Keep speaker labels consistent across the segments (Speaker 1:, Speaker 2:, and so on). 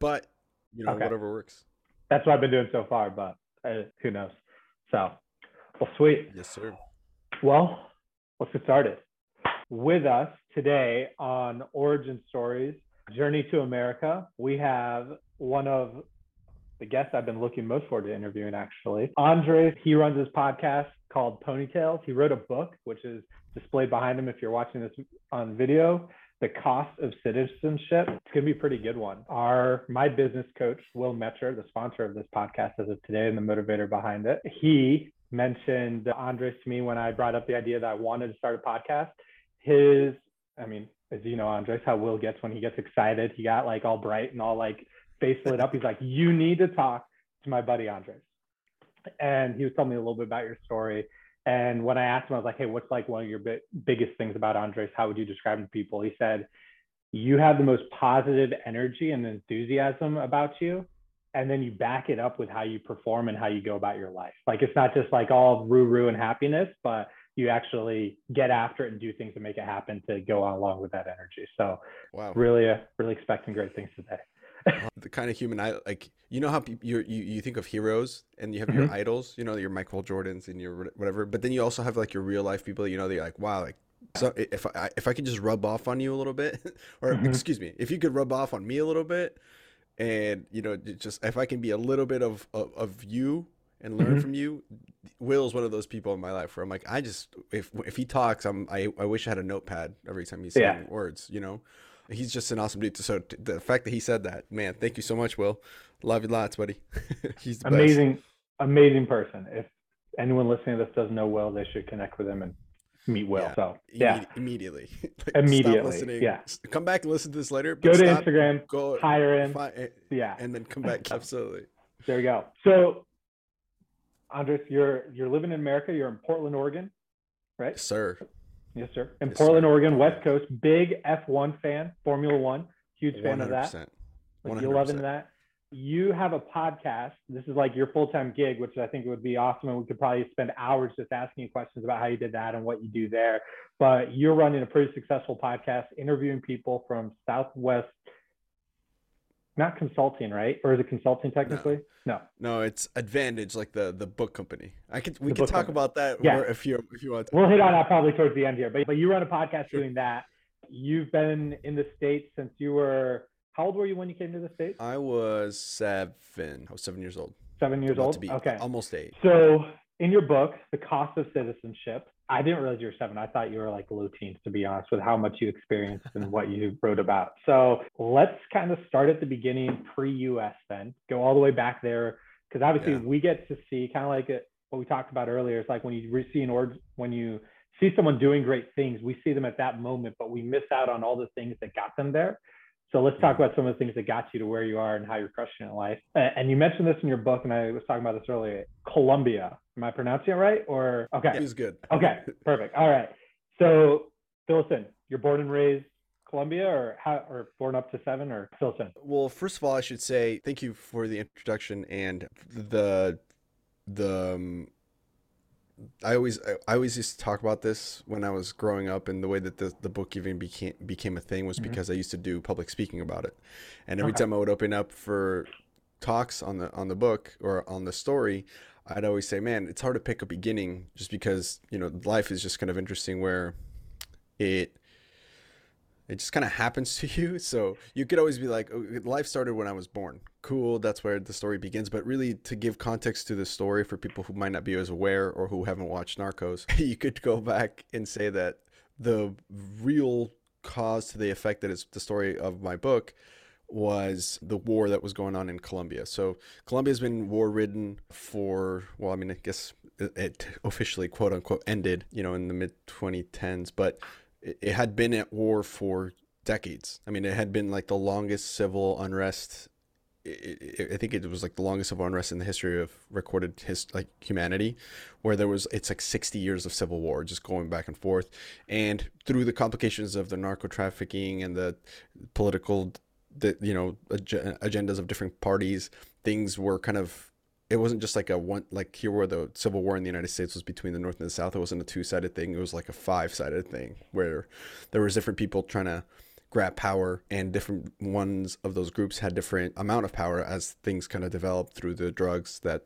Speaker 1: but you know
Speaker 2: Okay.
Speaker 1: whatever works.
Speaker 2: That's what I've been doing so far, but uh, who knows? So, well, sweet.
Speaker 1: Yes, sir.
Speaker 2: Well, let's get started. With us today on Origin Stories Journey to America, we have one of the guests I've been looking most forward to interviewing, actually. Andres, he runs his podcast called Pony Tales. He wrote a book, which is displayed behind him if you're watching this on video. The cost of citizenship. It's gonna be a pretty good one. Our my business coach, Will Metcher, the sponsor of this podcast as of today and the motivator behind it, he mentioned Andres to me when I brought up the idea that I wanted to start a podcast. His, I mean, as you know, Andres, how Will gets when he gets excited, he got like all bright and all like face lit up. He's like, "You need to talk to my buddy Andres," and he was telling me a little bit about your story. And when I asked him, I was like, "Hey, what's like one of your bi- biggest things about Andres? How would you describe him to people?" He said, "You have the most positive energy and enthusiasm about you." and then you back it up with how you perform and how you go about your life. Like it's not just like all roo roo and happiness, but you actually get after it and do things to make it happen to go on along with that energy. So
Speaker 1: Wow.
Speaker 2: really, uh, really expecting great things today.
Speaker 1: the kind of human I like you know how you you you think of heroes and you have your
Speaker 2: Mhm.
Speaker 1: idols you know your Michael Jordans and your whatever but then you also have like your real life people you know they're like wow like so if I if I could just rub off on you a little bit or
Speaker 2: Mhm.
Speaker 1: excuse me if you could rub off on me a little bit and you know just if I can be a little bit of of, of you and learn
Speaker 2: Mhm.
Speaker 1: from you Will's one of those people in my life where I'm like I just if if he talks I'm I, I wish I had a notepad every time he's saying
Speaker 2: Yeah.
Speaker 1: words you know he's just an awesome dude. So the fact that he said that, man, thank you so much, Will. Love you lots, buddy. he's the best.
Speaker 2: amazing, amazing person. If anyone listening to this doesn't know Will, they should connect with him and meet Will.
Speaker 1: Yeah.
Speaker 2: So yeah,
Speaker 1: immediately. Like,
Speaker 2: Immediately, yeah.
Speaker 1: Come back and listen to this later.
Speaker 2: go to
Speaker 1: stop,
Speaker 2: Instagram,
Speaker 1: Go
Speaker 2: hire him.
Speaker 1: fi- eh,
Speaker 2: Yeah,
Speaker 1: and then come back. Absolutely.
Speaker 2: there you go. So, Andres, you're you're living in America. You're in Portland, Oregon, right?
Speaker 1: Sir.
Speaker 2: Yes, sir. In
Speaker 1: Yes,
Speaker 2: Portland,
Speaker 1: sir.
Speaker 2: Oregon, West Coast, big F1 fan, Formula One, huge fan of that.
Speaker 1: 100%.
Speaker 2: Like you're loving that. You have a podcast. This is like your full time gig, which I think would be awesome. And we could probably spend hours just asking you questions about how you did that and what you do there. But you're running a pretty successful podcast, interviewing people from Southwest, not consulting, right? Or is it consulting technically? No.
Speaker 1: No, it's Advantage, like the the book company. I could we
Speaker 2: The
Speaker 1: could talk
Speaker 2: company.
Speaker 1: about that
Speaker 2: Yeah.
Speaker 1: if you if you want. To.
Speaker 2: We'll hit on that probably towards the end here. But, but you run a podcast
Speaker 1: Sure.
Speaker 2: doing that. You've been in the States since you were, how old were you when you came to the States?
Speaker 1: I was seven. I was seven years old.
Speaker 2: Seven years
Speaker 1: About
Speaker 2: old?
Speaker 1: to be
Speaker 2: okay.
Speaker 1: almost eight.
Speaker 2: So in your book, The Cost of Citizenship, I didn't realize you were seven. I thought you were like low teens, to be honest, with how much you experienced and what you wrote about. So let's kind of start at the beginning, pre-US then, go all the way back there. Because obviously
Speaker 1: Yeah.
Speaker 2: we get to see kind of like it, what we talked about earlier. It's like when you see an org, when you see someone doing great things, we see them at that moment, but we miss out on all the things that got them there. So let's talk about some of the things that got you to where you are and how you're crushing it in life. And you mentioned this in your book, and I was talking about this earlier. Colombia. Am I pronouncing it right? Or okay.
Speaker 1: He was good.
Speaker 2: Okay. Perfect. All right. So in. You're born and raised Colombia, or how, or born up to seven, or in.
Speaker 1: Well, first of all, I should say thank you for the introduction and the the. Um, I always I, always used to talk about this when I was growing up, and the way that the, the book even became became a thing was
Speaker 2: Mhm.
Speaker 1: because I used to do public speaking about it, and every
Speaker 2: Okay.
Speaker 1: time I would open up for talks on the on the book or on the story, I'd always say, "Man, it's hard to pick a beginning just because you know life is just kind of interesting where it." It just kind of happens to you. So you could always be like, "Oh, life started when I was born. Cool, that's where the story begins. But really, to give context to the story for people who might not be as aware or who haven't watched Narcos, you could go back and say that the real cause to the effect that is the story of my book was the war that was going on in Colombia. So Colombia's been war ridden for, well, I mean, I guess it officially, quote unquote, ended, you know, in the mid 2010s, but it, it had been at war for decades. I mean, it had been like the longest civil unrest. I I- I think it was like the longest civil unrest in the history of recorded his like humanity, where there was it's like 60 years of civil war just going back and forth, and through the complications of the narco trafficking and the political, the you know ag- agendas of different parties, things were kind of it wasn't just like a one like here where the civil war in the united states was between the north and the south it wasn't a two-sided thing it was like a five-sided thing where there was different people trying to grab power and different ones of those groups had different amount of power as things kind of developed through the drugs that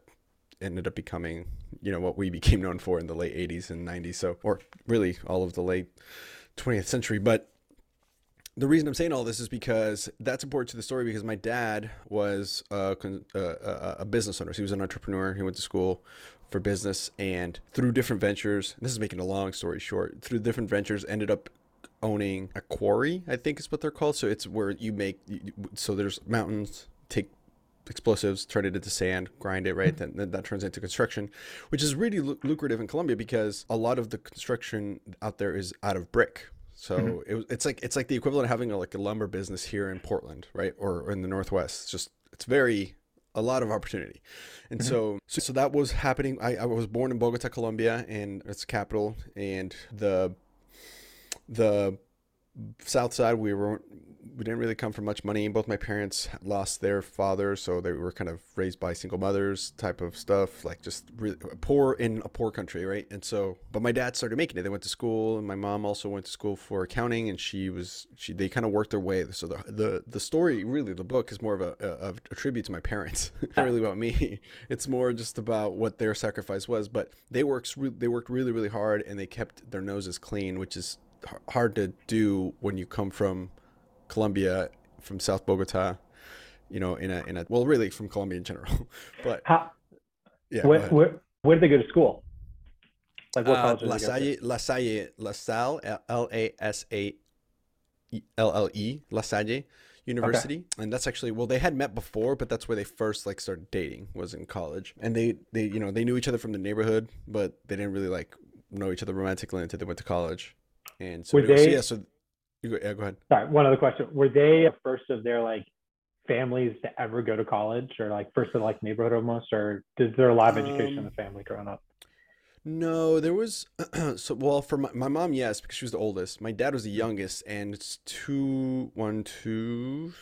Speaker 1: ended up becoming you know what we became known for in the late 80s and 90s so or really all of the late 20th century but the reason I'm saying all this is because that's important to the story because my dad was a, a, a, business owner. So he was an entrepreneur. He went to school for business and through different ventures, this is making a long story short, through different ventures ended up owning a quarry, I think is what they're called. So it's where you make, so there's mountains, take explosives, turn it into sand, grind it, right? Mm-hmm. then, then that turns into construction, which is really lucrative in Colombia because a lot of the construction out there is out of brick. So mm-hmm. it, it's like it's like the equivalent of having a, like a lumber business here in Portland, right, or, or in the Northwest. It's just it's very a lot of opportunity. And mm-hmm. so, so, so that was happening. I, I was born in Bogota, Colombia, and it's capital. And the the south side, we were we didn't really come from much money. Both my parents lost their father, so they were kind of raised by single mothers, type of stuff, like just really poor in a poor country, right? And so, but my dad started making it. They went to school, and my mom also went to school for accounting, and she was she they kind of worked their way. So the the the story, really, the book is more of a a, a tribute to my parents, not really about me. It's more just about what their sacrifice was. But they worked they worked really really hard, and they kept their noses clean, which is hard to do when you come from Colombia, from South Bogota, you know, in a in a well, really from Colombia in general. but
Speaker 2: How, yeah, where, where, where did they go to school?
Speaker 1: Like what uh, La Salle, La Salle, La Salle, L A S A L L E, La Salle University, okay. and that's actually well, they had met before, but that's where they first like started dating was in college, and they they you know they knew each other from the neighborhood, but they didn't really like know each other romantically until they went to college, and so,
Speaker 2: Were they,
Speaker 1: so yeah, so you go, yeah, go ahead.
Speaker 2: Sorry, one other question. Were they first of their like families to ever go to college or like first of like neighborhood almost or did there a lot of education um, in the family growing up?
Speaker 1: No, there was so well for my, my mom, yes, because she was the oldest. My dad was the youngest, and it's two, one, two,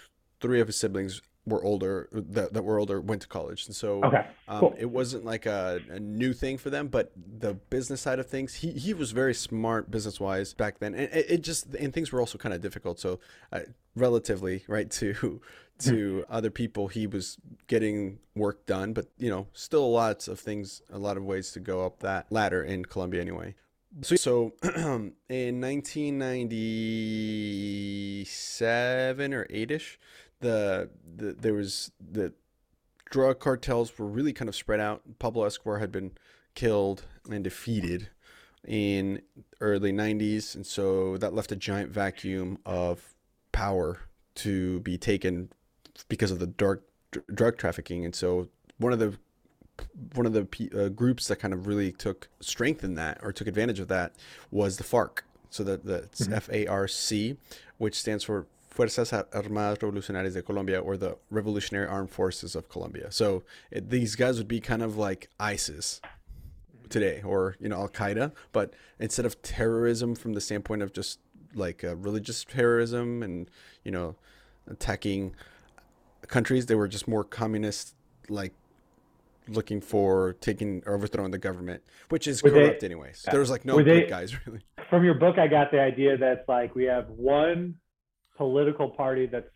Speaker 1: three of his siblings were older that, that were older went to college. And so
Speaker 2: okay,
Speaker 1: um,
Speaker 2: cool.
Speaker 1: it wasn't like a, a, new thing for them but the business side of things he, he was very smart business wise back then. And it, it, just and things were also kind of difficult. So uh, relatively right to to other people he was getting work done but you know still lots of things a lot of ways to go up that ladder in colombia anyway. So, so in 1997 or 8ish the, the there was the drug cartels were really kind of spread out. Pablo Escobar had been killed and defeated in early 90s and so that left a giant vacuum of power to be taken because of the dark drug trafficking and so one of the one of the uh, groups that kind of really took strength in that or took advantage of that was the FARC so that that's mm-hmm. F A R C which stands for Fuerzas Armadas Revolucionarias de Colombia or the Revolutionary Armed Forces of Colombia. So it, these guys would be kind of like ISIS today or, you know, Al Qaeda, but instead of terrorism from the standpoint of just like uh, religious terrorism and, you know, attacking countries, they were just more communist, like looking for taking or overthrowing the government, which is were corrupt they, anyways. There was like no good they, guys really.
Speaker 2: From your book, I got the idea that like we have one political party that's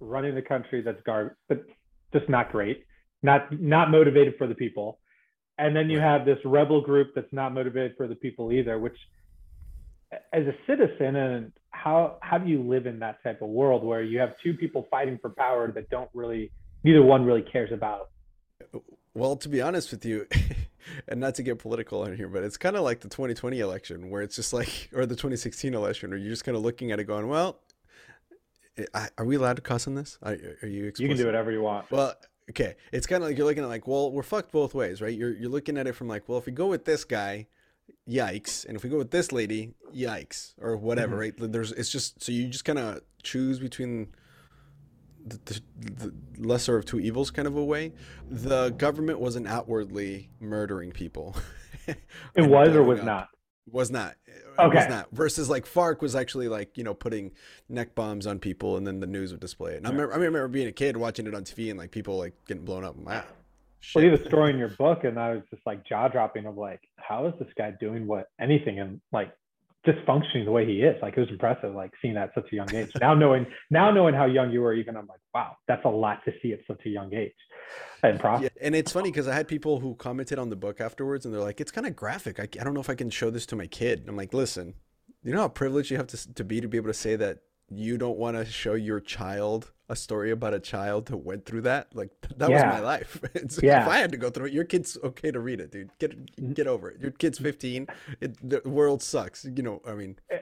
Speaker 2: running the country that's gar but just not great, not not motivated for the people. And then you have this rebel group that's not motivated for the people either, which as a citizen and how how do you live in that type of world where you have two people fighting for power that don't really neither one really cares about
Speaker 1: well to be honest with you and not to get political in here but it's kind of like the 2020 election where it's just like or the 2016 election where you're just kind of looking at it going well are we allowed to cuss on this? Are, are you?
Speaker 2: Explicit? You can do whatever you want.
Speaker 1: Well, okay. It's kind of like you're looking at like, well, we're fucked both ways, right? You're you're looking at it from like, well, if we go with this guy, yikes, and if we go with this lady, yikes, or whatever, mm-hmm. right? There's it's just so you just kind of choose between the, the, the, lesser of two evils kind of a way. The government wasn't outwardly murdering people.
Speaker 2: it was or was up. not.
Speaker 1: Was not. Uh, okay. Was not. Versus like FARC was actually like you know putting neck bombs on people and then the news would display it. And I remember, I remember being a kid watching it on TV and like people like getting blown up. Wow.
Speaker 2: Ah, well, you have a story in your book, and I was just like jaw dropping of like, how is this guy doing what anything and like just functioning the way he is. Like it was impressive, like seeing that at such a young age. now knowing now knowing how young you were, even I'm like, wow, that's a lot to see at such a young age. And
Speaker 1: yeah, and it's funny because I had people who commented on the book afterwards, and they're like, "It's kind of graphic. I, I don't know if I can show this to my kid." I'm like, "Listen, you know how privileged you have to to be to be able to say that you don't want to show your child a story about a child that went through that like that yeah. was my life yeah. if i had to go through it your kid's okay to read it dude get get over it your kid's 15 it, the world sucks you know i mean
Speaker 2: eh,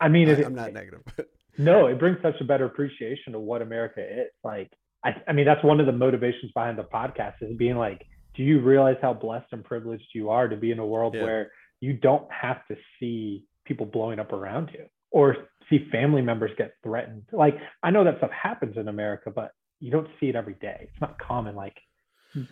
Speaker 2: i mean
Speaker 1: I, am not negative
Speaker 2: no it brings such a better appreciation of what america is like I, I mean that's one of the motivations behind the podcast is being like do you realize how blessed and privileged you are to be in a world yeah. where you don't have to see people blowing up around you or see family members get threatened. Like I know that stuff happens in America, but you don't see it every day. It's not common. Like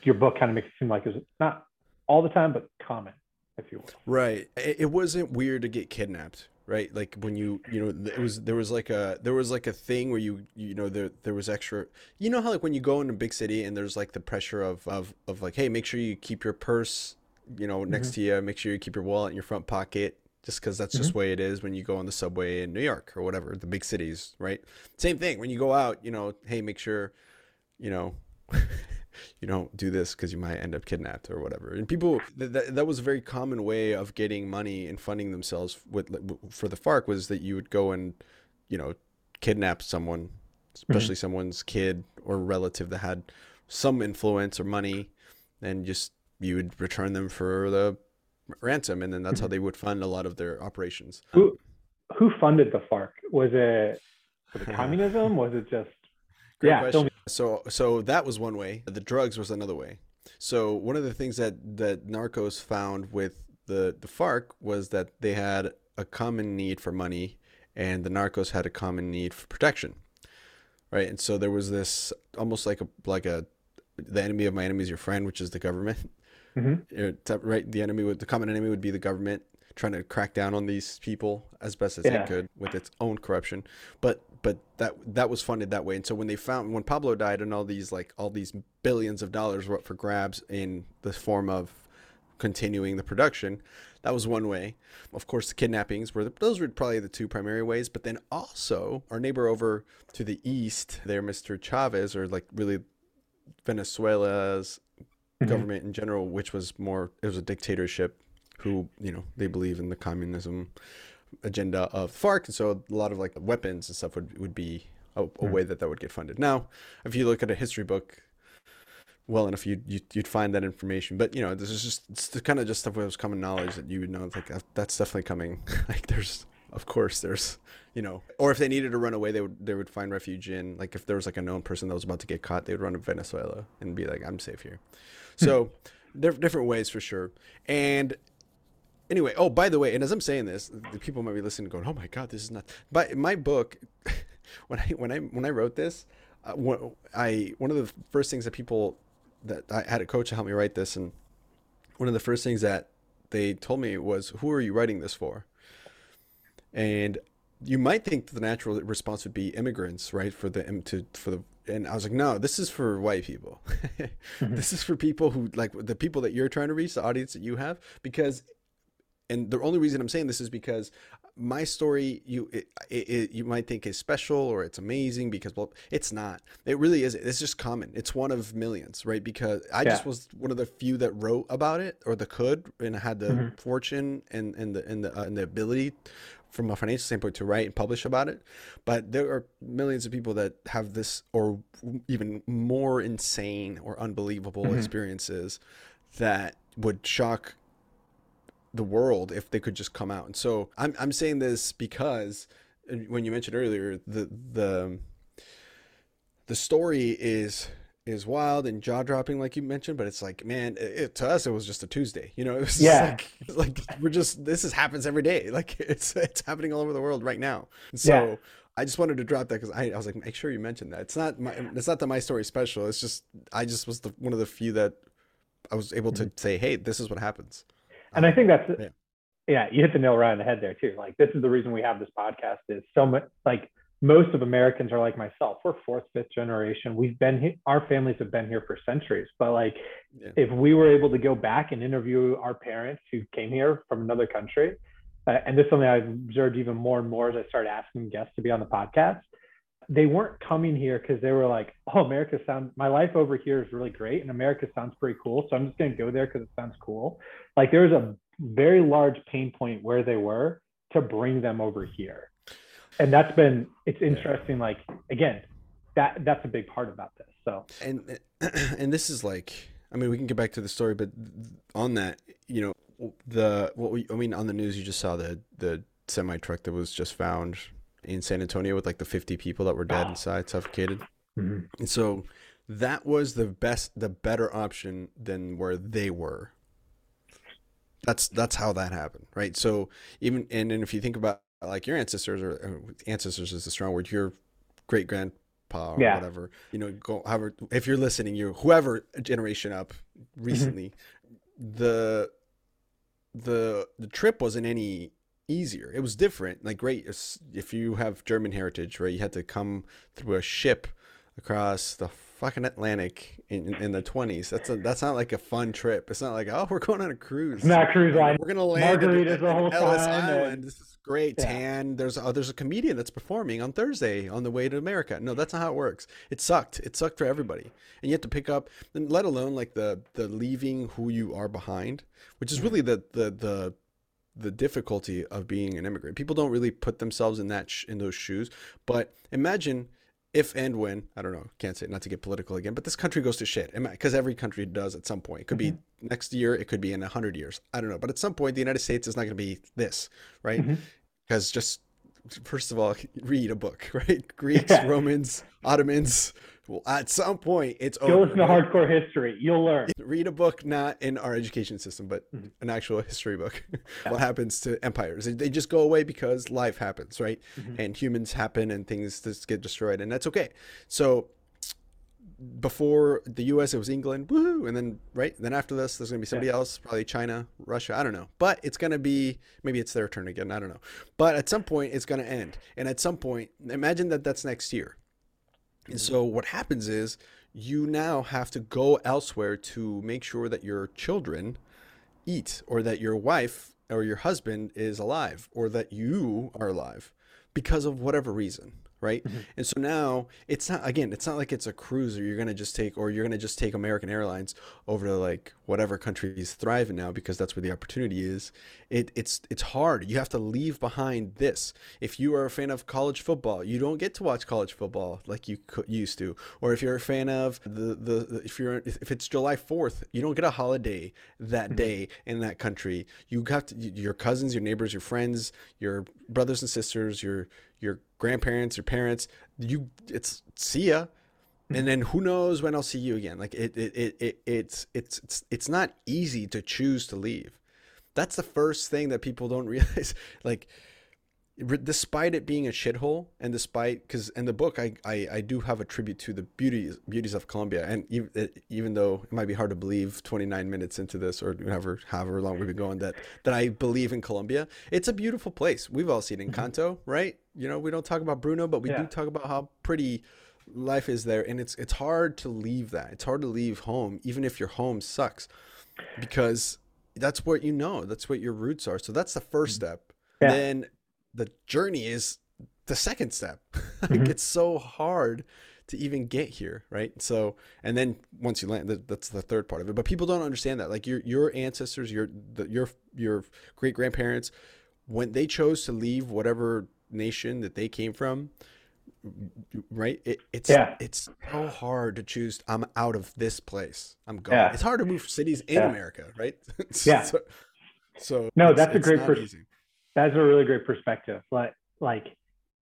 Speaker 2: your book kind of makes it seem like it's not all the time, but common, if you will.
Speaker 1: Right. It wasn't weird to get kidnapped, right? Like when you, you know, it was there was like a there was like a thing where you you know there there was extra. You know how like when you go in a big city and there's like the pressure of of of like, hey, make sure you keep your purse, you know, next mm-hmm. to you. Make sure you keep your wallet in your front pocket just because that's mm-hmm. just the way it is when you go on the subway in New York or whatever, the big cities, right? Same thing when you go out, you know, hey, make sure, you know, you don't do this because you might end up kidnapped or whatever. And people, that, that was a very common way of getting money and funding themselves with for the FARC was that you would go and, you know, kidnap someone, especially mm-hmm. someone's kid or relative that had some influence or money, and just you would return them for the ransom, and then that's how mm-hmm. they would fund a lot of their operations.
Speaker 2: Who who funded the FARC? Was it was it communism? was it just
Speaker 1: Great yeah? Question. So so that was one way. The drugs was another way. So one of the things that that Narcos found with the the FARC was that they had a common need for money, and the Narcos had a common need for protection, right? And so there was this almost like a like a the enemy of my enemy is your friend, which is the government. Mm-hmm. Right, the enemy would the common enemy would be the government trying to crack down on these people as best as yeah. it could with its own corruption. But but that that was funded that way. And so when they found when Pablo died and all these like all these billions of dollars were up for grabs in the form of continuing the production, that was one way. Of course, the kidnappings were the, those were probably the two primary ways. But then also our neighbor over to the east, there, Mr. Chavez, or like really Venezuela's mm-hmm. government in general, which was more it was a dictatorship who you know they believe in the communism agenda of FARC, and so a lot of like weapons and stuff would would be a, a mm-hmm. way that that would get funded. Now, if you look at a history book, well enough, you'd, you'd, you'd find that information. But you know, this is just it's the kind of just stuff that was common knowledge that you would know. It's like that's definitely coming. like there's of course there's you know or if they needed to run away they would they would find refuge in like if there was like a known person that was about to get caught they would run to venezuela and be like i'm safe here. So different ways for sure and anyway oh by the way and as i'm saying this the people might be listening going oh my god this is not but my book when i when i when i wrote this uh, i one of the first things that people that i had a coach to help me write this and one of the first things that they told me was who are you writing this for and you might think the natural response would be immigrants, right? For the to for the and I was like, no, this is for white people. mm-hmm. This is for people who like the people that you're trying to reach, the audience that you have, because and the only reason I'm saying this is because my story you it, it, you might think is special or it's amazing because well it's not it really is it's just common it's one of millions right because i yeah. just was one of the few that wrote about it or the could and had the mm-hmm. fortune and and the and the, uh, and the ability from a financial standpoint to write and publish about it but there are millions of people that have this or even more insane or unbelievable mm-hmm. experiences that would shock the world if they could just come out and so i'm, I'm saying this because when you mentioned earlier the the the story is is wild and jaw dropping, like you mentioned. But it's like, man, it, it, to us, it was just a Tuesday. You know, it was yeah. like, like we're just this is happens every day. Like it's it's happening all over the world right now. so yeah. I just wanted to drop that because I, I was like, make sure you mention that. It's not my it's not that my story special. It's just I just was the one of the few that I was able to mm-hmm. say, hey, this is what happens.
Speaker 2: And I think that's yeah. yeah, you hit the nail right on the head there too. Like this is the reason we have this podcast is so much like most of Americans are like myself. We're fourth, fifth generation. We've been here, our families have been here for centuries. But like, yeah. if we were able to go back and interview our parents who came here from another country, uh, and this is something I've observed even more and more as I started asking guests to be on the podcast. They weren't coming here because they were like, "Oh, America sounds. My life over here is really great, and America sounds pretty cool. So I'm just going to go there because it sounds cool." Like there was a very large pain point where they were to bring them over here, and that's been it's interesting. Like again, that that's a big part about this. So
Speaker 1: and and this is like, I mean, we can get back to the story, but on that, you know, the what we I mean on the news you just saw the the semi truck that was just found in San Antonio with like the 50 people that were dead oh. inside suffocated. Mm-hmm. And so that was the best the better option than where they were. That's that's how that happened, right? So even and, and if you think about like your ancestors or uh, ancestors is a strong word, your great grandpa or yeah. whatever, you know, go however if you're listening, you whoever generation up mm-hmm. recently, mm-hmm. the the the trip wasn't any easier. It was different. Like great if you have German heritage, right? You had to come through a ship across the fucking Atlantic in, in the twenties. That's a, that's not like a fun trip. It's not like oh we're going on a cruise.
Speaker 2: not cruise line.
Speaker 1: We're gonna land at, Ellis Island. And... This is great. Yeah. Tan. There's a, there's a comedian that's performing on Thursday on the way to America. No, that's not how it works. It sucked. It sucked for everybody. And you have to pick up. And let alone like the the leaving who you are behind, which is really the the the the difficulty of being an immigrant. People don't really put themselves in that sh- in those shoes. But imagine if and when I don't know, can't say not to get political again, but this country goes to shit because every country does at some point. It could mm-hmm. be next year, it could be in a hundred years. I don't know, but at some point, the United States is not going to be this, right? Because mm-hmm. just first of all, read a book, right? Greeks, yeah. Romans, Ottomans, well, at some point, it's
Speaker 2: Go over. listen to hardcore history. You'll learn.
Speaker 1: Read a book, not in our education system, but mm-hmm. an actual history book. Yeah. what happens to empires? They just go away because life happens, right? Mm-hmm. And humans happen, and things just get destroyed, and that's okay. So before the U.S., it was England, woohoo, and then right then after this, there's gonna be somebody yeah. else, probably China, Russia, I don't know, but it's gonna be maybe it's their turn again, I don't know, but at some point it's gonna end, and at some point, imagine that that's next year and mm-hmm. so what happens is you now have to go elsewhere to make sure that your children eat or that your wife or your husband is alive or that you are alive because of whatever reason right? Mm-hmm. And so now it's not again, it's not like it's a cruiser you're gonna just take or you're gonna just take American Airlines over to like whatever country is thriving now because that's where the opportunity is. It it's it's hard. You have to leave behind this. If you are a fan of college football, you don't get to watch college football like you used to. Or if you're a fan of the the, the if you're if it's July 4th, you don't get a holiday that mm-hmm. day in that country. You have to your cousins, your neighbors, your friends, your brothers and sisters, your your grandparents, your parents, you it's see ya. And then who knows when I'll see you again. Like it, it, it, it it's, it's, it's, it's not easy to choose to leave. That's the first thing that people don't realize. Like, despite it being a shithole and despite because in the book I, I i do have a tribute to the beauties beauties of colombia and even, even though it might be hard to believe 29 minutes into this or however however long we've been going that that i believe in colombia it's a beautiful place we've all seen mm-hmm. encanto right you know we don't talk about bruno but we yeah. do talk about how pretty life is there and it's it's hard to leave that it's hard to leave home even if your home sucks because that's what you know that's what your roots are so that's the first mm-hmm. step yeah. then the journey is the second step. mm-hmm. it's so hard to even get here, right? So, and then once you land, that's the third part of it. But people don't understand that. Like your your ancestors, your the, your your great grandparents, when they chose to leave whatever nation that they came from, right? It, it's yeah. it's so hard to choose. I'm out of this place. I'm going. Yeah. It's hard to move cities in yeah. America, right?
Speaker 2: yeah. So, so no, that's a great. Per- that's a really great perspective. Like, like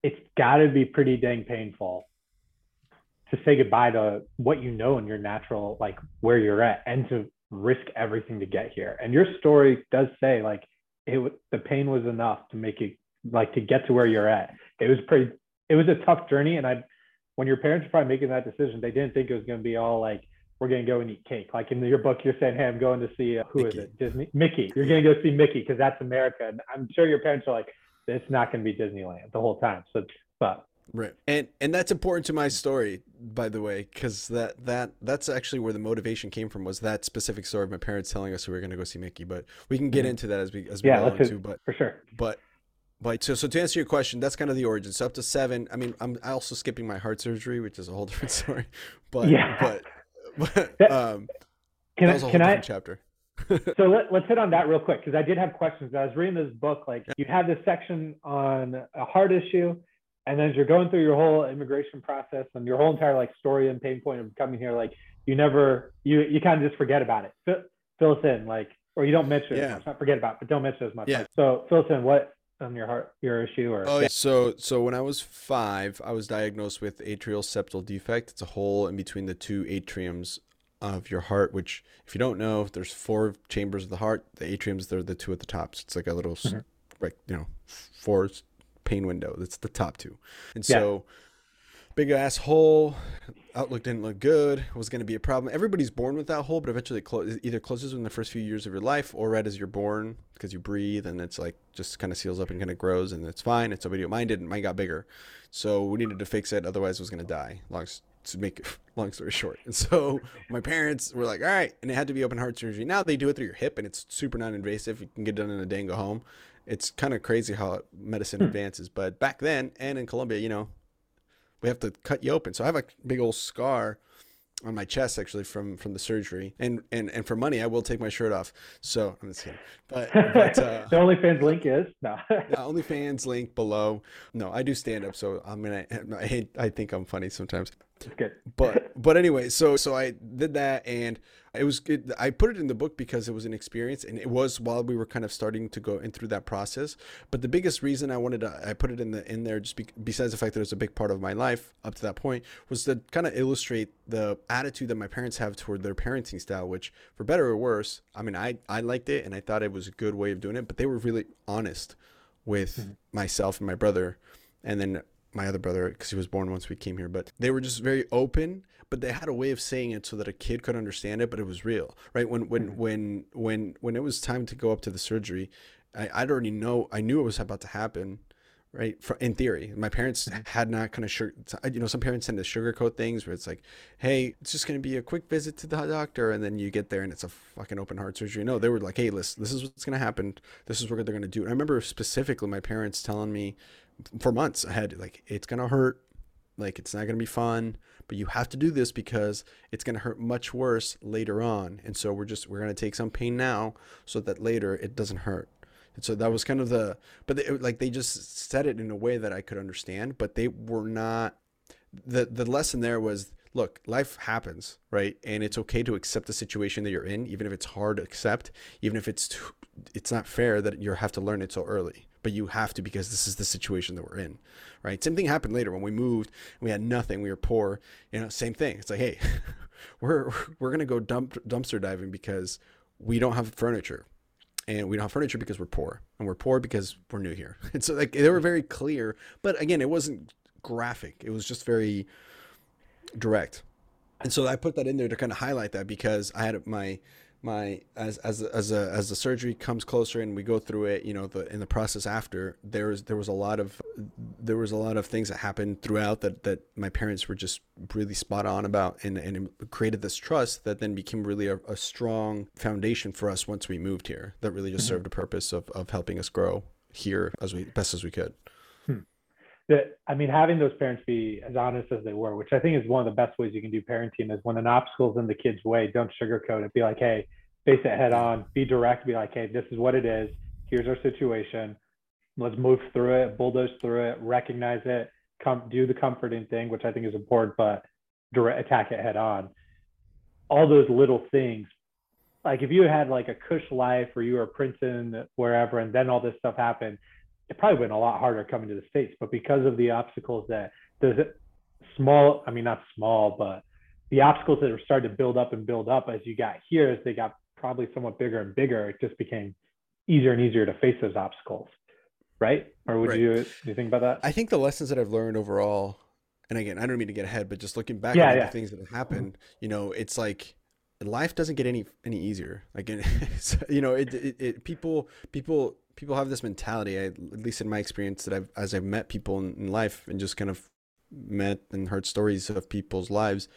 Speaker 2: it's got to be pretty dang painful to say goodbye to what you know in your natural, like where you're at, and to risk everything to get here. And your story does say like it the pain was enough to make it like to get to where you're at. It was pretty. It was a tough journey, and I, when your parents were probably making that decision, they didn't think it was going to be all like we're gonna go and eat cake. Like in your book, you're saying, "Hey, I'm going to see uh, who Mickey. is it? Disney, Mickey. You're gonna go see Mickey because that's America." And I'm sure your parents are like, "It's not gonna be Disneyland the whole time." So, but
Speaker 1: Right. And and that's important to my story, by the way, because that that that's actually where the motivation came from was that specific story of my parents telling us we were going to go see Mickey. But we can get
Speaker 2: Mhm.
Speaker 1: into that as we as we
Speaker 2: Yeah,
Speaker 1: go on
Speaker 2: hit-
Speaker 1: But
Speaker 2: for sure.
Speaker 1: but but so so to answer your question, that's kind of the origin. So up to seven. I mean, I'm also skipping my heart surgery, which is a whole different story. But
Speaker 2: Yeah.
Speaker 1: but but
Speaker 2: That-
Speaker 1: um,
Speaker 2: Can
Speaker 1: that
Speaker 2: I
Speaker 1: was a whole
Speaker 2: can I
Speaker 1: chapter.
Speaker 2: so let, let's hit on that real quick because I did have questions. I was reading this book, like you have this section on a heart issue, and then as you're going through your whole immigration process and your whole entire like story and pain point of coming here, like you never you you kind of just forget about it. Fill, fill us in, like or you don't mention it
Speaker 1: Yeah.
Speaker 2: much. Not forget about, it, but don't mention it as much.
Speaker 1: Yeah.
Speaker 2: So fill us in. What on your heart your issue or
Speaker 1: Oh, yeah. so so when I was five, I was diagnosed with atrial septal defect. It's a hole in between the two atriums of your heart. Which, if you don't know, there's four chambers of the heart. The atriums, they're the two at the top. So it's like a little, s
Speaker 2: Mhm.
Speaker 1: like you know, four pane window. That's the top two. And
Speaker 2: Yeah.
Speaker 1: so, big ass hole. Outlook didn't look good. It was going to be a problem. Everybody's born with that hole, but eventually it clo- either closes in the first few years of your life or right as you're born because you breathe and it's like just kind of seals up and kind of grows and it's fine. It's a video. Mine didn't. Mine got bigger. So we needed to fix it. Otherwise, it was going to die. Long to make long story short. And so my parents were like, all right. And it had to be open heart surgery. Now they do it through your hip and it's super non invasive. You can get it done in a day and go home. It's kind of crazy how medicine
Speaker 2: Hmm.
Speaker 1: advances. But back then and in Colombia, you know, we have to cut you open. So I have a big old scar on my chest actually from from the surgery. And and and for money, I will take my shirt off. So I'm just kidding. But but uh,
Speaker 2: the OnlyFans link is no.
Speaker 1: yeah, OnlyFans link below. No, I do stand up, so I mean, I I, I think I'm funny sometimes.
Speaker 2: It's good.
Speaker 1: But but anyway, so so I did that, and it was good. I put it in the book because it was an experience, and it was while we were kind of starting to go in through that process. But the biggest reason I wanted to I put it in the in there just be, besides the fact that it was a big part of my life up to that point was to kind of illustrate the attitude that my parents have toward their parenting style, which for better or worse, I mean, I I liked it and I thought it was a good way of doing it, but they were really honest with
Speaker 2: Mhm.
Speaker 1: myself and my brother, and then my other brother because he was born once we came here. But they were just very open, but they had a way of saying it so that a kid could understand it, but it was real, right? When when
Speaker 2: Mhm.
Speaker 1: when when when it was time to go up to the surgery, I, I'd already know I knew it was about to happen. Right, in theory, my parents had not kind of sure. You know, some parents tend to sugarcoat things where it's like, "Hey, it's just going to be a quick visit to the doctor," and then you get there and it's a fucking open heart surgery. No, they were like, "Hey, listen, this is what's going to happen. This is what they're going to do." And I remember specifically my parents telling me for months ahead, like, "It's to hurt, like it's not to be fun, but you have to do this because it's to hurt much worse later on." And so we're just we're to take some pain now so that later it doesn't hurt. And so that was kind of the, but they, like they just said it in a way that I could understand, but they were not. The the lesson there was, look, life happens, right? And it's okay to accept the situation that you're in, even if it's hard to accept, even if it's too, it's not fair that you have to learn it so early. But you have to because this is the situation that we're in, right? Same thing happened later when we moved. We had nothing. We were poor. You know, same thing. It's like, hey, we're we're gonna go dump dumpster diving because we don't have furniture and we don't have furniture because we're poor and we're poor because we're new here and so like they were very clear but again it wasn't graphic it was just very direct and so i put that in there to kind of highlight that because i had my my as as as a, as the surgery comes closer and we go through it you know the in the process after there was there was a lot of there was a lot of things that happened throughout that that my parents were just really spot on about and and created this trust that then became really a, a strong foundation for us once we moved here that really just
Speaker 2: Mhm.
Speaker 1: served a purpose of of helping us grow here as we best as we could
Speaker 2: that I mean, having those parents be as honest as they were, which I think is one of the best ways you can do parenting, is when an obstacle's in the kid's way, don't sugarcoat it. Be like, hey, face it head on. Be direct. Be like, hey, this is what it is. Here's our situation. Let's move through it, bulldoze through it, recognize it, come do the comforting thing, which I think is important, but direct attack it head on. All those little things. Like if you had like a cush life or you were a prince wherever, and then all this stuff happened, it probably been a lot harder coming to the states but because of the obstacles that the small i mean not small but the obstacles that were starting to build up and build up as you got here as they got probably somewhat bigger and bigger it just became easier and easier to face those obstacles right or would
Speaker 1: Right.
Speaker 2: you do you think about that
Speaker 1: I think the lessons that I've learned overall, and again, I don't mean to get ahead, but just looking back
Speaker 2: Yeah,
Speaker 1: at
Speaker 2: yeah.
Speaker 1: the things that have happened, mm-hmm. you know, it's like life doesn't get any any easier. Like, you know, it, it, it people people people have this mentality. I, at least in my experience, that I've as I've met people in, in life and just kind of met and heard stories of people's lives,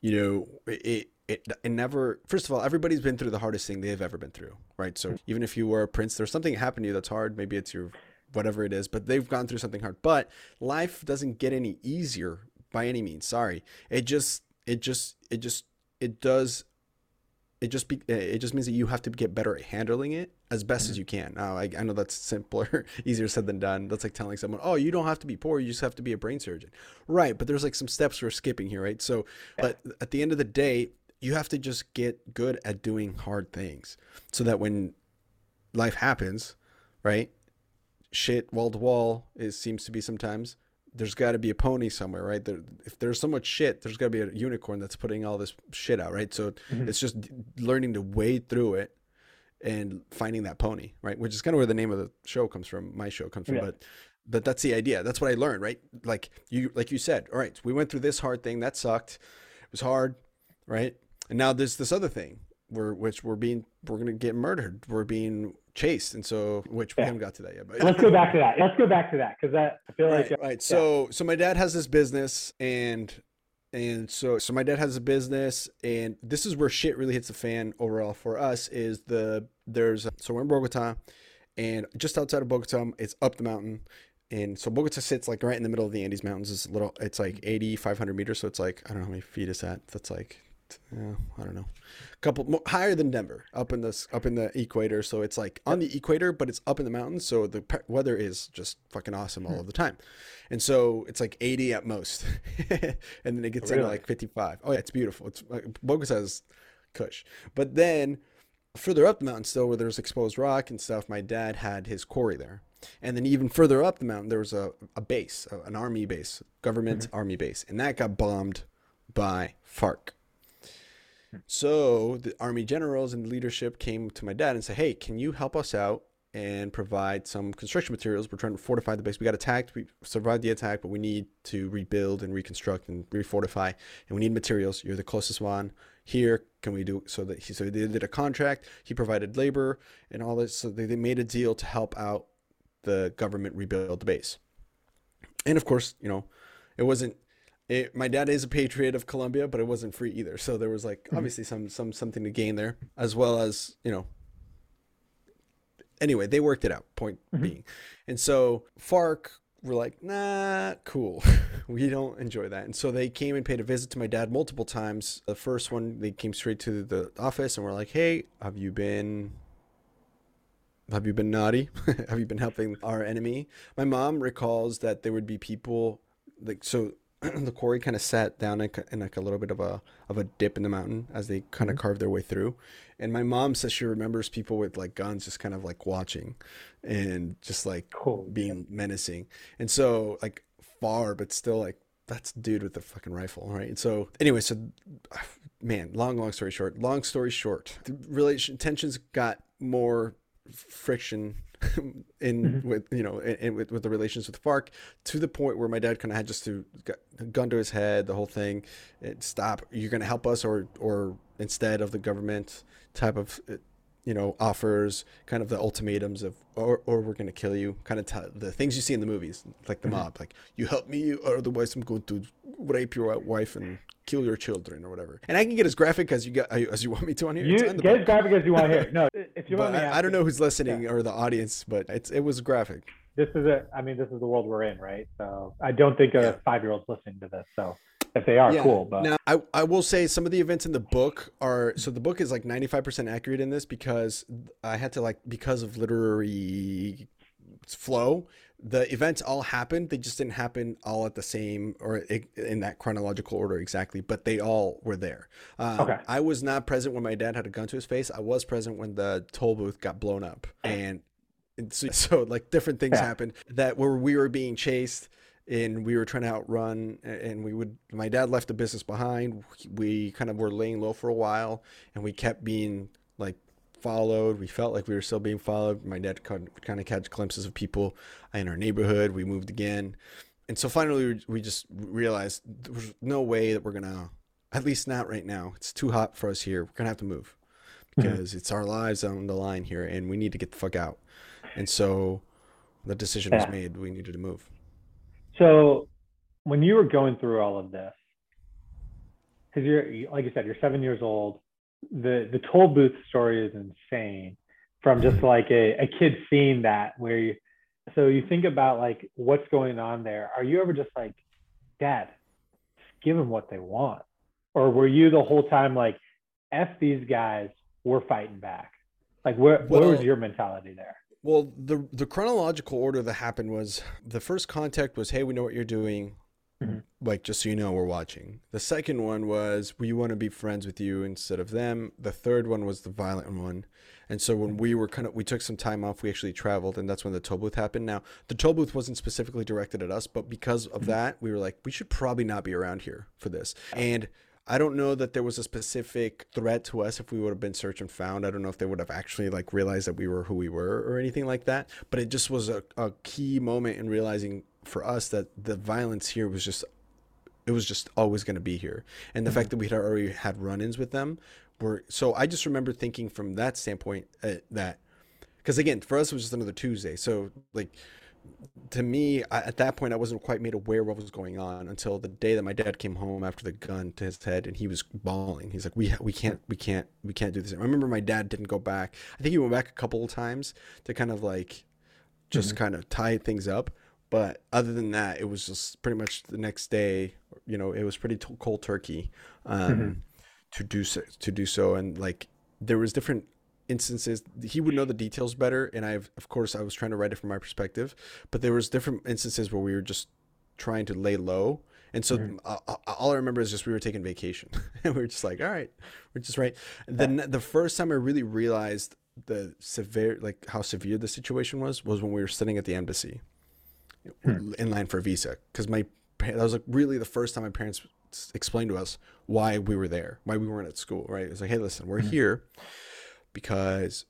Speaker 1: you know, it, it, it never, first of all, everybody's been through the hardest thing they've ever been through, right? So mm-hmm. even if you were a prince, there's something happened to you that's hard. Maybe it's your whatever it is, but they've gone through something hard. But life doesn't get any easier by any means. Sorry. It just, it just, it just, it does it just be, it just means that you have to get better at handling it as best mm-hmm. as you can. Now, I, I know that's simpler, easier said than done. That's like telling someone, "Oh, you don't have to be poor; you just have to be a brain surgeon." Right, but there's like some steps we're skipping here, right? So, yeah. but at the end of the day, you have to just get good at doing hard things, so that when life happens, right, shit wall to wall is seems to be sometimes there's got to be a pony somewhere, right? There, if there's so much shit, there's got to be a unicorn that's putting all this shit out, right? So mm-hmm. it's just learning to wade through it and finding that pony, right? Which is kind of where the name of the show comes from. My show comes from, yeah. but but that's the idea. That's what I learned, right? Like you like you said, all right, we went through this hard thing that sucked. It was hard, right? And now there's this other thing we're which we're being we're gonna get murdered. We're being chased, and so which we haven't got to that yet. But
Speaker 2: let's go back to that. Let's go back to that because that I feel
Speaker 1: right,
Speaker 2: like
Speaker 1: right. Yeah. So so my dad has this business, and and so so my dad has a business, and this is where shit really hits the fan overall for us. Is the there's so we're in Bogota, and just outside of Bogota, it's up the mountain. And so Bogota sits like right in the middle of the Andes Mountains. It's a little, it's like 80, 500 meters. So it's like, I don't know how many feet is that. That's like yeah, I don't know, a couple more, higher than Denver, up in this up in the equator. So it's like on the equator, but it's up in the mountains. So the pe- weather is just fucking awesome all hmm. of the time, and so it's like 80 at most, and then it gets really? into like 55. Oh yeah, it's beautiful. It's like Bogota's Kush, but then further up the mountain still where there's exposed rock and stuff my dad had his quarry there and then even further up the mountain there was a, a base an army base government mm-hmm. army base and that got bombed by farc so the army generals and leadership came to my dad and said, "Hey, can you help us out and provide some construction materials? We're trying to fortify the base. We got attacked. We survived the attack, but we need to rebuild and reconstruct and refortify, and we need materials. You're the closest one here. Can we do so that he so they did a contract? He provided labor and all this. So they, they made a deal to help out the government rebuild the base. And of course, you know, it wasn't it, my dad is a patriot of Colombia, but it wasn't free either. So there was like mm-hmm. obviously some some something to gain there, as well as you know. Anyway, they worked it out. Point mm-hmm. being, and so FARC were like, nah, cool. we don't enjoy that. And so they came and paid a visit to my dad multiple times. The first one, they came straight to the office and were like, hey, have you been have you been naughty? have you been helping our enemy? My mom recalls that there would be people like so the quarry kind of sat down in, in, like a little bit of a of a dip in the mountain as they kind of mm-hmm. carved their way through. And my mom says she remembers people with like guns just kind of like watching and just like cool. being menacing. And so like far, but still like that's dude with the fucking rifle, right? And so anyway, so man, long long story short, long story short, the relation tensions got more friction in mm-hmm. with you know in, in, with, with the relations with FARC to the point where my dad kind of had just to gun to his head the whole thing stop you're going to help us or or instead of the government type of you know offers kind of the ultimatums of or, or we're going to kill you kind of t- the things you see in the movies like the mm-hmm. mob like you help me or otherwise i'm going to rape your wife and kill your children or whatever and i can get as graphic as you got as you want me to on here
Speaker 2: you get book. as graphic as you want here no if you want
Speaker 1: me I, I, don't know who's listening yeah. or the audience but it's it was graphic
Speaker 2: this is it i mean this is the world we're in right so i don't think a yeah. five year old's listening to this so if they are yeah. cool. But
Speaker 1: now I, I will say some of the events in the book are so the book is like 95% accurate in this because I had to like because of literary flow the events all happened they just didn't happen all at the same or in that chronological order exactly but they all were there um, okay. i was not present when my dad had a gun to his face i was present when the toll booth got blown up and, and so, so, like different things yeah. happened that where we were being chased and we were trying to outrun and we would my dad left the business behind. We kind of were laying low for a while and we kept being like followed. We felt like we were still being followed. My dad could kind of catch glimpses of people in our neighborhood. We moved again. And so finally we just realized there's no way that we're gonna at least not right now. It's too hot for us here. We're gonna have to move mm-hmm. because mm-hmm. it's our lives on the line here and we need to get the fuck out. And so the decision yeah. was made. We needed to move
Speaker 2: so when you were going through all of this, because you're like you said, you're seven years old. The the toll booth story is insane. From just
Speaker 1: Mm-hmm.
Speaker 2: like a, a kid seeing that, where you, so you think about like what's going on there. Are you ever just like, Dad, just give them what they want, or were you the whole time like, f these guys, we're fighting back? Like, where where was your mentality there?
Speaker 1: Well, the the chronological order that happened was the first contact was, "Hey, we know what you're doing.
Speaker 2: Mhm.
Speaker 1: Like, just so you know, we're watching." The second one was, "We want to be friends with you instead of them." The third one was the violent one. And so when we were kind of, we took some time off. We actually traveled, and that's when the toll booth happened. Now, the toll booth wasn't specifically directed at us, but because of that, we were like, we should probably not be around here for this. And I don't know that there was a specific threat to us if we would have been searched and found. I don't know if they would have actually like realized that we were who we were or anything like that. But it just was a, a key moment in realizing for us that the violence here was just it was just always going to be here. And the fact that we had already had run-ins with them were so I just remember thinking from that standpoint uh, that because again for us it was just another Tuesday. So like to me I, at that point I wasn't quite made aware what was going on until the day that my dad came home after the gun to his head and he was bawling. He's like, "We we can't we can't we can't do this." I remember my dad didn't go back. I think he went back a couple of times to kind of like just kind of tie things up. But other than that, it was just pretty much the next day. You know, it was pretty t- cold turkey um,
Speaker 2: Mhm.
Speaker 1: to do so. To do so, and like there was different instances. He would know the details better, and I, of course, I was trying to write it from my perspective. But there was different instances where we were just trying to lay low. And so
Speaker 2: Mhm.
Speaker 1: uh, all I remember is just we were taking vacation, and we were just like, all right, we're just right. Then the first time I really realized the severe, like how severe the situation was, was when we were sitting at the embassy
Speaker 2: Hmm.
Speaker 1: in line for a visa. Because my that was like really the first time my parents explained to us why we were there, why we weren't at school. Right? It was like, hey, listen, we're
Speaker 2: Mhm.
Speaker 1: here because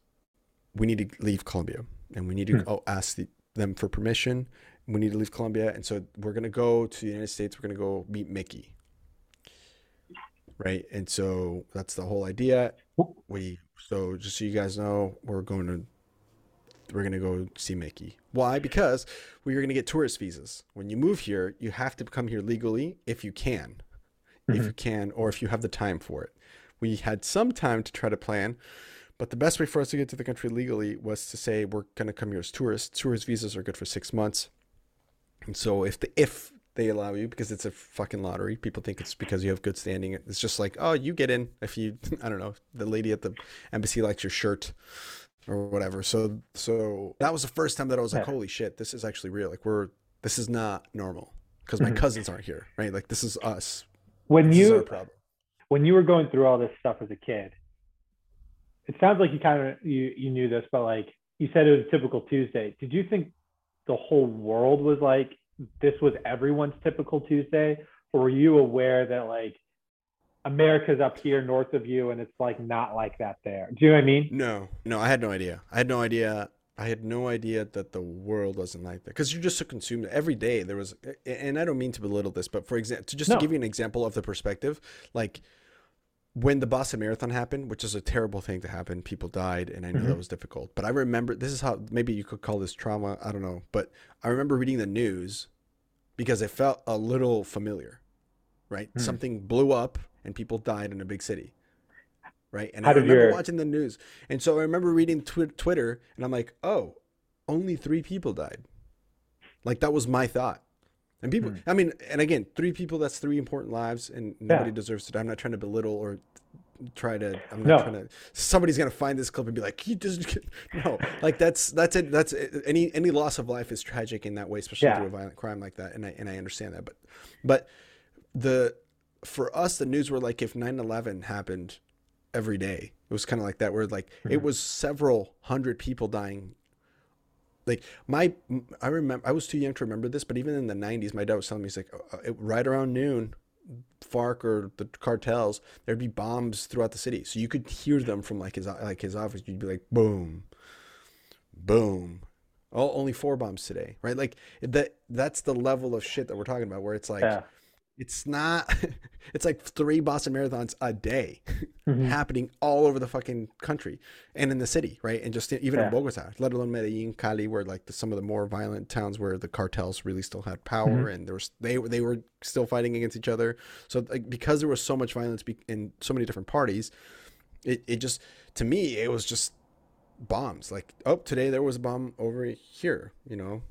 Speaker 1: we need to leave Colombia, and we need to
Speaker 2: Hmm.
Speaker 1: ask the, them for permission. We need to leave Colombia, and so we're gonna go to the United States. We're gonna go meet Mickey. Right, and so that's the whole idea. We so just so you guys know, we're going to we're gonna go see Mickey. Why? Because we are gonna get tourist visas. When you move here, you have to come here legally if you can, if
Speaker 2: Mhm.
Speaker 1: you can, or if you have the time for it. We had some time to try to plan, but the best way for us to get to the country legally was to say we're gonna come here as tourists. Tourist visas are good for six months, and so if the if they allow you because it's a fucking lottery. People think it's because you have good standing. It's just like, oh, you get in if you, I don't know, the lady at the embassy likes your shirt or whatever. So, so that was the first time that I was like, holy shit, this is actually real. Like we're, this is not normal because my
Speaker 2: Mhm.
Speaker 1: cousins aren't here, right? Like this is us.
Speaker 2: When
Speaker 1: This
Speaker 2: you when you were going through all this stuff as a kid, it sounds like you kind of you you knew this, but like you said it was a typical Tuesday. Did you think the whole world was like this was everyone's typical Tuesday, or were you aware that like America's up here north of you and it's like not like that there? Do you know what I mean?
Speaker 1: No, no, I had no idea. I had no idea. I had no idea that the world wasn't like that because you're just so consumed every day. There was, and I don't mean to belittle this, but for example, to just
Speaker 2: No.
Speaker 1: to give you an example of the perspective, like when the Boston Marathon happened, which is a terrible thing to happen, people died, and I know that
Speaker 2: Mhm.
Speaker 1: was difficult. But I remember this is how maybe you could call this trauma. I don't know, but I remember reading the news because it felt a little familiar, right?
Speaker 2: Hmm.
Speaker 1: Something blew up and people died in a big city, right? And
Speaker 2: How
Speaker 1: I remember
Speaker 2: your-
Speaker 1: watching the news, and so I remember reading twi- Twitter, and I'm like, oh, only three people died. Like that was my thought. And people,
Speaker 2: Hmm.
Speaker 1: I mean, and again, three people, that's three important lives, and nobody
Speaker 2: Yeah.
Speaker 1: deserves to die. I'm not trying to belittle or try to, I'm not
Speaker 2: No.
Speaker 1: trying to, somebody's going to find this clip and be like, he just, no, like that's, that's it. That's it. Any, any loss of life is tragic in that way, especially
Speaker 2: Yeah.
Speaker 1: through a violent crime like that. And I, and I understand that. But, but the, for us, the news were like if 9 11 happened every day, it was kind of like that, where like it
Speaker 2: Mhm.
Speaker 1: was several hundred people dying like my i remember i was too young to remember this but even in the 90s my dad was telling me he's like uh, it, right around noon farc or the cartels there'd be bombs throughout the city. So you could hear them from like his like his office. You'd be like boom boom. Oh only four bombs today right? Like that that's the level of shit that we're talking about where it's like
Speaker 2: yeah.
Speaker 1: It's not it's like three boston marathons a day mm-hmm. happening all over the fucking country and in the city right and just even yeah. in bogota let alone medellin cali where like the, some of the more violent towns where the cartels really still had power mm-hmm. and there was they they were still fighting against each other so like because there was so much violence in so many different parties it, it just to me it was just bombs like oh today there was a bomb over here you know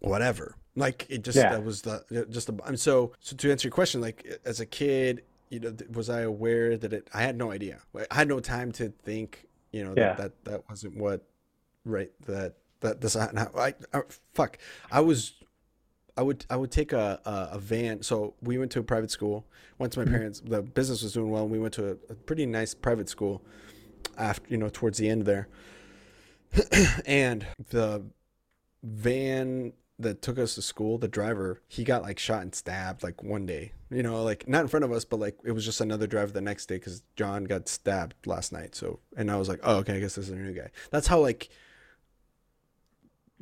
Speaker 1: whatever like it just yeah. that was the just the and so so to answer your question, like as a kid, you know, was I aware that it? I had no idea. I had no time to think. You know, yeah. that, that that wasn't what right that that this I, I, I fuck I was I would I would take a, a, a van. So we went to a private school. Went to my mm-hmm. parents. The business was doing well, and we went to a, a pretty nice private school. After you know, towards the end there, and the van that took us to school, the driver, he got like shot and stabbed like one day. You know, like not in front of us, but like it was just another driver the next day because John got stabbed last night. So, and I was like, oh, okay, I guess this is a new guy. That's how like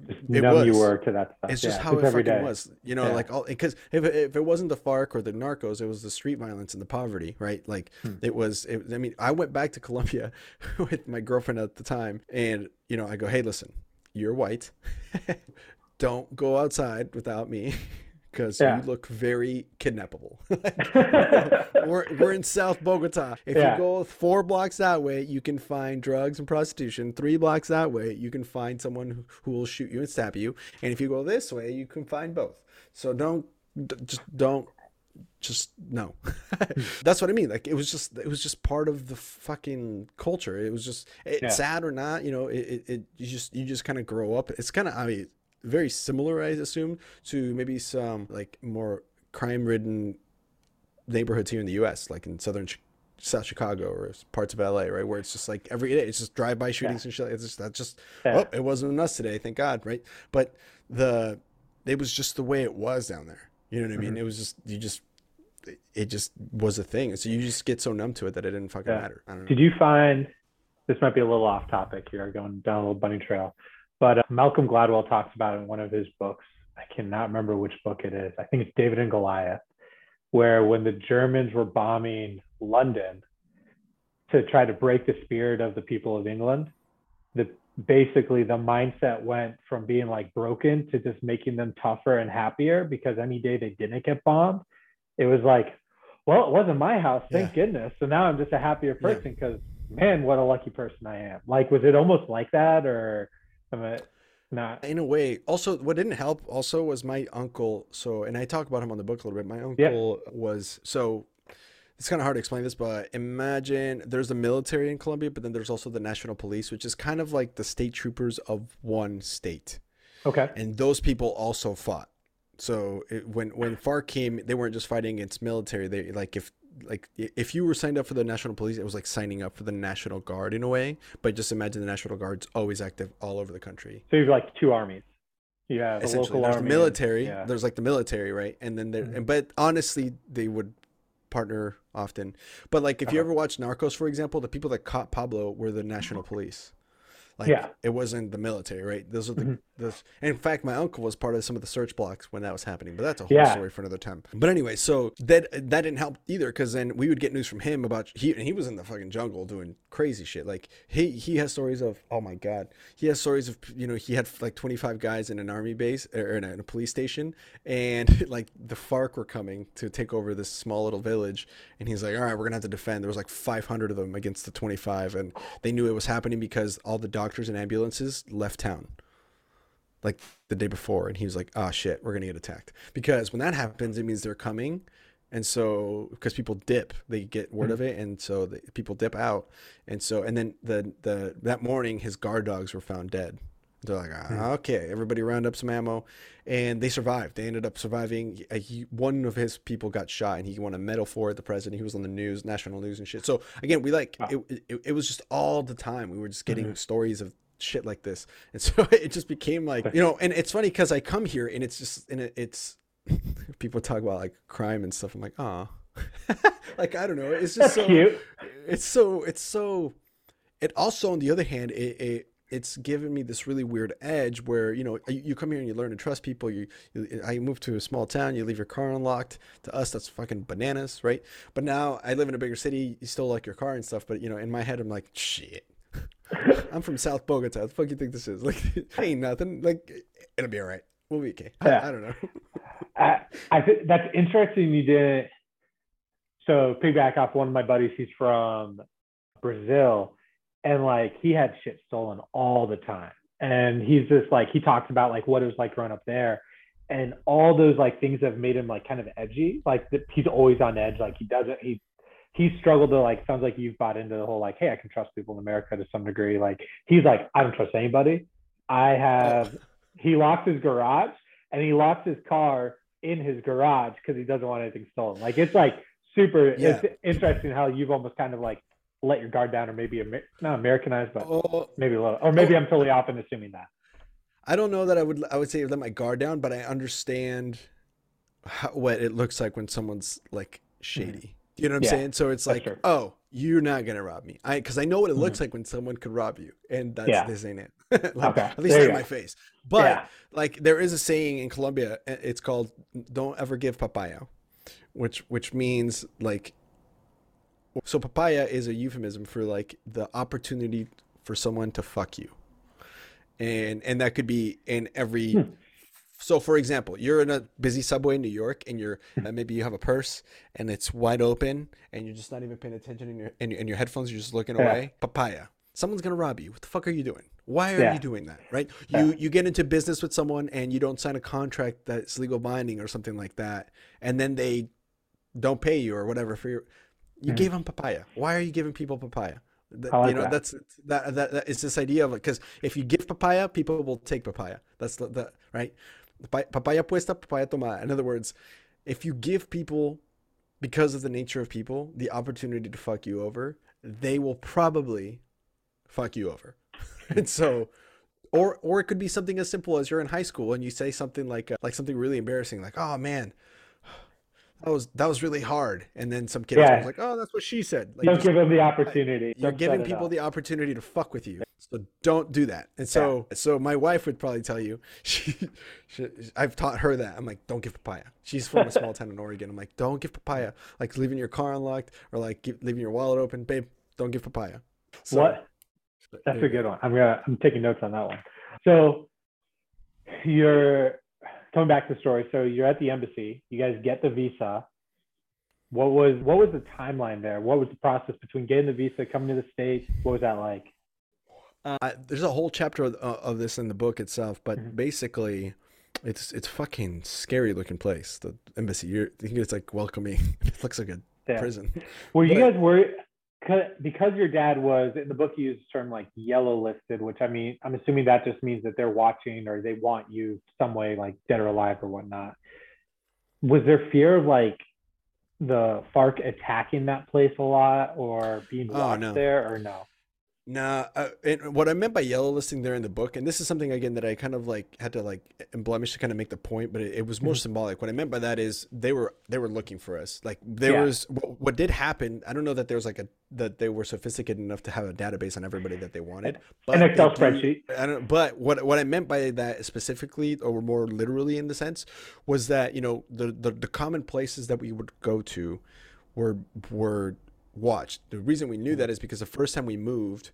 Speaker 2: it was. you were to that
Speaker 1: stuff. It's just yeah, how it fucking day. was. You know, yeah. like all because if if it wasn't the FARC or the narcos, it was the street violence and the poverty, right? Like hmm. it was. It, I mean, I went back to Colombia with my girlfriend at the time, and you know, I go, hey, listen, you're white don't go outside without me because yeah. you look very kidnappable. we're, we're in South Bogota. If yeah. you go four blocks that way, you can find drugs and prostitution. Three blocks that way, you can find someone who, who will shoot you and stab you. And if you go this way, you can find both. So don't, just don't just no that's what i mean like it was just it was just part of the fucking culture it was just it's yeah. sad or not you know it, it, it you just you just kind of grow up it's kind of i mean very similar, I assume, to maybe some like more crime-ridden neighborhoods here in the U.S., like in southern South Chicago or parts of LA, right, where it's just like every day it's just drive-by shootings yeah. and shit. It's just that's just yeah. oh, it wasn't us today, thank God, right? But the it was just the way it was down there. You know what I mean? Mm-hmm. It was just you just it just was a thing. So you just get so numb to it that it didn't fucking yeah. matter.
Speaker 2: Did you find this might be a little off topic here, going down a little bunny trail? But uh, Malcolm Gladwell talks about in one of his books. I cannot remember which book it is. I think it's David and Goliath, where when the Germans were bombing London to try to break the spirit of the people of England, the basically the mindset went from being like broken to just making them tougher and happier because any day they didn't get bombed, it was like, well, it wasn't my house, thank yeah. goodness. So now I'm just a happier person because yeah. man, what a lucky person I am. Like, was it almost like that or? But not
Speaker 1: in a way. Also, what didn't help also was my uncle. So, and I talk about him on the book a little bit. My uncle yeah. was so. It's kind of hard to explain this, but imagine there's the military in Colombia, but then there's also the national police, which is kind of like the state troopers of one state.
Speaker 2: Okay.
Speaker 1: And those people also fought. So it, when when FARC came, they weren't just fighting against military. They like if like if you were signed up for the national police it was like signing up for the national guard in a way but just imagine the national guard's always active all over the country
Speaker 2: so you have like two armies you have a local
Speaker 1: there's
Speaker 2: army
Speaker 1: military and, yeah. there's like the military right and then there mm-hmm. but honestly they would partner often but like if uh-huh. you ever watch narcos for example the people that caught pablo were the national police like yeah. it wasn't the military, right? Those are the, mm-hmm. In fact, my uncle was part of some of the search blocks when that was happening, but that's a whole yeah. story for another time. But anyway, so that that didn't help either because then we would get news from him about he and he was in the fucking jungle doing crazy shit. Like he he has stories of oh my god, he has stories of you know he had like twenty five guys in an army base or in a, in a police station, and like the FARC were coming to take over this small little village, and he's like, all right, we're gonna have to defend. There was like five hundred of them against the twenty five, and they knew it was happening because all the doctors and ambulances left town like the day before and he was like oh shit we're gonna get attacked because when that happens it means they're coming and so because people dip they get word mm-hmm. of it and so the, people dip out and so and then the the that morning his guard dogs were found dead they're like, ah, okay, everybody round up some ammo, and they survived. They ended up surviving. He, one of his people got shot, and he won a medal for it. The president, he was on the news, national news, and shit. So again, we like wow. it, it, it. was just all the time. We were just getting mm-hmm. stories of shit like this, and so it just became like you know. And it's funny because I come here, and it's just and it, it's people talk about like crime and stuff. I'm like, ah, like I don't know. It's just That's so. Cute. It's so. It's so. It also, on the other hand, it, it it's given me this really weird edge where you know you, you come here and you learn to trust people. You, you I move to a small town, you leave your car unlocked. To us, that's fucking bananas, right? But now I live in a bigger city. You still like your car and stuff, but you know, in my head, I'm like, shit. I'm from South Bogota. What the fuck you think this is? Like, ain't nothing. Like, it'll be all right. We'll be okay. I,
Speaker 2: Yeah.
Speaker 1: I don't know.
Speaker 2: I, I think that's interesting. You didn't. So piggyback off one of my buddies. He's from Brazil, and like he had shit stolen all the time. And he's just like he talks about like what it was like growing up there, and all those like things have made him like kind of edgy. Like that he's always on edge. Like he doesn't he he struggled to like sounds like you've bought into the whole like hey I can trust people in America to some degree. Like he's like I don't trust anybody. I have. He locks his garage and he locks his car in his garage because he doesn't want anything stolen. Like it's like super.
Speaker 1: Yeah.
Speaker 2: It's interesting how you've almost kind of like let your guard down, or maybe Amer- not Americanized, but
Speaker 1: Oh,
Speaker 2: maybe a little, or maybe I'm totally off in assuming that.
Speaker 1: I don't know that I would I would say let my guard down, but I understand how, what it looks like when someone's like mm-hmm. shady. You know what I'm
Speaker 2: Mm-hmm.
Speaker 1: Saying? So it's like,
Speaker 2: true.
Speaker 1: oh, you're not gonna rob me. I because I know what it looks like when someone could rob you, and that's
Speaker 2: Yeah.
Speaker 1: this ain't it. Like,
Speaker 2: Okay,
Speaker 1: At least not in my face. But
Speaker 2: yeah,
Speaker 1: like there is a saying in Colombia. uh, It's called "Don't ever give papaya," which which means like. So papaya is a euphemism for like the opportunity for someone to fuck you, and and that could be in every.
Speaker 2: Hmm.
Speaker 1: So for example, you're in a busy subway in New York, and you're uh, maybe you have a purse and it's wide open, and you're just not even paying attention, and your and your, your headphones you're just looking
Speaker 2: Yeah.
Speaker 1: away. Papaya. Someone's gonna rob you. What the fuck are you doing? Why are
Speaker 2: Yeah.
Speaker 1: you doing that? Right?
Speaker 2: Yeah.
Speaker 1: You you get into business with someone and you don't sign a contract that's legal binding or something like that, and then they don't pay you or whatever for your. You
Speaker 2: Mhm.
Speaker 1: gave them papaya. Why are you giving people papaya? That-
Speaker 2: like
Speaker 1: you know
Speaker 2: that.
Speaker 1: that's that, that that it's this idea of because if you give papaya, people will take papaya. That's the, the right. Pa- Papaya puesta, papaya tomada. In other words, if you give people because of the nature of people the opportunity to fuck you over, they will probably fuck you over. and so or or it could be something as simple as you're in high school and you say something like uh, like something really embarrassing like, "Oh man, that was that was really hard." And then some kid
Speaker 2: Yeah.
Speaker 1: was like, "Oh, that's what she said." Like
Speaker 2: don't
Speaker 1: just-
Speaker 2: give them the opportunity.
Speaker 1: you're
Speaker 2: Don't
Speaker 1: giving people the opportunity to fuck with you so don't do that and so so my wife would probably tell you she, she i've taught her that i'm like don't give papaya she's from a small town in oregon i'm like don't give papaya like leaving your car unlocked or like give, leaving your wallet open babe don't give papaya so,
Speaker 2: what? That's a good one. I'm gonna I'm taking notes on that one. So you're coming back to the story. So you're at the embassy. You guys get the visa. What was what was the timeline there? What was the process between getting the visa, coming to the states? What was that like?
Speaker 1: uh, there's a whole chapter of, uh, of this in the book itself but
Speaker 2: Mhm.
Speaker 1: basically it's it's fucking scary looking place the embassy you're you think it's like welcoming it looks like a
Speaker 2: Yeah.
Speaker 1: prison
Speaker 2: Were you
Speaker 1: But-
Speaker 2: guys worried? 'Cause- your dad was in the book, you used the term like yellow listed, which I mean, I'm assuming that just means that they're watching or they want you some way, like dead or alive or whatnot. Was there fear of like the FARC attacking that place a lot or being
Speaker 1: Oh, no.
Speaker 2: there or no?
Speaker 1: Nah, uh, and what I meant by yellow listing there in the book, and this is something again that I kind of like had to like embellish to kind of make the point, but it, it was more
Speaker 2: Mhm.
Speaker 1: symbolic. What I meant by that is they were they were looking for us. Like there
Speaker 2: Yeah.
Speaker 1: was what, what did happen. I don't know that there was like a that they were sophisticated enough to have a database on everybody that they wanted. But
Speaker 2: An Excel spreadsheet.
Speaker 1: I don't. But what what I meant by that specifically, or more literally in the sense, was that you know the the, the common places that we would go to were were watched. The reason we knew that is because the first time we moved,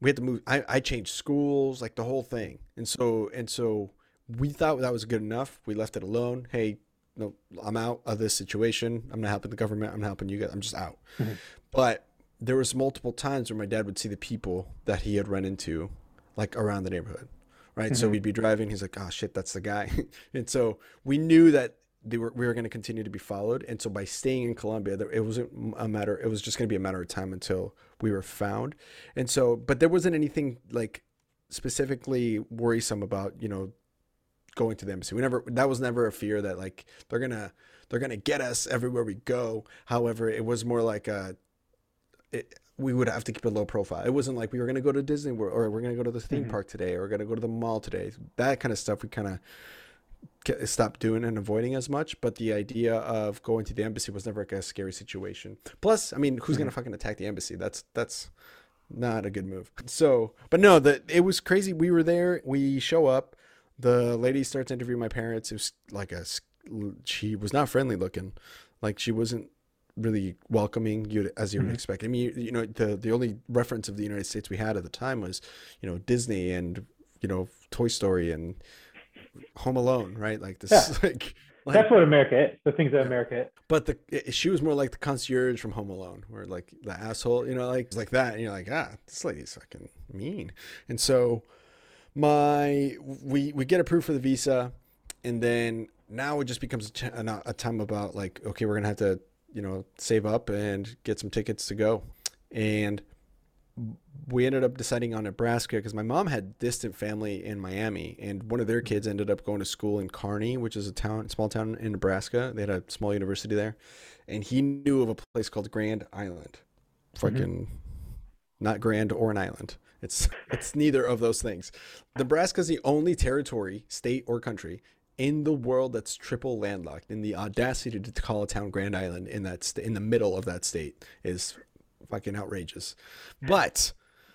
Speaker 1: we had to move. I, I changed schools, like the whole thing, and so and so we thought that was good enough. We left it alone. Hey, no, I'm out of this situation. I'm not helping the government. I'm not helping you guys. I'm just out.
Speaker 2: Mhm.
Speaker 1: But there was multiple times where my dad would see the people that he had run into, like around the neighborhood, right? So
Speaker 2: Mhm.
Speaker 1: we'd be driving. He's like, "Oh shit, that's the guy," and so we knew that they were we were going to continue to be followed. And so by staying in Colombia, it wasn't a matter. It was just going to be a matter of time until we were found. And so, but there wasn't anything like specifically worrisome about you know going to the embassy. We never that was never a fear that like they're gonna they're gonna get us everywhere we go. However, it was more like a it, we would have to keep a low profile. It wasn't like we were gonna go to Disney World or we're gonna go to the theme
Speaker 2: Mhm.
Speaker 1: park today or we're gonna go to the mall today. That kind of stuff we kind of stopped doing and avoiding as much. But the idea of going to the embassy was never like a scary situation. Plus, I mean, who's gonna fucking attack the embassy? That's that's not a good move. So, but no, the it was crazy. We were there. We show up. The lady starts interviewing my parents. It was like a she was not friendly looking, like she wasn't really welcoming you as you would mm-hmm. expect. I mean, you, you, know, the the only reference of the United States we had at the time was, you know, Disney and you know Toy Story and Home Alone, right? Like this, yeah. like,
Speaker 2: like, that's what America is. The things that yeah. America is.
Speaker 1: But the she was more like the concierge from Home Alone, where like the asshole, you know, like it's like that, and you're like, ah, this lady's fucking mean. And so, my we we get approved for the visa, and then now it just becomes a, a time about like, okay, we're gonna have to you know save up and get some tickets to go, and we ended up deciding on Nebraska because my mom had distant family in Miami, and one of their kids ended up going to school in Kearney, which is a town, small town in Nebraska. They had a small university there, and he knew of a place called Grand Island. Fucking, mm-hmm. not Grand or an island. It's it's neither of those things. Nebraska is the only territory, state or country in the world that's triple landlocked. And the audacity to call a town Grand Island in that st- in the middle of that state is fucking outrageous. But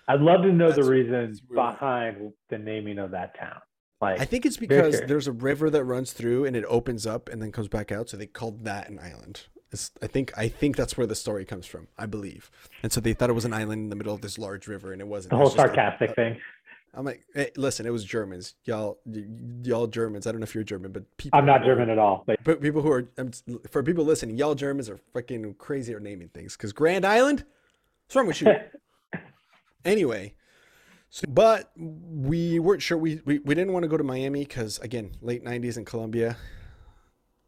Speaker 2: I'd love to know the reason behind the naming of that town.
Speaker 1: Like, I think it's because there's a river that runs through and it opens up and then comes back out, so they called that an island. It's, I think I think that's where the story comes from. I believe, and so they thought it was an island in the middle of this large river, and it wasn't.
Speaker 2: The whole sarcastic a, thing.
Speaker 1: I'm like, hey, listen, it was Germans, y'all, y'all Germans. I don't know if you're German, but people.
Speaker 2: I'm not German at all.
Speaker 1: But, but people who are, for people listening, y'all Germans are freaking crazy at naming things. Because Grand Island, what's wrong with you? anyway, so, but we weren't sure. We, we we didn't want to go to Miami because again, late '90s in Colombia,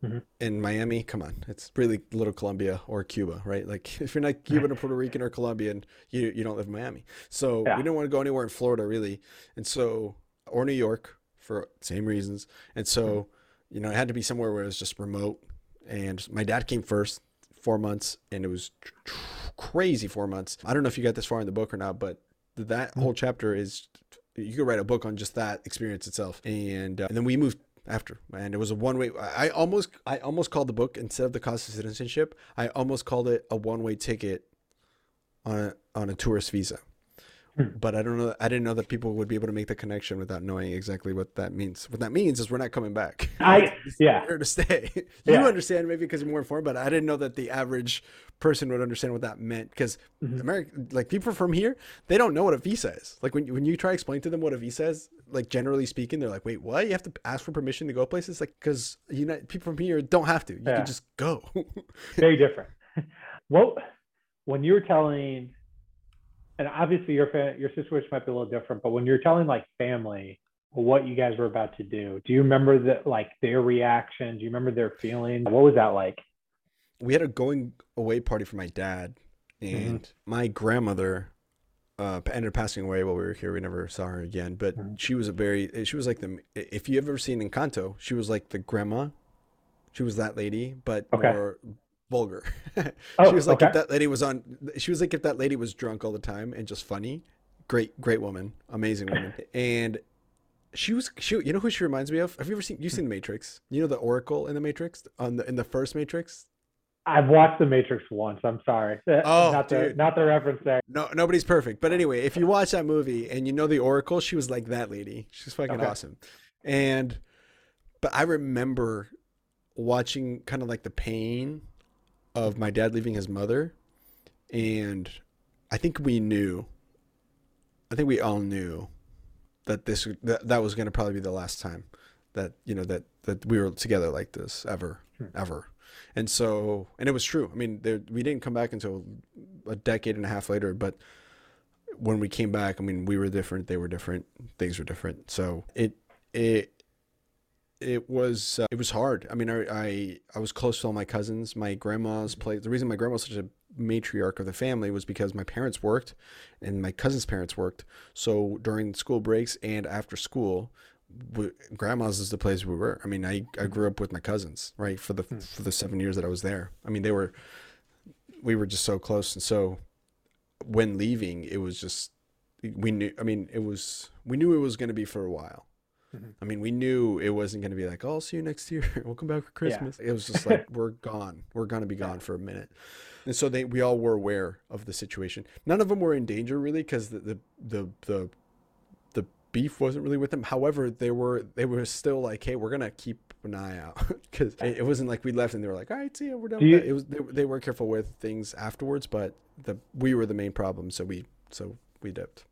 Speaker 1: mm-hmm. in Miami. Come on, it's really little Colombia or Cuba, right? Like if you're not Cuban or Puerto Rican or Colombian, you you don't live in Miami. So yeah. we didn't want to go anywhere in Florida really, and so or New York for same reasons. And so mm-hmm. you know it had to be somewhere where it was just remote. And my dad came first, four months, and it was tr- tr- crazy four months. I don't know if you got this far in the book or not, but that mm-hmm. whole chapter is you could write a book on just that experience itself. And, uh, and then we moved after and it was a one way i almost i almost called the book instead of the cost of citizenship i almost called it a one way ticket on a, on a tourist visa. But I don't know. I didn't know that people would be able to make the connection without knowing exactly what that means. What that means is we're not coming back.
Speaker 2: I yeah.
Speaker 1: Here to stay. you yeah. understand maybe because you're more informed, but I didn't know that the average person would understand what that meant. Because mm-hmm. America, like people from here, they don't know what a visa is. Like when when you try to explain to them what a visa is, like generally speaking, they're like, "Wait, what? You have to ask for permission to go places?" Like because you know people from here don't have to. You yeah. can just go.
Speaker 2: Very different. Well, when you were telling and obviously your fa- your situation might be a little different, but when you're telling like family what you guys were about to do, do you remember that like their reaction? Do you remember their feelings? What was that like?
Speaker 1: We had a going away party for my dad, and mm-hmm. my grandmother uh, ended up passing away while we were here. We never saw her again, but mm-hmm. she was a very she was like the if you have ever seen Encanto, she was like the grandma. She was that lady, but okay. more vulgar. oh, she was like okay. if that lady was on she was like if that lady was drunk all the time and just funny. Great great woman, amazing woman. and she was she you know who she reminds me of? Have you ever seen you seen the Matrix? You know the Oracle in the Matrix on the in the first Matrix?
Speaker 2: I've watched the Matrix once. I'm sorry.
Speaker 1: Oh,
Speaker 2: not
Speaker 1: dude.
Speaker 2: the not the reference there.
Speaker 1: No, nobody's perfect. But anyway, if you watch that movie and you know the Oracle, she was like that lady. She's fucking okay. awesome. And but I remember watching kind of like the pain of my dad leaving his mother, and I think we knew. I think we all knew that this that, that was going to probably be the last time that you know that that we were together like this ever hmm. ever and so and it was true i mean there, we didn't come back until a decade and a half later but when we came back i mean we were different they were different things were different so it it it was uh, it was hard. I mean, I, I, I was close to all my cousins. My grandma's place. The reason my grandma was such a matriarch of the family was because my parents worked, and my cousins' parents worked. So during school breaks and after school, we, grandma's is the place we were. I mean, I, I grew up with my cousins right for the hmm. for the seven years that I was there. I mean, they were we were just so close, and so when leaving, it was just we knew. I mean, it was we knew it was going to be for a while Mm-hmm. I mean, we knew it wasn't going to be like, oh, I'll see you next year. we'll come back for Christmas. Yeah. It was just like, we're gone. We're going to be gone for a minute. And so they, we all were aware of the situation. None of them were in danger really because the, the, the, the, the beef wasn't really with them. However, they were, they were still like, hey, we're going to keep an eye out because it, it, wasn't like we left and they were like, all right, see ya, we're done. You, it was, they, they were careful with things afterwards, but the, we were the main problem. So we, so we dipped.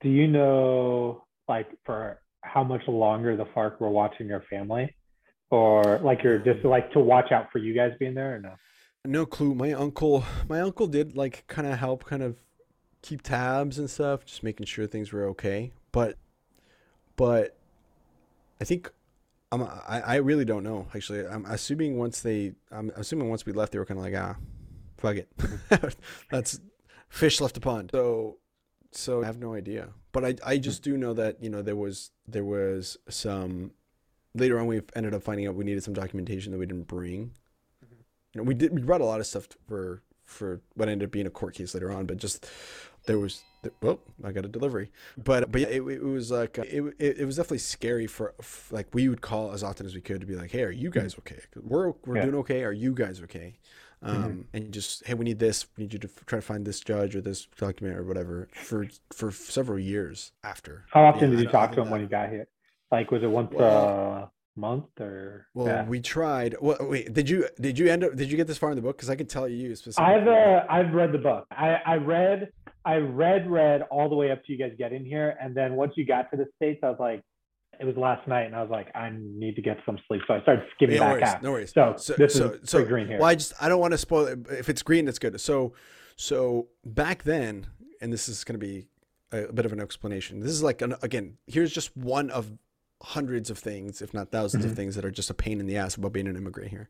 Speaker 2: Do you know, like, for how much longer the FARC were watching your family, or like you're just like to watch out for you guys being there, or no?
Speaker 1: No clue. My uncle, my uncle did like kind of help, kind of keep tabs and stuff, just making sure things were okay. But, but I think I'm, I, I really don't know. Actually, I'm assuming once they, I'm assuming once we left, they were kind of like, ah, fuck it, that's fish left the pond. So so I have no idea. But I I just do know that you know there was there was some later on we ended up finding out we needed some documentation that we didn't bring. Mm-hmm. You know we did we brought a lot of stuff for for what ended up being a court case later on, but just there was well I got a delivery, but but yeah, it, it was like it, it, it was definitely scary for, like we would call as often as we could to be like hey are you mm-hmm. guys okay we're we're yeah. doing okay are you guys okay. Um, mm-hmm. and just hey we need this. We need you to f- try to find this judge or this document or whatever for for several years after.
Speaker 2: How often yeah, did you talk to him that. when you got here like was it once well, a month or
Speaker 1: well yeah. we tried. Well wait did you did you end up did you get this far in the book? Because i could tell you
Speaker 2: specifically. I've uh, i've read the book. I i read i read read all the way up to you guys getting here. And then once you got to the states i was like it was last night, and I was like, I need to get some sleep. So I started skimming
Speaker 1: no
Speaker 2: back
Speaker 1: worries,
Speaker 2: out.
Speaker 1: No worries.
Speaker 2: So, so this so, is so green here.
Speaker 1: Well, I just I don't want to spoil it. If it's green, it's good. So so back then, and this is going to be a, a, bit of an explanation. This is like an, again, here's just one of hundreds of things, if not 1000s mm-hmm. of things that are just a pain in the ass about being an immigrant here.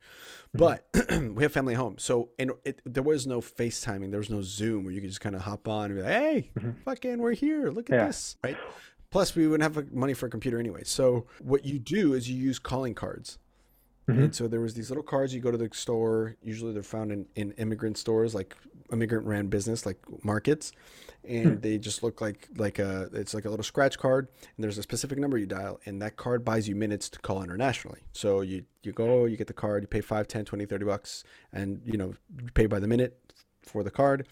Speaker 1: Mm-hmm. But we have family home, so and it, there was no FaceTiming, there was no Zoom where you could just kind of hop on and be like, "Hey, mm-hmm. fucking, we're here. Look at yeah. this!" Right? Plus, we wouldn't have money for a computer anyway. So what you do is you use calling cards. Mm-hmm. And so there was these little cards. You go to the store. Usually they're found in, in immigrant stores, like immigrant ran business, like markets, and hmm. they just look like like a it's like a little scratch card. And there's a specific number you dial, and that card buys you minutes to call internationally. So you you go, you get the card, you pay 5, 10, 20, 30 bucks, and you know you pay by the minute for the card.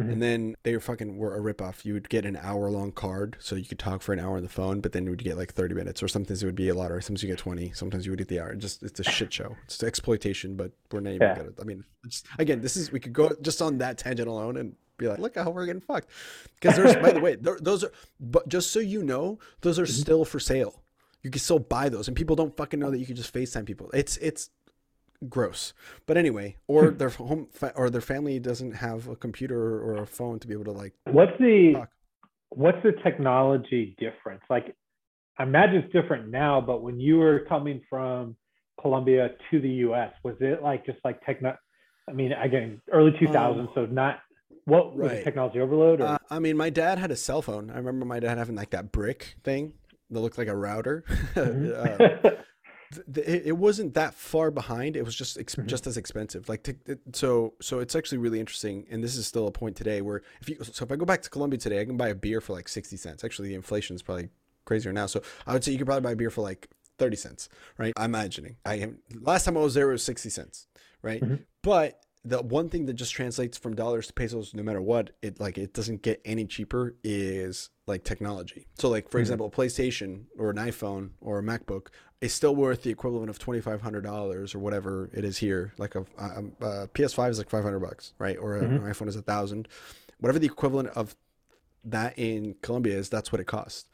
Speaker 1: Mm-hmm. And then they were fucking were a ripoff. You would get an hour long card, so you could talk for an hour on the phone, but then you would get like thirty minutes, or sometimes it would be a lot, or sometimes you get twenty, sometimes you would get the hour. Just it's a shit show. It's exploitation, but we're not even yeah. good. I mean, again, this is we could go just on that tangent alone and be like, look how we're getting fucked. Because there's, by the way, those are, but just so you know, those are mm-hmm. still for sale. You can still buy those, and people don't fucking know that you can just FaceTime people. It's it's gross. But anyway, or hmm. their home fa- or their family doesn't have a computer or a phone to be able to like.
Speaker 2: What's the talk. what's the technology difference? Like, I imagine it's different now, but when you were coming from Colombia to the U.S., was it like just like techno? I mean, again, early 2000s, um, so not what was right. technology overload?
Speaker 1: Uh, I mean, my dad had a cell phone. I remember my dad having like that brick thing that looked like a router. Mm-hmm. uh, it wasn't that far behind. It was just mm-hmm. just as expensive. Like to, so so it's actually really interesting, and this is still a point today where if you so if I go back to Colombia today, I can buy a beer for like sixty cents. Actually, the inflation is probably crazier now. So I would say you could probably buy a beer for like thirty cents, right? I'm imagining. I am last time I was there it was sixty cents, right? Mm-hmm. But the one thing that just translates from dollars to pesos no matter what it like it doesn't get any cheaper is like technology. So like for mm-hmm. example a playstation or an iphone or a macbook is still worth the equivalent of $2500 or whatever it is here. Like a, a, a ps5 is like 500 bucks right? Or mm-hmm. an iphone is a thousand. Whatever the equivalent of that in colombia is that's what it costs.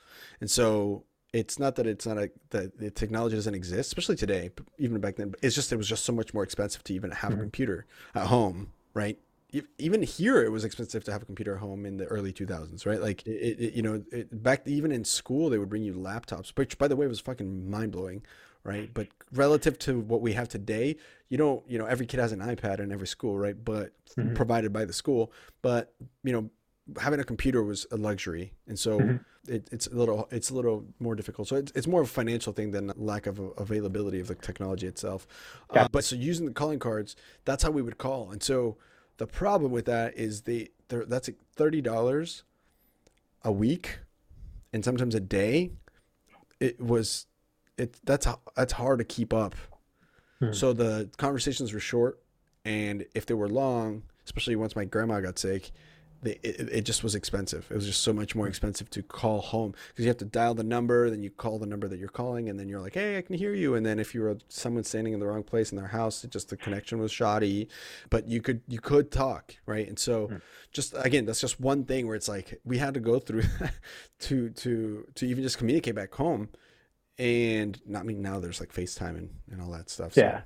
Speaker 1: And so it's not that it's not a that the technology doesn't exist, especially today, even back then. It's just it was just so much more expensive to even have mm-hmm. a computer at home, right? Even here, it was expensive to have a computer at home in the early 2000s, right? Like, it, it you know, it, back even in school, they would bring you laptops, which, by the way, was fucking mind blowing, right? But relative to what we have today, you don't, you know, every kid has an iPad in every school, right? But mm-hmm. provided by the school, but you know, having a computer was a luxury, and so mm-hmm. it, it's a little it's a little more difficult. So it's, it's more of a financial thing than lack of availability of the technology itself. Yeah. Uh, but so using the calling cards, that's how we would call. And so the problem with that is they that's thirty dollars a week, and sometimes a day. It was it that's that's hard to keep up.
Speaker 2: Hmm.
Speaker 1: So the conversations were short, and if they were long, especially once my grandma got sick, they, it, it just was expensive. It was just so much more expensive to call home because you have to dial the number, then you call the number that you're calling, and then you're like, "Hey, I can hear you." And then if you were someone standing in the wrong place in their house, it just the connection was shoddy, but you could you could talk, right? And so,
Speaker 2: Hmm.
Speaker 1: just again, that's just one thing where it's like we had to go through to to to even just communicate back home, and not I mean now there's like FaceTime and and all that stuff. So
Speaker 2: Yeah.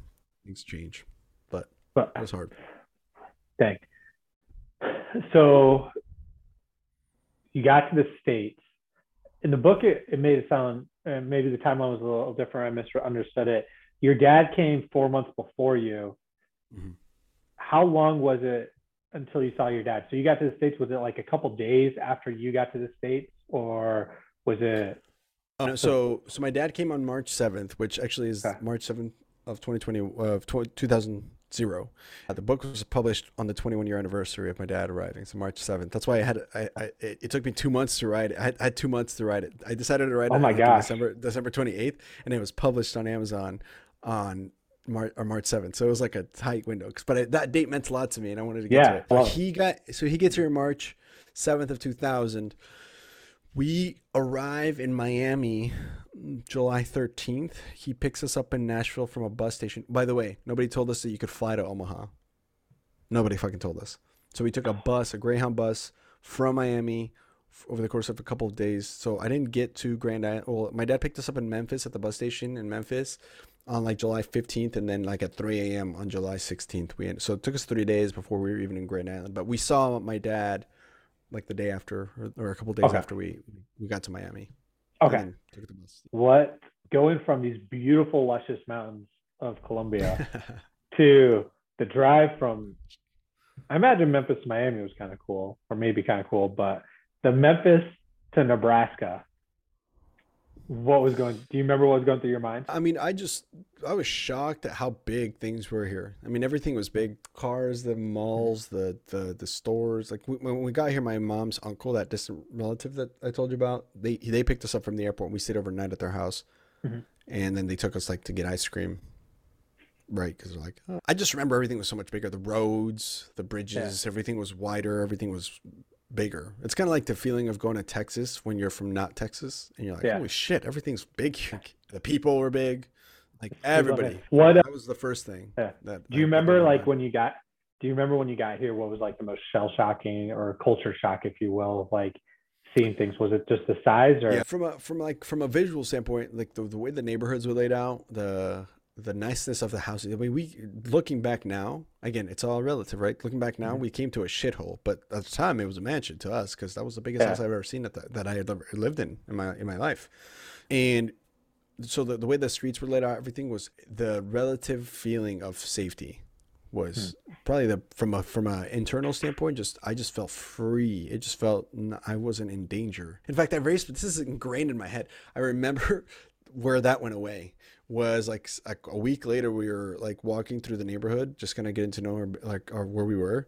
Speaker 1: things change, but
Speaker 2: But
Speaker 1: it was hard.
Speaker 2: dang so you got to the states. In the book, it, it made it sound maybe the timeline was a little different. I misunderstood it. Your dad came four months before you.
Speaker 1: Mm-hmm.
Speaker 2: How long was it until you saw your dad? So you got to the states. Was it like a couple days after you got to the states, or was it?
Speaker 1: Uh, so so my dad came on March seventh, which actually is
Speaker 2: okay.
Speaker 1: March seventh of 2020 of 2000 zero. Uh, the book was published on the 21 year anniversary of my dad arriving, so March 7th. That's why I had I, I it, it took me two months to write. It. I had, I had, two months to write it. I decided to write.
Speaker 2: Oh
Speaker 1: it
Speaker 2: my gosh.
Speaker 1: December December 28th, and it was published on Amazon on. March or March 7th. So it was like a tight window. But I, that date meant a lot to me and I wanted to get
Speaker 2: yeah,
Speaker 1: to it.
Speaker 2: Well,
Speaker 1: he got so he gets here March 7th of 2000. We arrive in Miami July 13th. He picks us up in Nashville from a bus station. By the way, nobody told us that you could fly to Omaha. Nobody fucking told us. So we took a bus, a Greyhound bus from Miami over the course of a couple of days. So I didn't get to Grand Island. Well, my dad picked us up in Memphis at the bus station in Memphis on like July 15th and then like at 3 a.m. on July 16th. We so it took us three days before we were even in Grand Island. But we saw my dad like the day after or, or a couple of days
Speaker 2: Okay.
Speaker 1: after we we got to Miami.
Speaker 2: Okay.
Speaker 1: took the bus.
Speaker 2: What going from these beautiful, luscious mountains of Colombia to the drive from I imagine Memphis to Miami was kind of cool, or maybe kind of cool, but the Memphis to Nebraska. What was going do you remember what was going through your mind?
Speaker 1: I mean, I just I was shocked at how big things were here. I mean, everything was big: cars, the malls, the the the stores. Like we, when we got here, my mom's uncle, that distant relative that I told you about, they they picked us up from the airport. and We stayed overnight at their house,
Speaker 2: Mhm.
Speaker 1: and then they took us like to get ice cream. Right, because they're like, oh. I just remember everything was so much bigger. The roads, the bridges, everything was wider. Everything was bigger. It's kind of like the feeling of going to Texas when you're from not Texas, and you're like,
Speaker 2: Yeah.
Speaker 1: holy shit, everything's big here. The people were big, like everybody.
Speaker 2: What
Speaker 1: that was the first thing.
Speaker 2: Yeah.
Speaker 1: That
Speaker 2: do you
Speaker 1: I-
Speaker 2: remember like when you got do you remember when you got here what was like the most shell shocking or culture shock if you will of like seeing things was it just the size or
Speaker 1: yeah from a from like from a visual standpoint like the, the way the neighborhoods were laid out the the niceness of the houses i mean we looking back now again it's all relative right? Looking back now
Speaker 2: Mhm.
Speaker 1: we came to a shithole but at the time it was a mansion to us because that was the biggest
Speaker 2: Yeah.
Speaker 1: house i've ever seen that, that, that i had ever lived in in my in my life. And so the, the way the streets were laid out everything was the relative feeling of safety was probably the from a from a internal standpoint just i just felt free. It just felt n- i wasn't in danger. In fact i sp- this is ingrained in my head. I remember where that went away was like, like a week later we were like walking through the neighborhood just kind of getting to know our, like our, where we were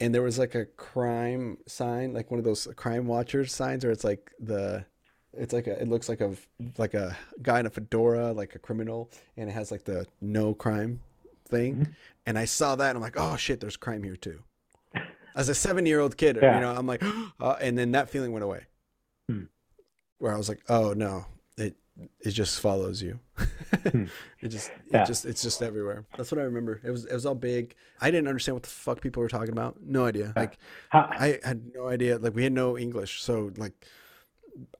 Speaker 1: and there was like a crime sign like one of those crime watchers signs where it's like the it's like a it looks like a like a guy in a fedora like a criminal and it has like the no crime thing
Speaker 2: Mhm.
Speaker 1: and i saw that and i'm like oh shit there's crime here too as a seven year old kid
Speaker 2: Yeah.
Speaker 1: you know i'm like uh, and then that feeling went away
Speaker 2: Hmm.
Speaker 1: where i was like oh no it it just follows you
Speaker 2: Hmm.
Speaker 1: it just it
Speaker 2: Yeah.
Speaker 1: just it's just everywhere that's what i remember it was it was all big i didn't understand what the fuck people were talking about no idea like
Speaker 2: how,
Speaker 1: I had no idea. Like we had no English, so like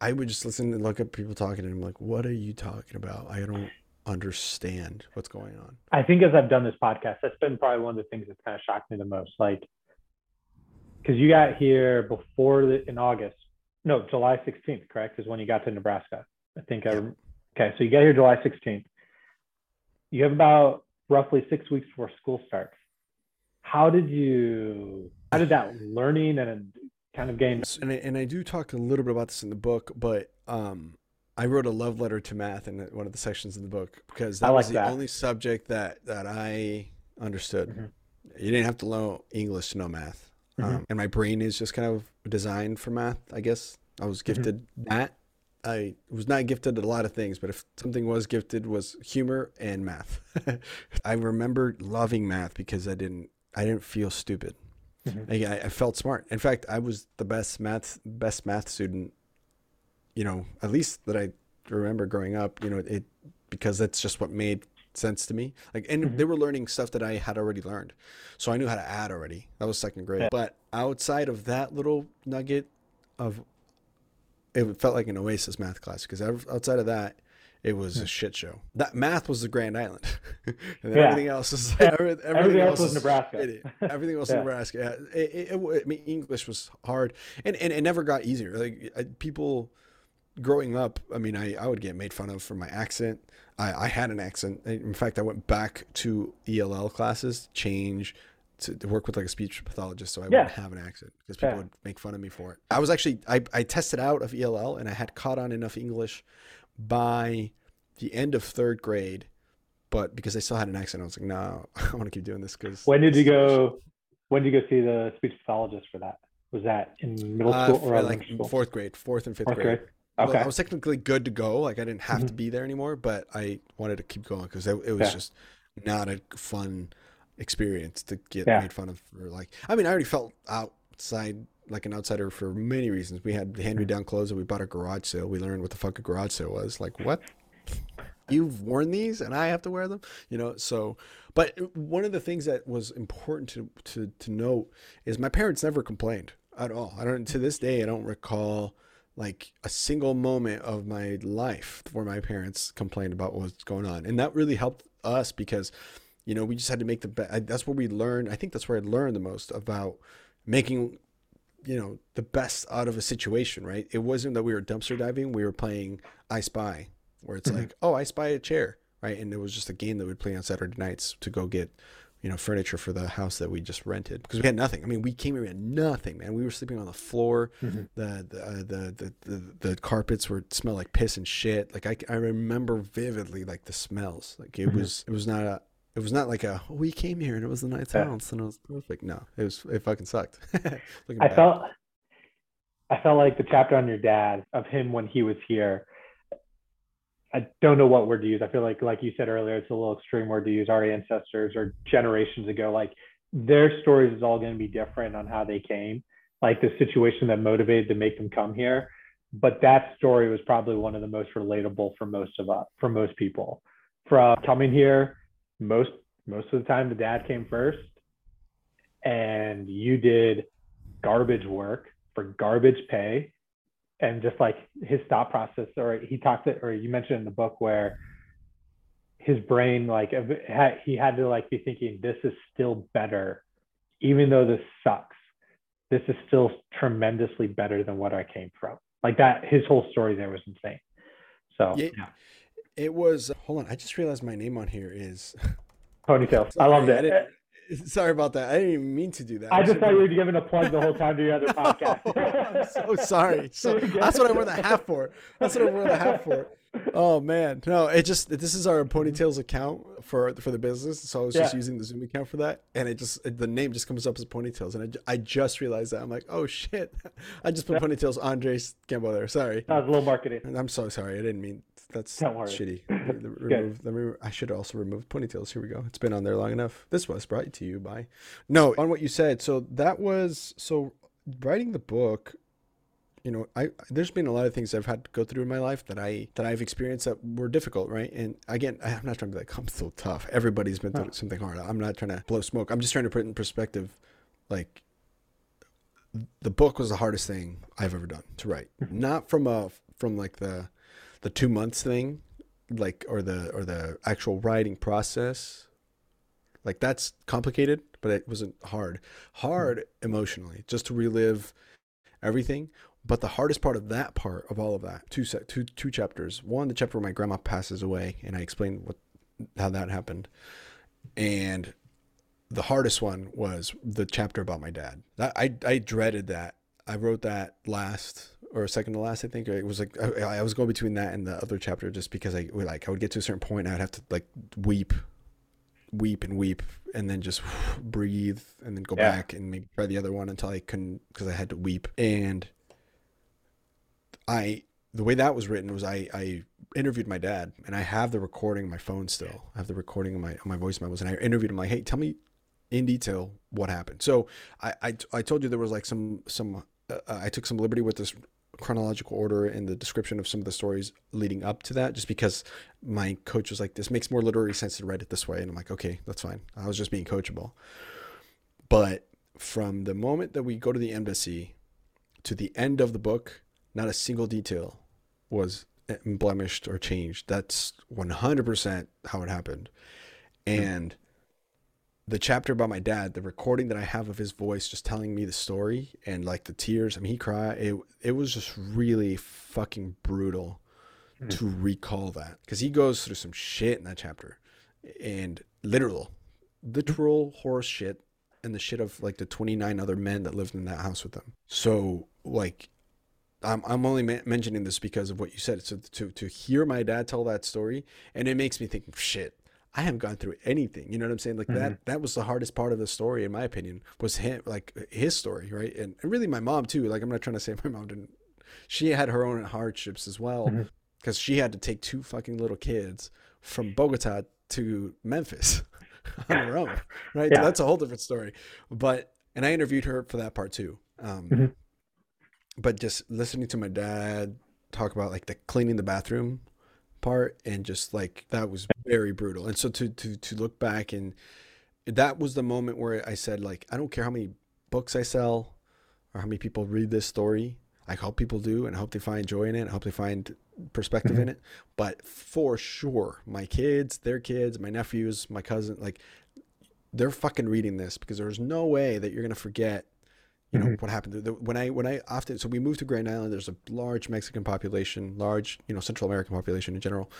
Speaker 1: I would just listen and look at people talking, and I'm like, "What are you talking about? I don't understand what's going on."
Speaker 2: I think as I've done this podcast, that's been probably one of the things that's kind of shocked me the most. Like, because you got here before the, in August, no, July 16th, correct? Is when you got to Nebraska. I think I, okay. So you get here July 16th. You have about roughly six weeks before school starts. How did you, how did that learning and kind of gain?
Speaker 1: And I, and I do talk a little bit about this in the book, but um, I wrote a love letter to math in one of the sections in the book because that
Speaker 2: I
Speaker 1: was the
Speaker 2: that.
Speaker 1: only subject that that I understood.
Speaker 2: Mhm.
Speaker 1: You didn't have to know English to know math,
Speaker 2: Mhm.
Speaker 1: um, and my brain is just kind of designed for math. I guess I was
Speaker 2: Mm-hmm.
Speaker 1: gifted that, I was not gifted at a lot of things, but if something was gifted was humor and math. I remember loving math because I didn't I didn't feel stupid.
Speaker 2: Mhm.
Speaker 1: I, I felt smart. In fact, I was the best math best math student. You know, at least that I remember growing up. You know, it because that's just what made sense to me. Like, and
Speaker 2: Mhm.
Speaker 1: they were learning stuff that I had already learned, so I knew how to add already. That was second grade.
Speaker 2: Yeah.
Speaker 1: But outside of that little nugget of, it felt like an oasis math class because outside of that. It was a shit show. That math was the Grand Island, and then
Speaker 2: Yeah.
Speaker 1: everything else is like, every- everything,
Speaker 2: Everything else was Nebraska.
Speaker 1: Everything else
Speaker 2: Yeah.
Speaker 1: in Nebraska. Yeah. It, it, it, I mean, English was hard, and, and it never got easier. Like I, people growing up, I mean, I, I would get made fun of for my accent. I, I had an accent. In fact, I went back to ELL classes, change to, to work with like a speech pathologist, so I
Speaker 2: Yeah.
Speaker 1: wouldn't have an accent because people
Speaker 2: Yeah.
Speaker 1: would make fun of me for it. I was actually I, I tested out of ELL, and I had caught on enough English by the end of third grade. But because I still had an accent, I was like, no, I want to keep doing this because
Speaker 2: When did you go? When did you go see the speech pathologist for that? Was that in middle
Speaker 1: Uh,
Speaker 2: school
Speaker 1: for,
Speaker 2: or
Speaker 1: like
Speaker 2: school?
Speaker 1: fourth grade, fourth and fifth
Speaker 2: Fourth
Speaker 1: grade.
Speaker 2: grade.
Speaker 1: Well,
Speaker 2: Okay.
Speaker 1: I was technically good to go. Like I didn't have to
Speaker 2: Mhm.
Speaker 1: be there anymore, but I wanted to keep going because it, it was
Speaker 2: Yeah.
Speaker 1: just not a fun experience to get
Speaker 2: Yeah.
Speaker 1: made fun of. For like, I mean, I already felt outside like an outsider for many reasons. We had hand me mm-hmm. down clothes and we bought a garage sale. We learned what the fuck a garage sale was. Like what? You've worn these and I have to wear them, you know. So, but one of the things that was important to to to note is my parents never complained at all. I don't to this day I don't recall like a single moment of my life where my parents complained about what's going on, and that really helped us because you know we just had to make the best. That's where we learned. I think that's where I learned the most about making you know the best out of a situation. Right? It wasn't that we were dumpster diving; we were playing I Spy, where it's
Speaker 2: Mhm.
Speaker 1: like, oh, I spy a chair, right? And it was just a game that we'd play on Saturday nights to go get you know, furniture for the house that we just rented because we had nothing. I mean, we came here we had nothing, man. We were sleeping on the floor.
Speaker 2: Mhm.
Speaker 1: The the, uh, the the the the carpets were smell like piss and shit. Like I, I remember vividly like the smells. Like it
Speaker 2: Mhm.
Speaker 1: was it was not a it was not like a oh, we came here and it was the nice
Speaker 2: Yeah.
Speaker 1: house and it was perfect. No, it was it fucking sucked.
Speaker 2: I
Speaker 1: back.
Speaker 2: felt I felt like the chapter on your dad of him when he was here. I don't know what word to use. I feel like, like you said earlier, it's a little extreme word to use. Our ancestors or generations ago, like their stories is all going to be different on how they came, like the situation that motivated to make them come here. But that story was probably one of the most relatable for most of us, for most people. From coming here, most most of the time the dad came first, and you did garbage work for garbage pay. And just like his thought process or he talked it or you mentioned in the book where his brain like he had to like be thinking this is still better even though this sucks. This is still tremendously better than what i came from. Like that his whole story there was insane. So
Speaker 1: Yeah. It was uh, hold on. I just realized my name on here is.
Speaker 2: Pony Tales i loved
Speaker 1: I
Speaker 2: it
Speaker 1: Sorry about that. I didn't even mean to do that.
Speaker 2: i just thought you were giving a plug the whole time to your other oh, podcast
Speaker 1: I'm so sorry. So that's what I wore the hat for. That's what I wore the hat for. Oh man, no! It just this is our Pony Tales account for for the business, so I was just using the Zoom account for that, and it just the name just comes up as Pony Tales, and I, I just realized that I'm like, oh shit, I just put Pony Tales Andres Gamboa there. Sorry,
Speaker 2: that was a little marketing
Speaker 1: and I'm so sorry. I didn't mean that's
Speaker 2: Don't worry.
Speaker 1: shitty. Remove, me, I should also remove Pony Tales. Here we go. It's been on there long enough. This was brought to you by. No, on what you said. So that was so writing the book. You know, I there's been a lot of things I've had to go through in my life that I that I've experienced that were difficult, right? And again, I'm not trying to be like I'm so tough. Everybody's been through
Speaker 2: No.
Speaker 1: something hard. I'm not trying to blow smoke. I'm just trying to put it in perspective, like the book was the hardest thing I've ever done to write. Mm-hmm. Not from a from like the the two months thing, like or the or the actual writing process. Like that's complicated, but it wasn't hard. Hard mm-hmm. emotionally, just to relive everything. But the hardest part of that part of all of that, two two two chapters. One, the chapter where my grandma passes away, and I explain what how that happened. And the hardest one was the chapter about my dad. That, I I dreaded that. I wrote that last or second to last. I think it was like I, I was going between that and the other chapter just because I would like I would get to a certain point and I'd have to like weep, weep and weep, and then just breathe and then go
Speaker 2: Yeah.
Speaker 1: back and maybe try the other one until I couldn't because I had to weep and I the way that was written was I, I interviewed my dad and I have the recording on my phone still. I have the recording on my on my voice memos and I interviewed him like, hey, tell me in detail what happened. So I I, I told you there was like some some uh, I took some liberty with this chronological order in the description of some of the stories leading up to that, just because my coach was like, this makes more literary sense to write it this way, and I'm like, okay, that's fine. I was just being coachable. But from the moment that we go to the embassy to the end of the book, not a single detail was blemished or changed. That's 100% how it happened. And the chapter about my dad, the recording that I have of his voice just telling me the story and like the tears, I mean, he cried. It, it was just really fucking brutal mm-hmm. to recall that because he goes through some shit in that chapter and literal, literal horse shit and the shit of like the 29 other men that lived in that house with them. So, like, I'm, I'm only ma- mentioning this because of what you said. So to, to hear my dad tell that story, and it makes me think, shit, I haven't gone through anything. You know what I'm saying? Like mm-hmm. that, that was the hardest part of the story, in my opinion, was him, like his story, right? And, and really my mom too. Like I'm not trying to say my mom didn't, she had her own hardships as well, because mm-hmm. she had to take two fucking little kids from Bogota to Memphis on her own, right? Yeah. So that's a whole different story. But and I interviewed her for that part too. Um, mm-hmm but just listening to my dad talk about like the cleaning the bathroom part and just like that was very brutal and so to to to look back and that was the moment where i said like i don't care how many books i sell or how many people read this story i hope people do and i hope they find joy in it i hope they find perspective mm-hmm. in it but for sure my kids their kids my nephews my cousin like they're fucking reading this because there's no way that you're going to forget you know mm-hmm. what happened. When i when i often so we moved to grand island there's a large mexican population large you know central american population in general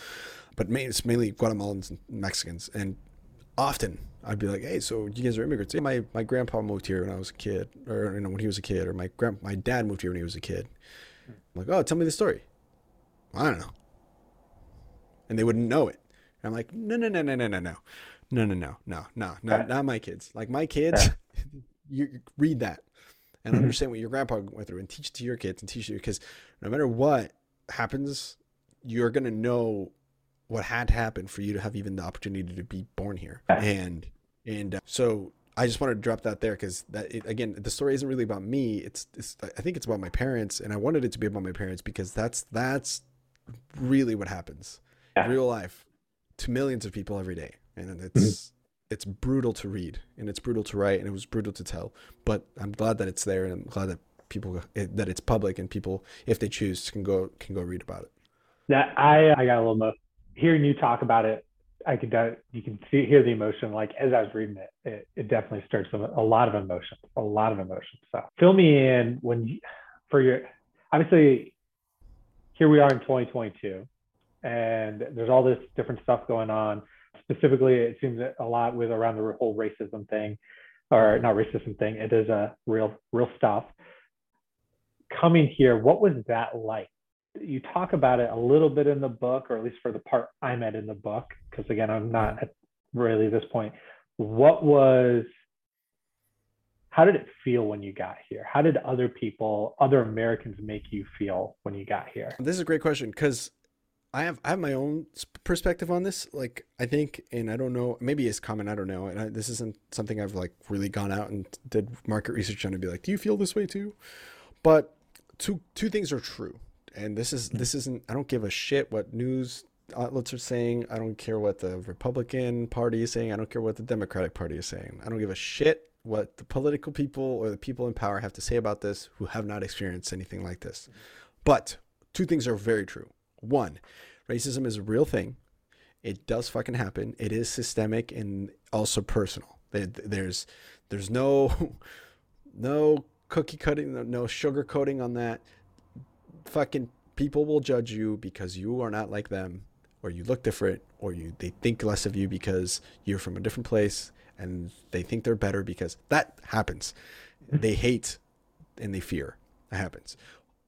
Speaker 1: but it's mainly guatemalans and mexicans. And often i'd be like hey so you guys are immigrants. Yeah, my my grandpa moved here when i was a kid or you know when he was a kid or my grand my dad moved here when he was a kid. I'm like oh tell me the story. I don't know. And they wouldn't know it. And i'm like no no no no no no no. No no no no no no not my kids. Like my kids you read that and mm-hmm. understand what your grandpa went through and teach it to your kids and teach you because no matter what happens, you're gonna know what had to happen for you to have even the opportunity to be born here. And and uh, so I just wanted to drop that there because that it, again, the story isn't really about me. It's, it's I think it's about my parents, and I wanted it to be about my parents because that's that's really what happens yeah. real life to millions of people every day, and it's. It's brutal to read and it's brutal to write and it was brutal to tell. But I'm glad that it's there and I'm glad that people that it's public and people, if they choose, can go can go read about it.
Speaker 2: That I uh, I got a little mo- hearing you talk about it. I could uh, you can see hear the emotion like as I was reading it. It, it definitely stirs some a lot of emotion, a lot of emotion. So fill me in when you, for your obviously here we are in 2022 and there's all this different stuff going on specifically, it seems a lot with around the whole racism thing, or not racism thing. It is a real, real stuff. Coming here, what was that like? You talk about it a little bit in the book, or at least for the part I'm at in the book, because again, I'm not at really this point. What was how did it feel when you got here? How did other people, other Americans make you feel when you got here?
Speaker 1: This is a great question because I have I have my own perspective on this. Like I think, and I don't know, maybe it's common. I don't know. And I, this isn't something I've like really gone out and did market research on to be like, do you feel this way too? But two two things are true, and this is hmm. this isn't. I don't give a shit what news outlets are saying. I don't care what the Republican Party is saying. I don't care what the Democratic Party is saying. I don't give a shit what the political people or the people in power have to say about this who have not experienced anything like this. Hmm. But two things are very true. One, racism is a real thing. It does fucking happen. It is systemic and also personal. There's there's no no cookie cutting, no sugar coating on that. Fucking people will judge you because you are not like them or you look different or you they think less of you because you're from a different place and they think they're better because that happens. They hate and they fear. That happens.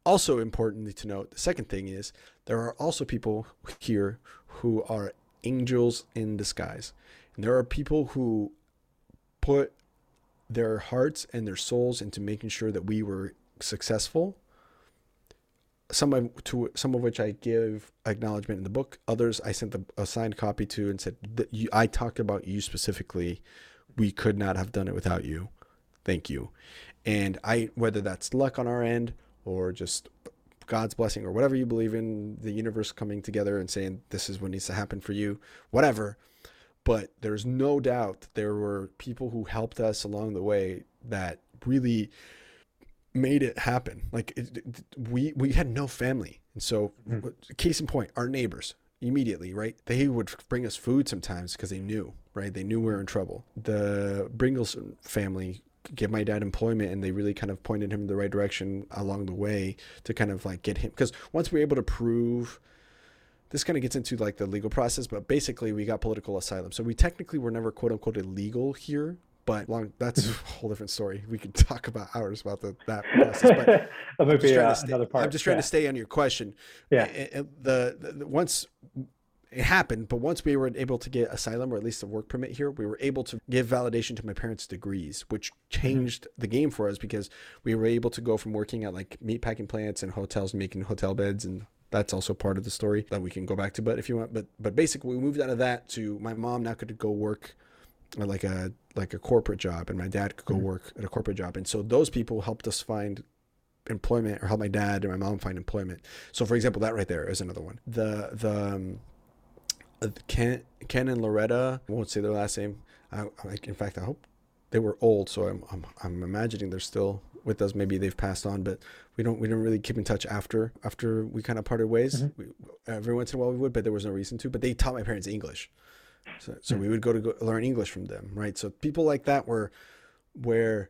Speaker 1: Also, importantly to note, the second thing is there are also people here who are angels in disguise. And there are people who put their hearts and their souls into making sure that we were successful some of to some of which I give acknowledgement in the book. Others I sent the, a signed copy to and said that you, I talked about you specifically. We could not have done it without you. Thank you. And I whether that's luck on our end or just God's blessing or whatever you believe in, the universe coming together and saying this is what needs to happen for you, whatever. But there's no doubt there were people who helped us along the way that really made it happen. Like it, it, we we had no family, and so mm-hmm. case in point, our neighbors immediately, right? They would bring us food sometimes because they knew, right? They knew we were in trouble. The Bringles family gave my dad employment and they really kind of pointed him in the right direction along the way to kind of like get him because once we were able to prove this kind of gets into like the legal process but basically we got political asylum so we technically were never quote unquote illegal here but long that's a whole different story. We could talk about hours about the, that process. But
Speaker 2: might be uh,
Speaker 1: stay,
Speaker 2: another part.
Speaker 1: I'm just trying yeah. to stay on your question.
Speaker 2: Yeah.
Speaker 1: The, the, the, once it happened, but once we were able to get asylum or at least a work permit here, we were able to give validation to my parents' degrees, which mm-hmm. changed mm-hmm. the game for us because we were able to go from working at like meat packing plants and hotels and making hotel beds and that's also part of the story that we can go back to but if you want but but basically we moved out of that to my mom now could go work like a like a corporate job and my dad could go mm-hmm. work at a corporate job and so those people helped us find employment or help my dad and my mom find employment so for example that right there is another one the the um, ken ken and loretta I won't say their last name. I, I, in fact i hope they were old so I'm, I'm i'm imagining they're still with us. Maybe they've passed on but we don't we don't really keep in touch after after we kind of parted ways. Mm-hmm. we, every once in a while we would but there was no reason to but they taught my parents english. So, so we would go to go learn English from them, right? So people like that were where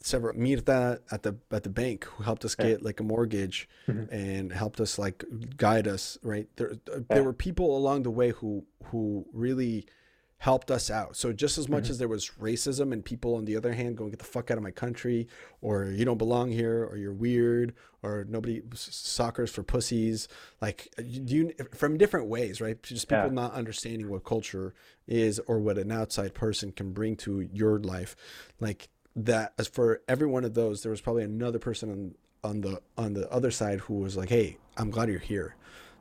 Speaker 1: several meet at the at the bank who helped us get like a mortgage mm-hmm. and helped us like guide us, right? There there were people along the way who who really helped us out. So just as much mm-hmm. as there was racism and people on the other hand going get the fuck out of my country or you don't belong here or you're weird or nobody soccer's for pussies like you from different ways, right? Just people yeah. not understanding what culture is or what an outside person can bring to your life. Like that as for every one of those there was probably another person on on the on the other side who was like, "Hey, I'm glad you're here."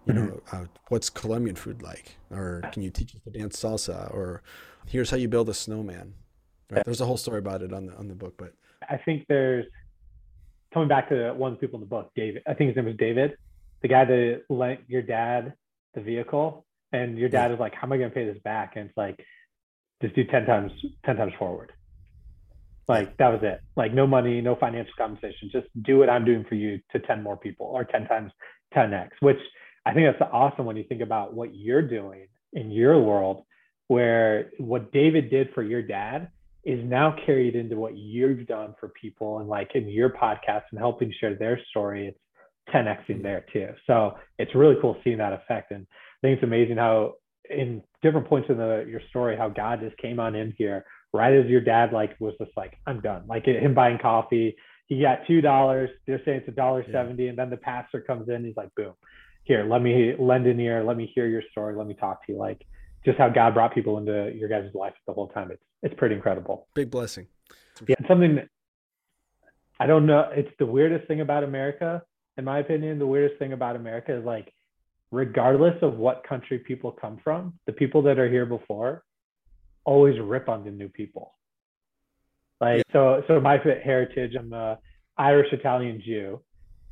Speaker 1: you mm-hmm. know, uh, what's Colombian food like? Or can you teach us to dance salsa? Or here's how you build a snowman. Right? There's a whole story about it on the on the book, but
Speaker 2: I think there's coming back to one of the people in the book, David. I think his name was David, the guy that lent your dad the vehicle, and your dad yeah. is like, "How am I going to pay this back?" And it's like, just do ten times ten times forward. Like that was it. Like no money, no financial compensation. Just do what I'm doing for you to ten more people, or ten times ten x, which I think that's awesome when you think about what you're doing in your world, where what David did for your dad is now carried into what you've done for people and like in your podcast and helping share their story. It's 10xing there too. So it's really cool seeing that effect. And I think it's amazing how in different points in the your story, how God just came on in here right as your dad like was just like, I'm done. Like him buying coffee, he got two dollars. They're saying it's a dollar seventy, and then the pastor comes in. He's like, boom, here, let me lend an ear, let me hear your story, let me talk to you. Like just how God brought people into your guys' life the whole time. It's it's pretty incredible.
Speaker 1: Big blessing.
Speaker 2: Yeah, something I don't know. It's the weirdest thing about America, in my opinion. The weirdest thing about America is like, regardless of what country people come from, the people that are here before always rip on the new people. Like yeah. so, so my heritage, I'm a Irish Italian Jew,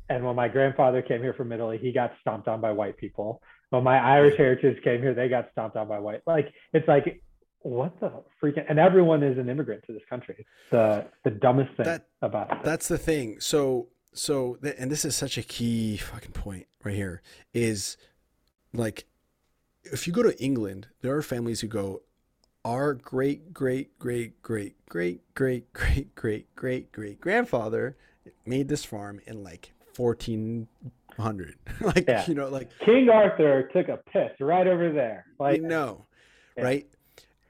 Speaker 2: and when my grandfather came here from Italy, he got stomped on by white people. When my Irish heritage came here, they got stomped on by white. Like it's like what the freaking and everyone is an immigrant to this country. It's the the dumbest thing that, about it.
Speaker 1: That's the thing. So so and this is such a key fucking point right here is like if you go to England, there are families who go our great great great great great great great great great great grandfather made this farm in like 1400 like yeah. you know like
Speaker 2: king arthur took a piss right over there
Speaker 1: like you know yeah. right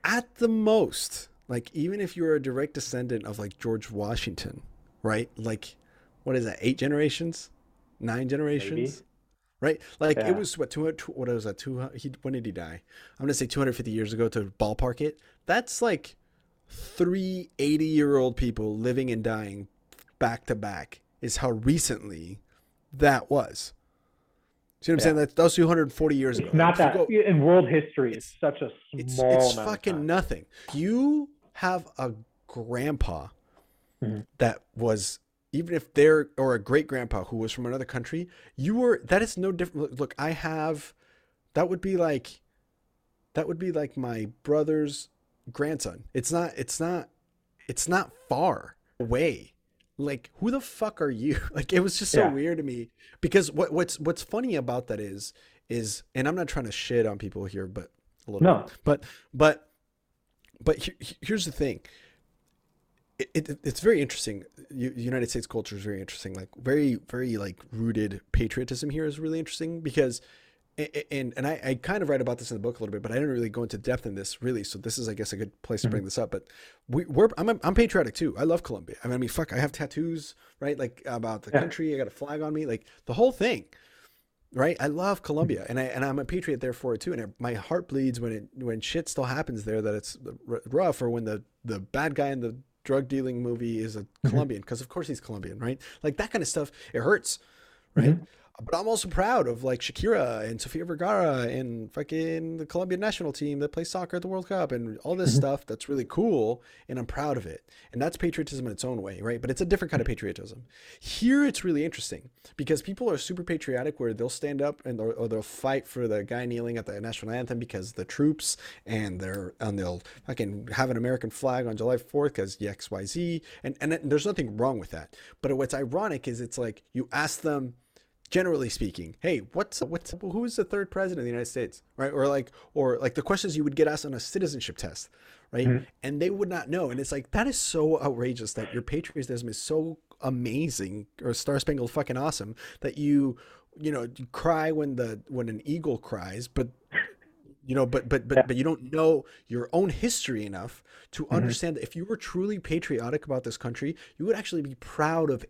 Speaker 1: at the most like even if you're a direct descendant of like george washington right like what is that eight generations nine generations Maybe. Right like yeah. it was what 200 what was that 200 he, when did he die i'm gonna say 250 years ago to ballpark it that's like three 80 year old people living and dying back to back is how recently that was. See what I'm yeah. saying? That, that was 240 years
Speaker 2: it's
Speaker 1: ago.
Speaker 2: Not that go, in world history. It's, it's such a small.
Speaker 1: It's, it's fucking nothing. You have a grandpa mm-hmm. that was even if they're or a great grandpa who was from another country. You were that is no different. Look, I have. That would be like. That would be like my brother's grandson. It's not. It's not. It's not far away like who the fuck are you like it was just so yeah. weird to me because what what's what's funny about that is is and i'm not trying to shit on people here but a little no. bit but but but he, here's the thing it, it, it's very interesting united states culture is very interesting like very very like rooted patriotism here is really interesting because and and I, I kind of write about this in the book a little bit, but I didn't really go into depth in this really. So this is, I guess, a good place to bring mm-hmm. this up. But we, we're I'm I'm patriotic too. I love Colombia. I mean, I mean, fuck, I have tattoos, right? Like about the yeah. country. I got a flag on me, like the whole thing, right? I love Colombia, mm-hmm. and I and I'm a patriot there for it too. And it, my heart bleeds when it when shit still happens there that it's rough, or when the the bad guy in the drug dealing movie is a mm-hmm. Colombian, because of course he's Colombian, right? Like that kind of stuff. It hurts, right? Mm-hmm but I'm also proud of like Shakira and Sofia Vergara and fucking the Colombian national team that plays soccer at the World Cup and all this mm-hmm. stuff that's really cool and I'm proud of it. And that's patriotism in its own way, right? But it's a different kind of patriotism. Here it's really interesting because people are super patriotic where they'll stand up and or, or they'll fight for the guy kneeling at the national anthem because the troops and they're and they'll fucking have an American flag on July 4th because XYZ and and there's nothing wrong with that. But what's ironic is it's like you ask them generally speaking, hey, what's what's who is the third president of the United States, right? Or like or like the questions you would get asked on a citizenship test, right? Mm-hmm. And they would not know, and it's like that is so outrageous that your patriotism is so amazing or star spangled fucking awesome that you you know you cry when the when an eagle cries, but you know but but but, yeah. but you don't know your own history enough to mm-hmm. understand that if you were truly patriotic about this country you would actually be proud of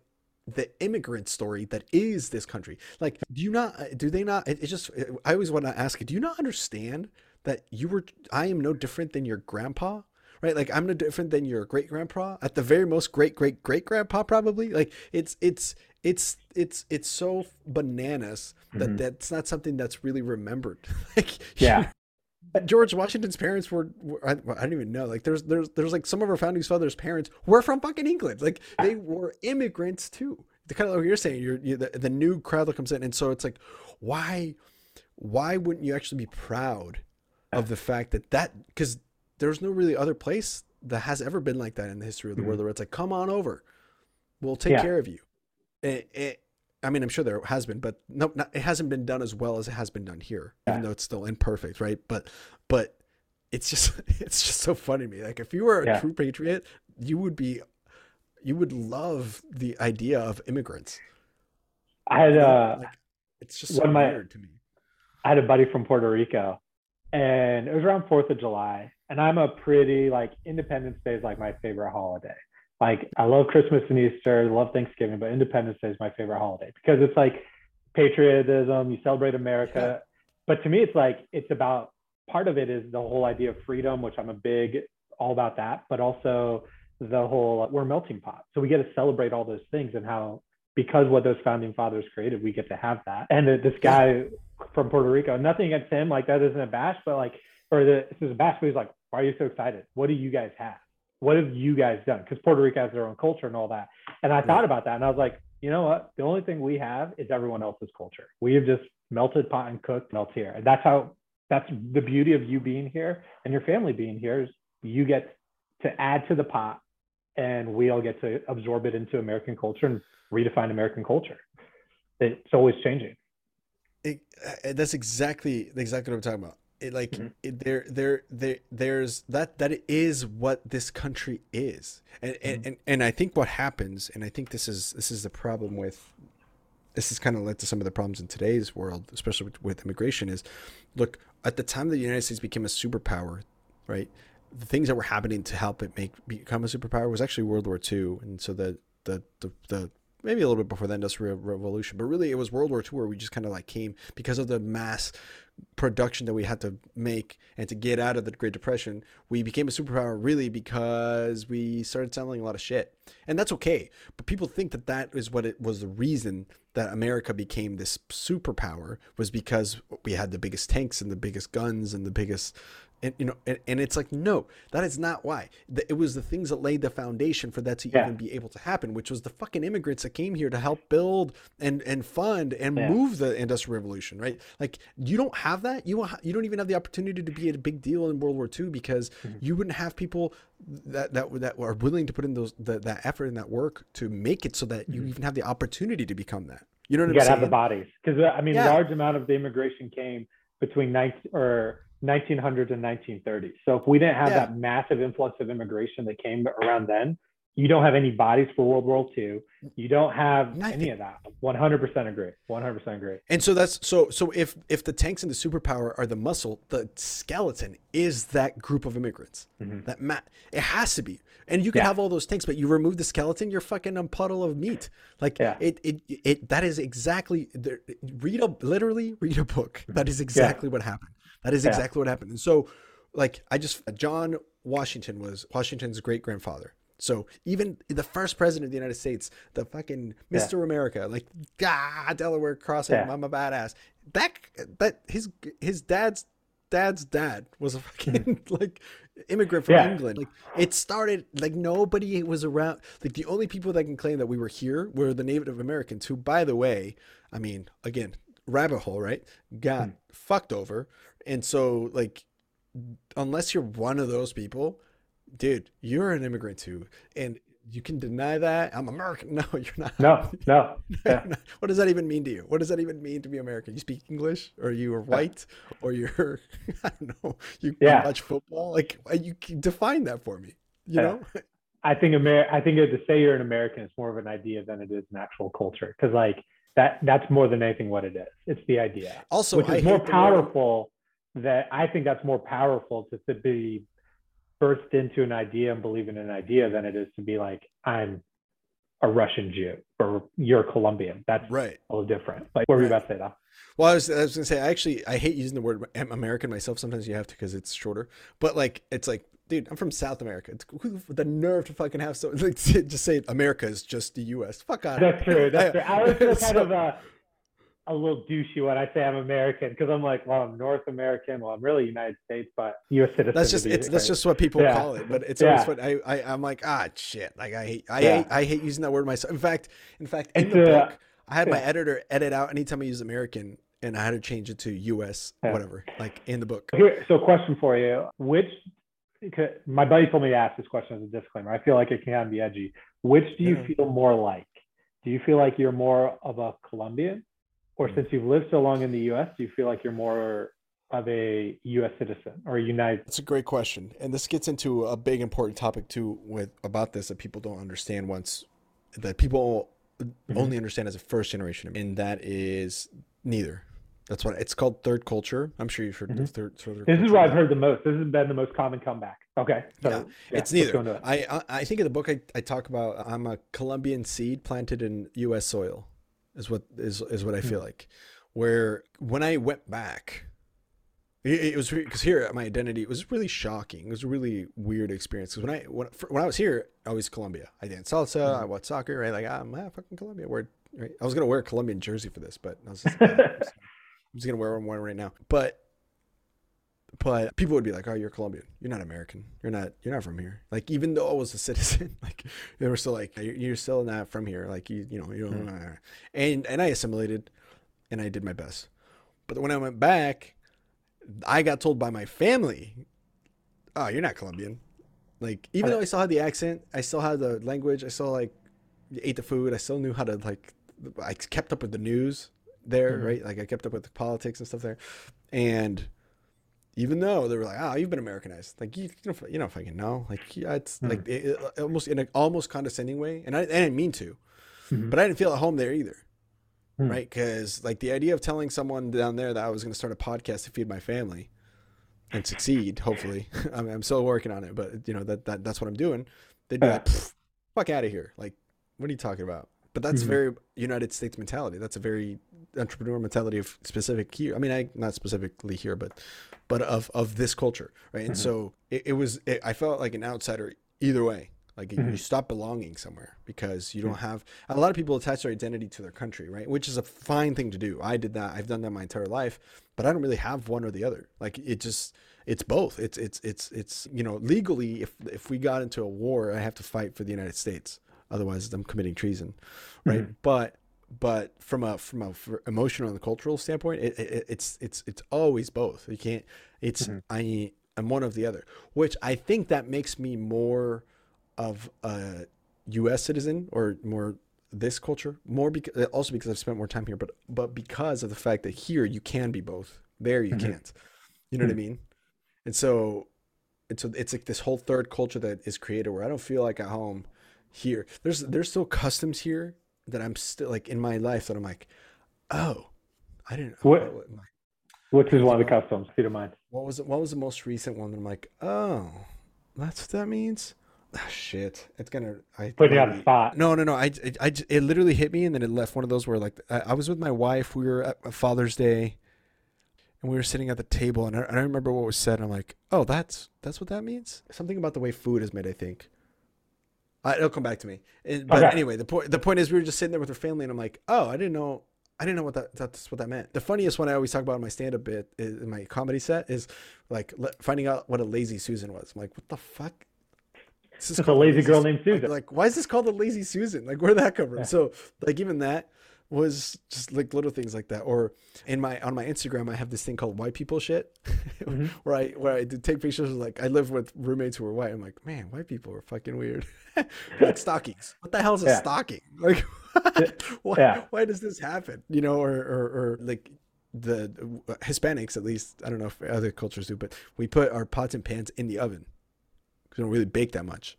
Speaker 1: the immigrant story that is this country. Like, do you not, do they not, it, just, I always want to ask you, do you not understand that you were, I am no different than your grandpa? Right, like I'm no different than your great grandpa. At the very most, great great great grandpa probably. Like it's it's it's it's it's so bananas that mm-hmm. that's not something that's really remembered. like
Speaker 2: yeah, Uh,
Speaker 1: George Washington's parents were, were I, I, don't even know. Like there's there's there's like some of our founding fathers' parents were from fucking England. Like they were immigrants too. The kind of like you're saying, you're, you're the, the new crowd that comes in, and so it's like, why why wouldn't you actually be proud of the fact that that because there's no really other place that has ever been like that in the history of the mm-hmm. world where it's like, come on over, we'll take yeah. care of you. It, it, I mean, I'm sure there has been, but no, not, it hasn't been done as well as it has been done here, yeah. even though it's still imperfect, right? But, but it's just, it's just so funny to me. Like, if you were a yeah. true patriot, you would be, you would love the idea of immigrants.
Speaker 2: I had, uh, like,
Speaker 1: it's just so weird my, to me.
Speaker 2: I had a buddy from Puerto Rico, and it was around Fourth of July, and I'm a pretty like Independence Day is like my favorite holiday like I love Christmas and Easter, love Thanksgiving, but Independence Day is my favorite holiday because it's like patriotism, you celebrate America. Yeah. But to me, it's like it's about part of it is the whole idea of freedom, which I'm a big all about that, but also the whole we're melting pot. So we get to celebrate all those things and how because what those founding fathers created, we get to have that. And this guy from Puerto Rico, nothing against him, like that isn't a bash, but like, or the, this is a bash, but he's like, why are you so excited? What do you guys have? What have you guys done? Because Puerto Rico has their own culture and all that. And I thought about that and I was like, you know what? The only thing we have is everyone else's culture. We have just melted pot and cooked melts here. And that's how that's the beauty of you being here and your family being here is you get to add to the pot and we all get to absorb it into American culture and redefine American culture. It's always changing.
Speaker 1: It, uh, that's exactly exactly what I'm talking about it, like mm-hmm. it, there there there there's that that is what this country is and, mm-hmm. and and and i think what happens and i think this is this is the problem with this has kind of led to some of the problems in today's world especially with, with immigration is look at the time the united states became a superpower right the things that were happening to help it make become a superpower was actually world war ii and so the the the, the maybe a little bit before the industrial revolution but really it was world war ii where we just kind of like came because of the mass production that we had to make and to get out of the Great Depression, we became a superpower really because we started selling a lot of shit. And that's okay. But people think that that is what it was the reason that America became this superpower was because we had the biggest tanks and the biggest guns and the biggest and you know and, and it's like no that is not why it was the things that laid the foundation for that to yeah. even be able to happen which was the fucking immigrants that came here to help build and and fund and yeah. move the industrial revolution right like you don't have that you don't you don't even have the opportunity to be a big deal in world war ii because mm-hmm. you wouldn't have people that that that are willing to put in those the, that effort and that work to make it so that you mm-hmm. even have the opportunity to become that you know what
Speaker 2: you
Speaker 1: I'm
Speaker 2: gotta have the bodies because uh, I mean, yeah. large amount of the immigration came between 19 or 1900 and 1930. So if we didn't have yeah. that massive influx of immigration that came around then, you don't have any bodies for World War II. You don't have Nothing. any of that. 100% agree. 100% agree.
Speaker 1: And so that's so so if if the tanks and the superpower are the muscle, the skeleton is that group of immigrants. Mm-hmm. That ma- it has to be. And you can yeah. have all those tanks, but you remove the skeleton, you're fucking a puddle of meat. Like yeah. it, it it that is exactly read a literally read a book. That is exactly yeah. what happened. That is exactly what happened. And so like I just John Washington was Washington's great grandfather so even the first president of the United States, the fucking Mr. Yeah. America, like ah, Delaware crossing, yeah. I'm a badass. That that his his dad's dad's dad was a fucking hmm. like immigrant from yeah. England. Like it started like nobody was around. Like the only people that can claim that we were here were the Native Americans, who, by the way, I mean, again, rabbit hole, right? Got hmm. fucked over, and so like, unless you're one of those people dude, you're an immigrant too, and you can deny that I'm American. No, you're not.
Speaker 2: No, no. Yeah.
Speaker 1: what does that even mean to you? What does that even mean to be American? You speak English, or you are white, or you're I don't know. You yeah. watch football. Like uh, you define that for me. You yeah. know.
Speaker 2: I think Amer- I think to say you're an American is more of an idea than it is an actual culture. Because like that that's more than anything what it is. It's the idea.
Speaker 1: Also,
Speaker 2: which is I more powerful. That I think that's more powerful to, to be burst into an idea and believe in an idea than it is to be like I'm a Russian Jew or you're Colombian. That's
Speaker 1: right.
Speaker 2: a little different. Like, what were you about to say, though?
Speaker 1: Well, I was, I was gonna say, I actually, I hate using the word American myself. Sometimes you have to because it's shorter. But like, it's like, dude, I'm from South America. It's the nerve to fucking have so like just say America is just the U.S. Fuck
Speaker 2: on. That's true. That's true. I was kind so, of uh, a little douchey when I say I'm American because I'm like, well, I'm North American. Well, I'm really United States, but U.S. citizen.
Speaker 1: That's just it's, that's just what people yeah. call it. But it's always what I, I I'm like, ah, shit. Like I hate I yeah. hate I hate using that word myself. In fact, in fact, in it's the a, book, I had my editor edit out anytime I use American, and I had to change it to U.S. whatever, like in the book.
Speaker 2: Here, so, question for you: Which my buddy told me to ask this question as a disclaimer. I feel like it can be edgy. Which do you feel more like? Do you feel like you're more of a Colombian or since you've lived so long in the US, do you feel like you're more of a US citizen or a United?
Speaker 1: That's a great question. And this gets into a big important topic too with about this that people don't understand once that people mm-hmm. only understand as a first generation and that is neither. That's what it's called third culture. I'm sure you've heard mm-hmm. third,
Speaker 2: third This is what I've heard the most. This has been the most common comeback. Okay.
Speaker 1: So, yeah, yeah it's neither. I, I think in the book I, I talk about I'm a Colombian seed planted in US soil is what is is what I feel hmm. like. Where when I went back, it, it was because here my identity it was really shocking. It was a really weird experience. Because when I when, when I was here, I was Colombia. I danced salsa. Mm-hmm. I watched soccer. Right, like I'm ah, fucking Colombia. Where right? I was gonna wear a Colombian jersey for this, but I was just, I'm just gonna wear one right now. But but people would be like, "Oh, you're Colombian. You're not American. You're not. You're not from here." Like even though I was a citizen, like they were still like, "You're still not from here." Like you, you know, you know, mm-hmm. and and I assimilated, and I did my best. But when I went back, I got told by my family, "Oh, you're not Colombian." Like even though I still had the accent, I still had the language. I still like ate the food. I still knew how to like. I kept up with the news there, mm-hmm. right? Like I kept up with the politics and stuff there, and even though they were like, "Oh, you've been Americanized," like you, you don't, you don't fucking know. Like yeah, it's mm-hmm. like it, it, almost in an almost condescending way, and I, I didn't mean to, mm-hmm. but I didn't feel at home there either, mm-hmm. right? Because like the idea of telling someone down there that I was going to start a podcast to feed my family and succeed, hopefully, I mean, I'm still working on it, but you know that, that that's what I'm doing. They'd be like, "Fuck out of here!" Like, what are you talking about? But that's mm-hmm. very United States mentality. That's a very entrepreneur mentality of specific here. I mean, I not specifically here, but but of of this culture, right? And
Speaker 2: Mhm.
Speaker 1: so it, it was. It, I felt like an outsider either way. Like you- you stop belonging somewhere because you
Speaker 2: Mm-hmm.
Speaker 1: don't have. A lot of people attach their identity to their country, right? Which is a fine thing to do. I did that. I've done that my entire life, but I don't really have one or the other. Like it just. It's both. It's it's it's it's you know legally if if we got into a war, I have to fight for the United States. Otherwise, I'm committing treason, right?
Speaker 2: Mhm.
Speaker 1: But but from a from a emotional and cultural standpoint, it, it, it's it's it's always both. You can't. It's
Speaker 2: Mhm.
Speaker 1: I am one of the other, which I think that makes me more of a U.S. citizen or more this culture more because also because I've spent more time here, but but because of the fact that here you can be both, there you
Speaker 2: Mhm.
Speaker 1: can't. You know what I
Speaker 2: Mhm.
Speaker 1: mean? And so, and so it's like this whole third culture that is created where I don't feel like at home here. There's there's still customs here that I'm still like in my life that I'm like, oh, I didn't.
Speaker 2: What-
Speaker 1: what, what,
Speaker 2: Which is one of the customs, if you don't mind.
Speaker 1: what was it? What was the most recent one? that I'm like, oh, that's what that means. Ah, shit, it's gonna. I
Speaker 2: Putting you on the spot.
Speaker 1: No, no, no. I, I, I it literally hit me, and then it left one of those where like I, I was with my wife. We were at Father's Day, and we were sitting at the table, and I, I don't remember what was said. I'm like, oh, that's that's what that means. Something about the way food is made. I think. Uh, it'll come back to me. And- but
Speaker 2: Okay.
Speaker 1: anyway, the point the point is we were just sitting there with our family, and I'm like, oh, I didn't know. I didn't know what that that's what that meant. The funniest one I always talk about in my stand up bit is, in my comedy set is like le- finding out what a lazy Susan was. I'm like, what the fuck? This is
Speaker 2: a
Speaker 1: called
Speaker 2: lazy girl named Susan.
Speaker 1: Like, why is this called a lazy Susan? Like, where'd that come from?
Speaker 2: Yeah.
Speaker 1: So, like, even that was just like little things like that. Or in my on my Instagram, I have this thing called white people shit,
Speaker 2: Mhm.
Speaker 1: where I where I do take pictures of like I live with roommates who are white. I'm like, man, white people are fucking weird. like stockings. What the hell is a
Speaker 2: Yeah.
Speaker 1: stocking? Like, why,
Speaker 2: Yeah.
Speaker 1: why does this happen? You know, or or, or like the Hispanics, at least I don't know if other cultures do, but we put our pots and pans in the oven. We don't really bake that much.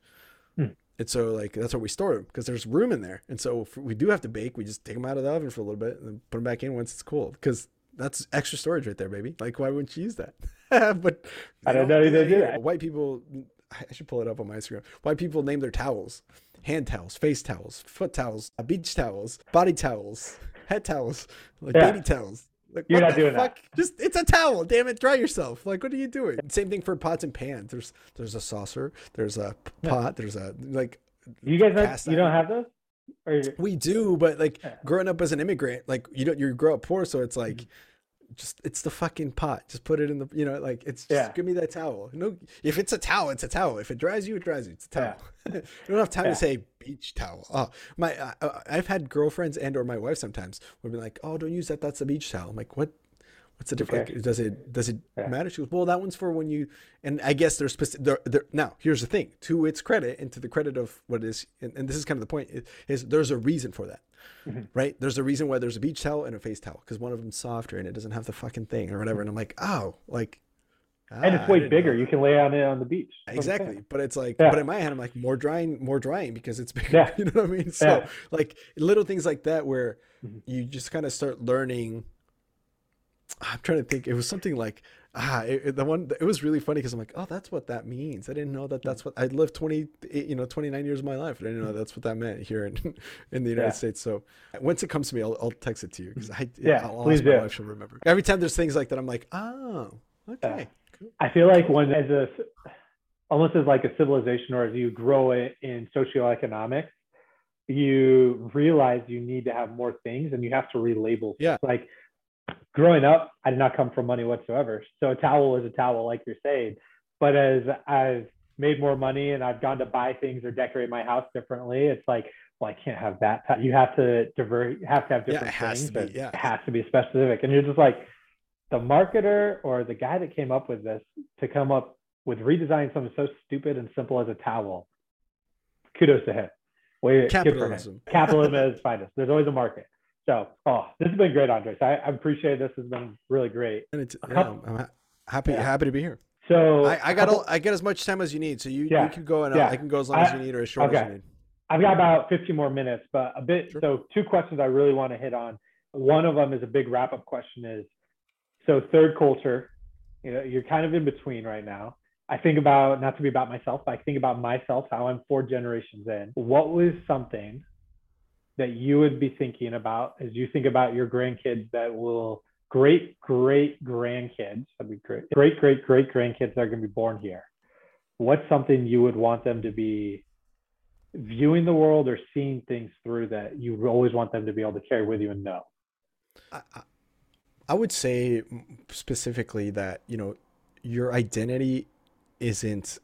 Speaker 1: And so, like, that's where we store them because there's room in there. And so, if we do have to bake, we just take them out of the oven for a little bit and put them back in once it's cool because that's extra storage right there, baby. Like, why wouldn't you use that? but
Speaker 2: I didn't know they
Speaker 1: here.
Speaker 2: that.
Speaker 1: White people, I should pull it up on my Instagram. White people name their towels hand towels, face towels, foot towels, beach towels, body towels, head towels, like
Speaker 2: Yeah.
Speaker 1: baby towels. Like,
Speaker 2: You're not doing that.
Speaker 1: Just it's a towel. Damn it, dry yourself. Like, what are you doing? Same thing for pots and pans. There's there's a saucer. There's a pot. There's a like
Speaker 2: You guys have, you don't have those? Or
Speaker 1: we do, but like growing up as an immigrant, like you don't you grow up poor, so it's like
Speaker 2: Mm-hmm.
Speaker 1: Just it's the fucking pot. Just put it in the you know like it's just
Speaker 2: Yeah.
Speaker 1: give me that towel. No, if it's a towel, it's a towel. If it dries you, it dries you. It's a
Speaker 2: Yeah.
Speaker 1: towel. you don't have time
Speaker 2: Yeah.
Speaker 1: to say beach towel. Oh my, uh, I've had girlfriends and or my wife sometimes would be like, oh, don't use that. That's a beach towel. I'm like, what? What's the difference?
Speaker 2: cares?
Speaker 1: Does it does it
Speaker 2: Yeah.
Speaker 1: matter? She goes, well, that one's for when you. And I guess there's specific. There, there, now, here's the thing. To its credit, and to the credit of what it is, and, and this is kind of the point, is, there's a reason for that,
Speaker 2: Mhm.
Speaker 1: right? There's a reason why there's a beach towel and a face towel because one of them's softer and it doesn't have the fucking thing or whatever. And I'm like, oh, like.
Speaker 2: and
Speaker 1: ah,
Speaker 2: it's way bigger.
Speaker 1: know.
Speaker 2: You can lay on it on the beach. That's what I'm saying.
Speaker 1: Exactly, but it's like,
Speaker 2: Yeah.
Speaker 1: but in my head, I'm like more drying, more drying because it's bigger.
Speaker 2: Yeah.
Speaker 1: You know what I mean? So
Speaker 2: Yeah.
Speaker 1: like little things like that where
Speaker 2: Mhm.
Speaker 1: you just kind of start learning. I'm trying to think. It was something like ah, it, it- the one. It was really funny because I'm like, oh, that's what that means. I didn't know that. That's what I lived 20, you know, 29 years of my life. I didn't know that's what that meant here in in the United
Speaker 2: Yeah.
Speaker 1: States. So once it comes to me, I'll, I'll text it to you because I
Speaker 2: Yeah,
Speaker 1: I'll
Speaker 2: please
Speaker 1: ask my
Speaker 2: do.
Speaker 1: wife. She'll remember. Every time there's things like that, I'm like, oh, okay. cool.
Speaker 2: I feel like when as a almost as like a civilization or as you grow it in socioeconomics, you realize you need to have more things and you have to relabel.
Speaker 1: Yeah.
Speaker 2: Like growing up, I did not come from money whatsoever. So a towel is a towel, like you're saying. But as I've made more money and I've gone to buy things or decorate my house differently, it's like, well, I can't have that. You have to divert, have to have
Speaker 1: Yeah,
Speaker 2: different
Speaker 1: has
Speaker 2: things.
Speaker 1: be, yeah.
Speaker 2: It has to be specific. And you're just like, the marketer or the guy that came up with this to come up with redesigning something so stupid and simple as a towel. Kudos to him. Way for him.
Speaker 1: Capitalism.
Speaker 2: Capitalism its finest. There's always a market. So, oh, this has been great, Andres. I, I appreciate this. Has been really great.
Speaker 1: And it's yeah, I'm happy
Speaker 2: Yeah.
Speaker 1: happy to be here.
Speaker 2: So
Speaker 1: I, I got
Speaker 2: couple-
Speaker 1: all, I get as much time as you need, so you,
Speaker 2: Yeah.
Speaker 1: you can go and uh,
Speaker 2: Yeah.
Speaker 1: I can go as long as you need or as short as you need.
Speaker 2: I've got about 15 more minutes, but a bit.
Speaker 1: Sure.
Speaker 2: So two questions I really want to hit on. One of them is a big wrap up question is, so third culture, you know, you're kind of in between right now. I think about, not to be about myself, but I think about myself, how I'm four generations in. What was something that you would be thinking about as you think about your grandkids that will great great grandkids that'd be great great great great grandkids that are going to be born here. What's something you would want them to be viewing the world or seeing things through that you always want them to be able to carry with you and know?
Speaker 1: I, I would say specifically that you know your identity isn't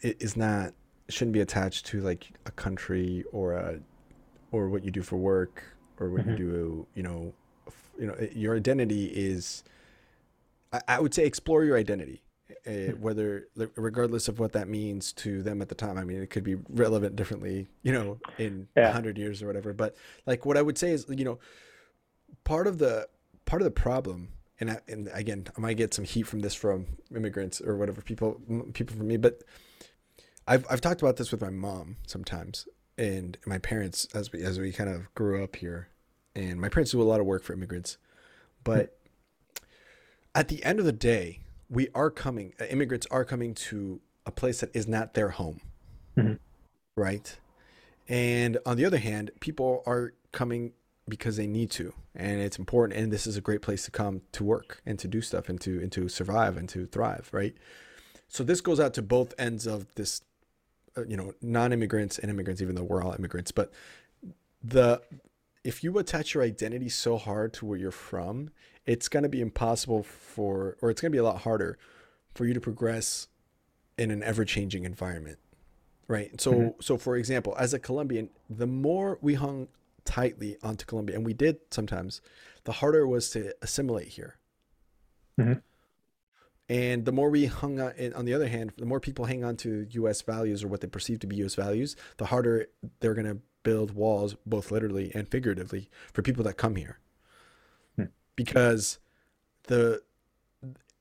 Speaker 1: it is not shouldn't be attached to like a country or a or what you do for work or what mm-hmm. you do you know you know your identity is I, I would say explore your identity uh, whether regardless of what that means to them at the time i mean it could be relevant differently you know in a yeah. 100 years or whatever but like what i would say is you know part of the part of the problem and I, and again i might get some heat from this from immigrants or whatever people people from me but i've i've talked about this with my mom sometimes and my parents as we as we kind of grew up here. And my parents do a lot of work for immigrants. But at the end of the day we are coming uh, immigrants are coming to a place that is not their home. Mm-hmm. right? And on the other hand people are coming because they need to. And it's important. And this is a great place to come to work and to do stuff and to and to survive and to thrive. Right? So this goes out to both ends of this you know non-immigrants and immigrants even though we're all immigrants but the if you attach your identity so hard to where you're from it's going to be impossible for or it's going to be a lot harder for you to progress in an ever-changing environment right so mm-hmm. so for example as a colombian the more we hung tightly onto Colombia, and we did sometimes, the harder it was to assimilate here. Mm-hmm. And the more we hung on, on the other hand, the more people hang on to U.S. values or what they perceive to be U.S. values, the harder they're going to build walls, both literally and figuratively, for people that come here. Hmm. Because the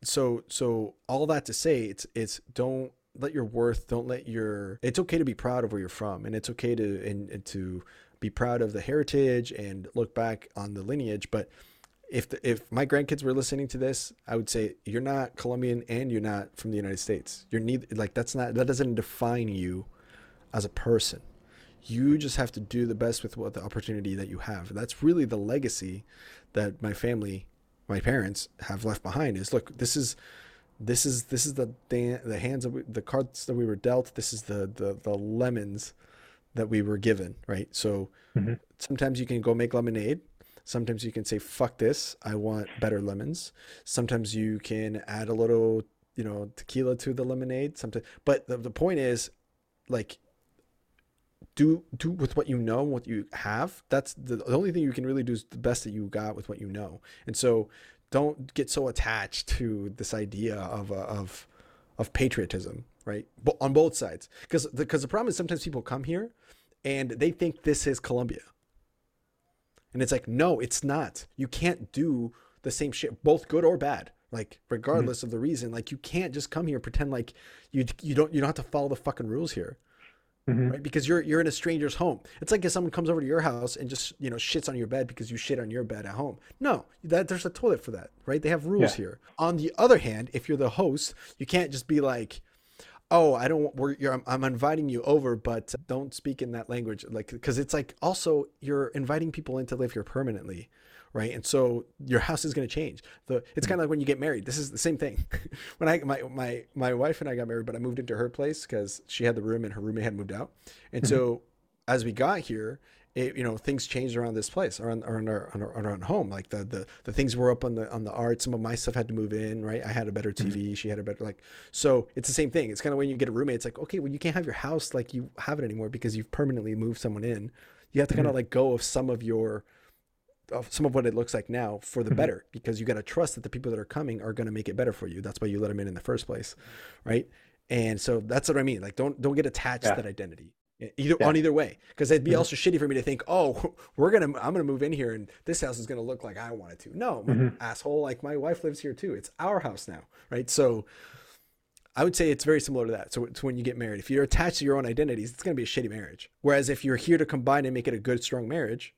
Speaker 1: so so all that to say, it's it's don't let your worth, don't let your. It's okay to be proud of where you're from, and it's okay to and, and to be proud of the heritage and look back on the lineage. But if the, if my grandkids were listening to this, I would say you're not Colombian and you're not from the United States. You're neither like that's not that doesn't define you as a person. You just have to do the best with what the opportunity that you have. That's really the legacy that my family, my parents have left behind. Is look, this is this is this is the the hands of the cards that we were dealt. This is the the the lemons that we were given, right? So mm-hmm. sometimes you can go make lemonade. Sometimes you can say, fuck this, I want better lemons. Sometimes you can add a little, you know, tequila to the lemonade. Sometimes, but the, the point is, like, do do with what you know, what you have. That's the, the only thing you can really do is the best that you got with what you know. And so, don't get so attached to this idea of uh, of of patriotism, right? But on both sides, because because the problem is sometimes people come here and they think this is Colombia. And it's like, no, it's not. You can't do the same shit, both good or bad. Like, regardless mm-hmm. of the reason, like you can't just come here pretend like you you don't you don't have to follow the fucking rules here. Mm-hmm. Right? Because you're you're in a stranger's home. It's like if someone comes over to your house and just, you know, shits on your bed because you shit on your bed at home. No, that there's a toilet for that, right? They have rules yeah. here. On the other hand, if you're the host, you can't just be like, oh i don't we're I'm, I'm inviting you over but don't speak in that language like because it's like also you're inviting people in to live here permanently right? And so your house is going to change. The it's kind of like when you get married. This is the same thing. When i my my my wife and i got married but i moved into her place because she had the room and her roommate had moved out. And mm-hmm. so as we got here it, you know things changed around this place around around our, around home. Like the, the the things were up on the on the art. Some of my stuff had to move in right? I had a better tv mm-hmm. she had a better like so it's the same thing. It's kind of when you get a roommate it's like okay well you can't have your house like you have it anymore because you've permanently moved someone in. You have to kind of mm-hmm. like go of some of your of some of what it looks like now for the mm-hmm. better because you got to trust that the people that are coming are going to make it better for you. That's why you let them in in the first place right? And so that's what i mean. Like don't don't get attached yeah. to that identity either yeah. on either way because it'd be mm-hmm. also shitty for me to think oh we're gonna i'm gonna move in here and this house is gonna look like i want it to no mm-hmm. asshole like my wife lives here too it's our house now right so i would say it's very similar to that so it's when you get married if you're attached to your own identities it's gonna be a shitty marriage whereas if you're here to combine and make it a good strong marriage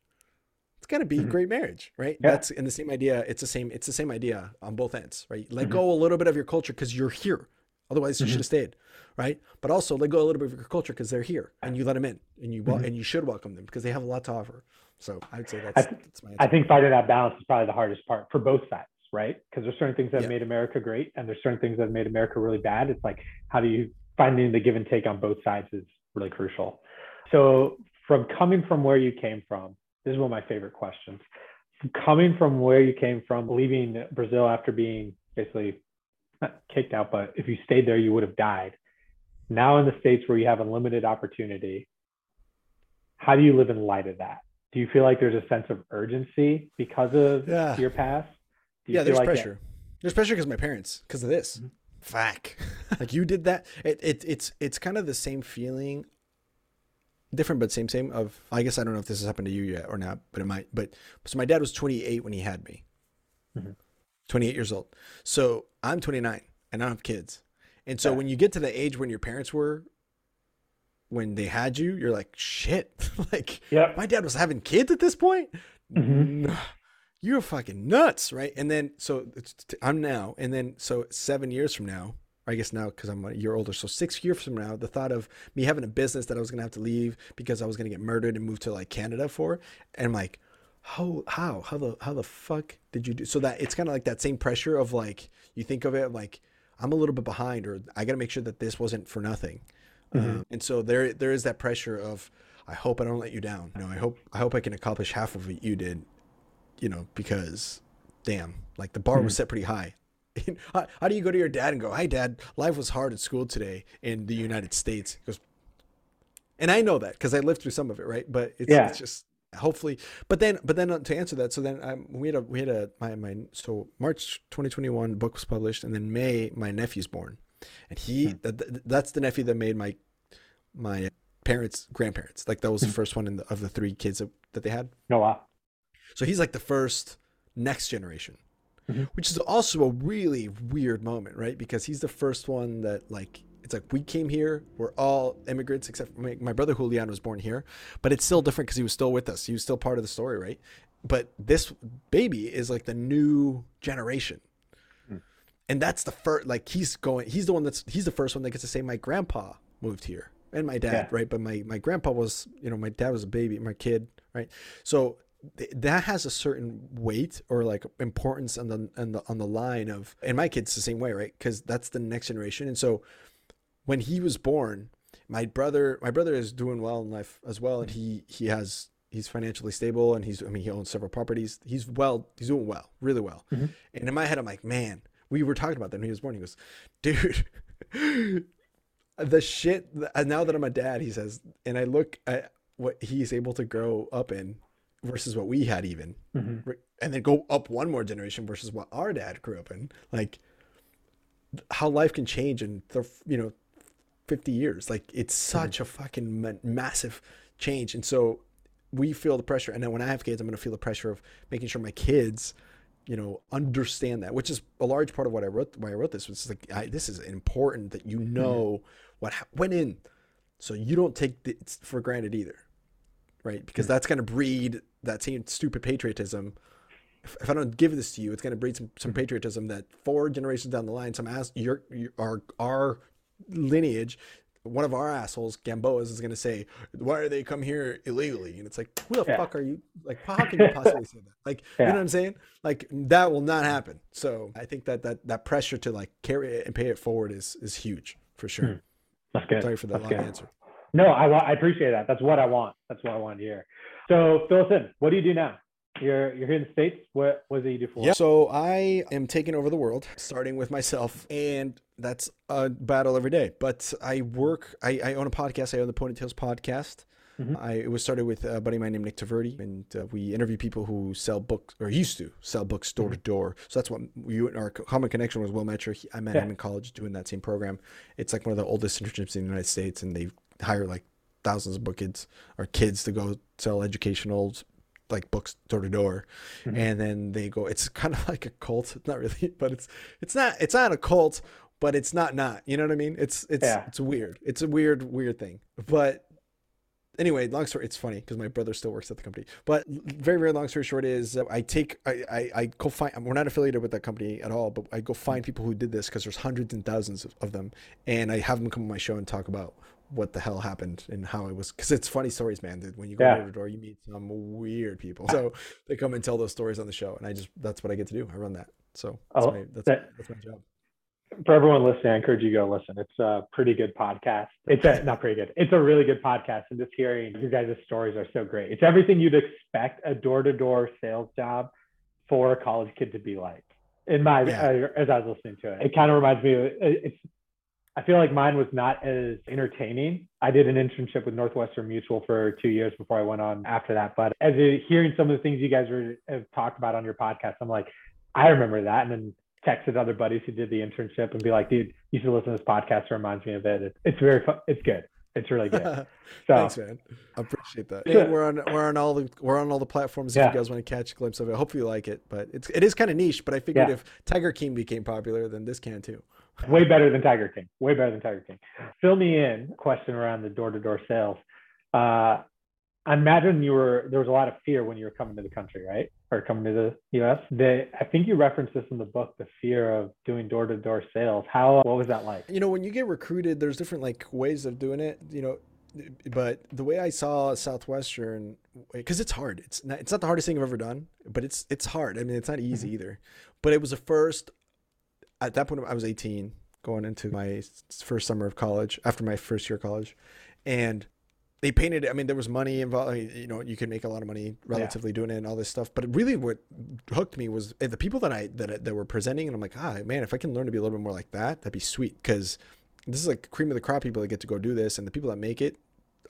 Speaker 1: it's gonna be mm-hmm. a great marriage right yeah. that's in the same idea it's the same it's the same idea on both ends right let mm-hmm. go a little bit of your culture because you're here Otherwise, you
Speaker 2: Mhm.
Speaker 1: should have stayed, right? But also let go a little bit of your culture because they're here and you let them in and you
Speaker 2: Mhm.
Speaker 1: and you should welcome them because they have a lot to offer. So I would say that's
Speaker 2: th-
Speaker 1: that's my
Speaker 2: I think finding that balance is probably the hardest part for both sides, right? Because there's certain things that
Speaker 1: Yeah.
Speaker 2: have made America great, and there's certain things that have made America really bad. It's like how do you finding the give and take on both sides is really crucial. So from coming from where you came from, this is one of my favorite questions. Coming from where you came from, leaving Brazil after being basically not kicked out, but if you stayed there, you would have died. Now in the states where you have unlimited opportunity, how do you live in light of that? Do you feel like there's a sense of urgency because of
Speaker 1: Yeah.
Speaker 2: your past? Do you
Speaker 1: yeah, there's
Speaker 2: like
Speaker 1: pressure. There's pressure because my parents, because of this.
Speaker 2: Mhm.
Speaker 1: Fuck. like you did that. It, it it's it's kind of the same feeling, different but same same. Of I guess I don't know if this has happened to you yet or not, but it might. But so my dad was 28 when he had me.
Speaker 2: Mhm.
Speaker 1: 28 years old. So I'm 29 and I don't have kids. And so
Speaker 2: Yeah.
Speaker 1: when you get to the age when your parents were, when they had you, you're like shit. like
Speaker 2: Yep.
Speaker 1: my dad was having kids at this point.
Speaker 2: Mhm.
Speaker 1: You're fucking nuts, right? And then so it's, I'm now, and then so seven years from now, I guess now because I'm a year older, so six years from now, the thought of me having a business that I was gonna have to leave because I was gonna get murdered and move to like Canada for, and I'm like, how how how the how the fuck did you do? So that it's kind of like that same pressure of like you think of it like I'm a little bit behind, or I got to make sure that this wasn't for nothing.
Speaker 2: Mhm.
Speaker 1: Um, and so there there is that pressure of I hope I don't let you down. You know, I hope I hope I can accomplish half of what you did. You know, because damn, like the bar was set pretty high. how, how do you go to your dad and go, "Hi, dad, life was hard at school today in the United States"? He goes, and I know that because I lived through some of it, right? But it's,
Speaker 2: Yeah.
Speaker 1: it's just hopefully. But then, but then uh, to answer that, so then we had a we had a my my so March 2021 book was published, and then May my nephew's born, and he
Speaker 2: Hmm.
Speaker 1: that, that- that's the nephew that made my my parents grandparents. Like that was the
Speaker 2: Hmm.
Speaker 1: first one in the, of the three kids that, that they had.
Speaker 2: No, wow.
Speaker 1: So he's like the first next generation,
Speaker 2: Mhm.
Speaker 1: which is also a really weird moment, right? Because he's the first one that like it's like we came here, we're all immigrants except for my, my brother Julian was born here, but it's still different because he was still with us. He was still part of the story, right? But this baby is like the new generation.
Speaker 2: Hmm.
Speaker 1: And that's the first like he's going he's the one that's he's the first one that gets to say my grandpa moved here and my dad,
Speaker 2: Yeah.
Speaker 1: right? But my my grandpa was, you know, my dad was a baby, my kid, right? So that has a certain weight or like importance on the on the on the line of and my kids the same way right because that's the next generation and so when he was born my brother my brother is doing well in life as well and he he has he's financially stable and he's i mean he owns several properties he's well he's doing well really well
Speaker 2: Mhm.
Speaker 1: and in my head i'm like man we were talking about that when he was born he goes dude the shit now that i'm a dad he says and i look at what he's able to grow up in versus what we had even
Speaker 2: Mhm.
Speaker 1: And then go up one more generation versus what our dad grew up in like how life can change in the you know 50 years. Like it's such a fucking ma- massive change. And so we feel the pressure and then when i have kids i'm going to feel the pressure of making sure my kids you know understand that which is a large part of what i wrote why i wrote this was like I, this is important that you mm-hmm. know what ha- went in. So you don't take it for granted either right? Because that's going to breed that same stupid patriotism. If, if i don't give this to you it's going to breed some, some mm-hmm. patriotism that four generations down the line some ass your, your our our lineage one of our assholes gamboas is going to say why are they come here illegally and it's like who the
Speaker 2: Yeah.
Speaker 1: fuck are you like how can you possibly say that like you know what i'm saying like that will not happen so i think that that that pressure to like carry it and pay it forward is is huge for sure
Speaker 2: Hmm. That's good.
Speaker 1: sorry for that
Speaker 2: That's
Speaker 1: long
Speaker 2: good.
Speaker 1: answer
Speaker 2: No, I, I appreciate that. That's what I want. That's what I want to hear. So fill us in. What do you do now? You're you're here in the states. What was do you do for?
Speaker 1: Yeah. So I am taking over the world, starting with myself, and that's a battle every day. But I work. I, I own a podcast. I own the Pony Tales podcast.
Speaker 2: Mhm.
Speaker 1: I it was started with a buddy of mine named Nick Taverdi, and uh, we interview people who sell books or used to sell books door to door. So that's what we our common connection was. Will Metcher. He- I met
Speaker 2: Yeah.
Speaker 1: him in college doing that same program. It's like one of the oldest internships in the United States, and they hire like thousands of book kids or kids to go sell educational like books door to door
Speaker 2: Mhm.
Speaker 1: and then they go it's kind of like a cult It's not really but it's it's not it's not a cult but it's not not you know what i mean it's it's
Speaker 2: Yeah.
Speaker 1: it's weird it's a weird weird thing but anyway, long story, it's funny because my brother still works at the company. But very, very long story short is uh, I take, I, I, I go find, we're not affiliated with that company at all, but I go find people who did this because there's hundreds and thousands of them. And I have them come on my show and talk about what the hell happened and how it was because it's funny stories man dude. when you go yeah. door to door you meet some weird people so they come and tell those stories on the show and i just that's what i get to do i run that so that's, oh, my, that's, that, that's my job
Speaker 2: for everyone listening, I encourage you to go listen. It's a pretty good podcast. It's a, not pretty good. It's a really good podcast. And just hearing you guys' stories are so great. It's everything you'd expect a door to door sales job for a college kid to be like. In my, yeah. uh, as I was listening to it, it kind of reminds me of it's, I feel like mine was not as entertaining. I did an internship with Northwestern Mutual for two years before I went on after that. But as a, hearing some of the things you guys were, have talked about on your podcast, I'm like, I remember that. And then texted other buddies who did the internship and be like, dude, you should listen to this podcast. It reminds me of it. It's very fun. It's good. It's really good.
Speaker 1: So, Thanks, man. I appreciate that. Yeah, we're on we're on all the we're on all the platforms if yeah. you guys want to catch a glimpse of it. Hopefully you like it. But it's it is kind of niche. But I figured yeah. if Tiger King became popular, then this can too.
Speaker 2: Way better than Tiger King. Way better than Tiger King. Fill me in. Question around the door to door sales. Uh, I imagine you were there was a lot of fear when you were coming to the country, right? Or coming to the U.S. The, I think you referenced this in the book, the fear of doing door to door sales. How what was that like?
Speaker 1: You know, when you get recruited, there's different like ways of doing it. You know, but the way I saw Southwestern, because it's hard. It's not it's not the hardest thing I've ever done, but it's it's hard. I mean, it's not easy mm-hmm. either. But it was the first. At that point, I was 18, going into my first summer of college after my first year of college, and they painted it. I mean, there was money involved. I mean, you know, you could make a lot of money relatively yeah. doing it and all this stuff. But really, what hooked me was eh, the people that I that that were presenting, and I'm like, ah, man, if I can learn to be a little bit more like that, that'd be sweet. Because this is like cream of the crop people that get to go do this, and the people that make it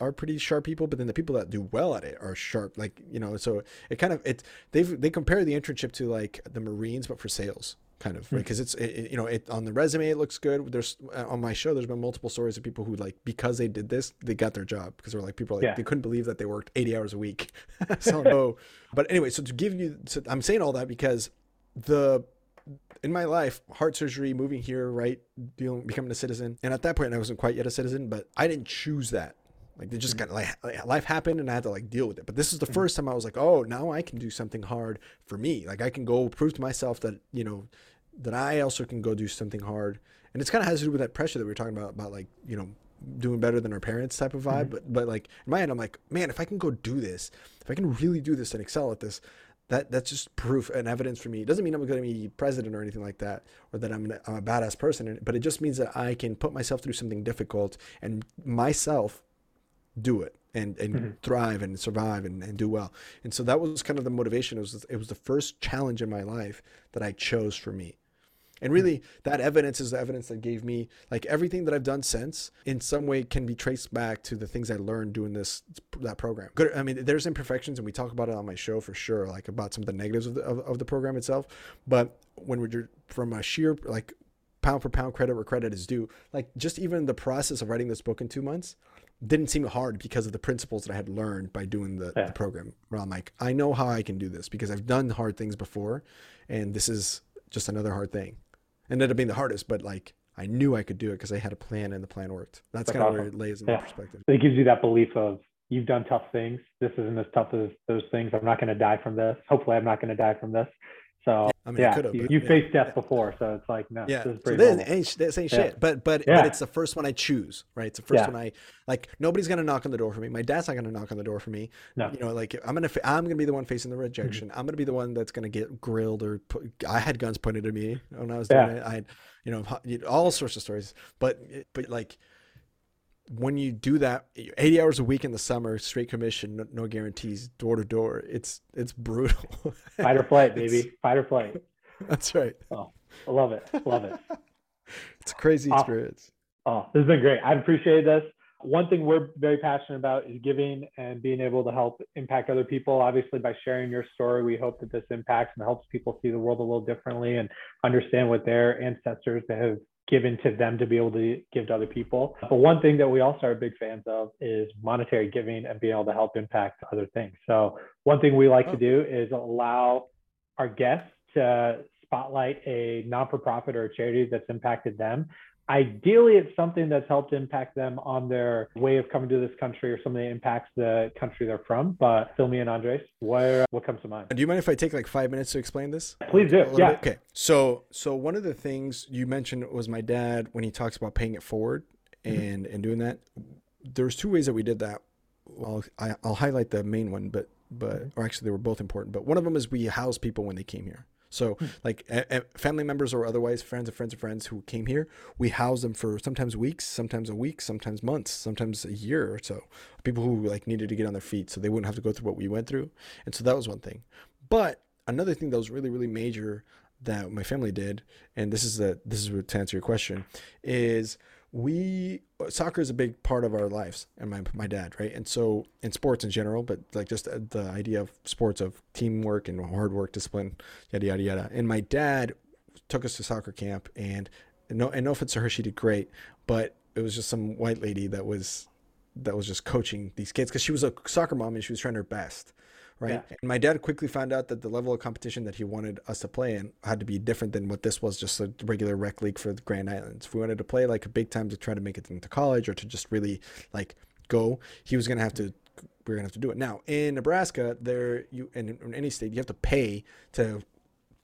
Speaker 1: are pretty sharp people. But then the people that do well at it are sharp. Like you know, so it kind of it they've they compare the internship to like the Marines, but for sales kind of right? Because hmm. it's it, you know it on the resume it looks good. There's uh, on my show there's been multiple stories of people who like because they did this they got their job. Because they're like people are like yeah. they couldn't believe that they worked 80 hours a week. So no. But anyway so to give you so i'm saying all that because the in my life heart surgery moving here right dealing becoming a citizen and at that point i wasn't quite yet a citizen but i didn't choose that like they just got like life happened and I had to like deal with it. But this is the mm-hmm. first time I was like, oh, now I can do something hard for me. Like I can go prove to myself that you know that I also can go do something hard. And it's kind of has to do with that pressure that we were talking about about like you know doing better than our parents type of vibe. Mm-hmm. But but like in my head, I'm like, man, if I can go do this, if I can really do this and excel at this, that that's just proof and evidence for me. It doesn't mean I'm going to be president or anything like that, or that I'm, I'm a badass person. But it just means that I can put myself through something difficult and myself do it and and mm-hmm. thrive and survive and, and do well. And so that was kind of the motivation. It was it was the first challenge in my life that I chose for me. And really, that evidence is the evidence that gave me like everything that I've done since in some way can be traced back to the things I learned doing this that program. Good. I mean, there's imperfections, and we talk about it on my show for sure, like about some of the negatives of the, of, of the program itself. But when we're from a sheer like pound for pound credit where credit is due, like just even the process of writing this book in two months, didn't seem hard because of the principles that I had learned by doing the, yeah. the program. Where I'm like, I know how I can do this because I've done hard things before, and this is just another hard thing. Ended up being the hardest, but like I knew I could do it because I had a plan and the plan worked. That's, That's kind awesome. of where it lays in yeah. perspective.
Speaker 2: It gives you that belief of you've done tough things. This isn't as tough as those things. I'm not going to die from this. Hopefully, I'm not going to die from this. So I mean, yeah, you, you yeah. faced death before, so it's like no,
Speaker 1: yeah. This so this ain't, this ain't shit. But but yeah. but it's the first one I choose, right? It's the first one I like. Nobody's gonna knock on the door for me. My dad's not gonna knock on the door for me. No. You know, like I'm gonna I'm gonna be the one facing the rejection. Mm-hmm. I'm gonna be the one that's gonna get grilled or put, I had guns pointed at me when I was doing it. I had you know all sorts of stories. But but like when you do that 80 hours a week in the summer straight commission no, no guarantees door to door it's it's brutal.
Speaker 2: Fight or flight baby. Fight or flight.
Speaker 1: That's right.
Speaker 2: Oh i love it. Love it.
Speaker 1: It's a crazy experience.
Speaker 2: Oh, oh this has been great. I appreciate this. One thing we're very passionate about is giving and being able to help impact other people. Obviously by sharing your story we hope that this impacts and helps people see the world a little differently and understand what their ancestors have given to them to be able to give to other people. But one thing that we also are big fans of is monetary giving and being able to help impact other things. So one thing we like oh. to do is allow our guests to spotlight a non-for-profit or a charity that's impacted them ideally it's something that's helped impact them on their way of coming to this country or something that impacts the country they're from. But fill me in, Andres. Where what comes to mind?
Speaker 1: Do you mind if I take like five minutes to explain this?
Speaker 2: Please do. Yeah.
Speaker 1: Bit? Okay. So so one of the things you mentioned was my dad when he talks about paying it forward mm-hmm. and and doing that. There's two ways that we did that. Well, I, I'll highlight the main one, but but mm-hmm. or actually they were both important. But one of them is we house people when they came here. So, hmm. like a, a family members or otherwise, friends of friends of friends who came here, we house them for sometimes weeks, sometimes a week, sometimes months, sometimes a year or so. People who like needed to get on their feet so they wouldn't have to go through what we went through. And so that was one thing. But another thing that was really, really major that my family did, and this is the this is to answer your question, is we soccer is a big part of our lives and my my dad right? And so in sports in general but like just uh, the idea of sports of teamwork and hard work discipline yada yada yada. And my dad took us to soccer camp and no and no offense to her she did great but it was just some white lady that was that was just coaching these kids because she was a soccer mom and she was trying her best right? Yeah. And my dad quickly found out that the level of competition that he wanted us to play in had to be different than what this was just a regular rec league for the Grand Islands. If we wanted to play like a big time to try to make it into college or to just really like go, he was gonna have to we are gonna have to do it. Now in Nebraska, there you and in any state you have to pay to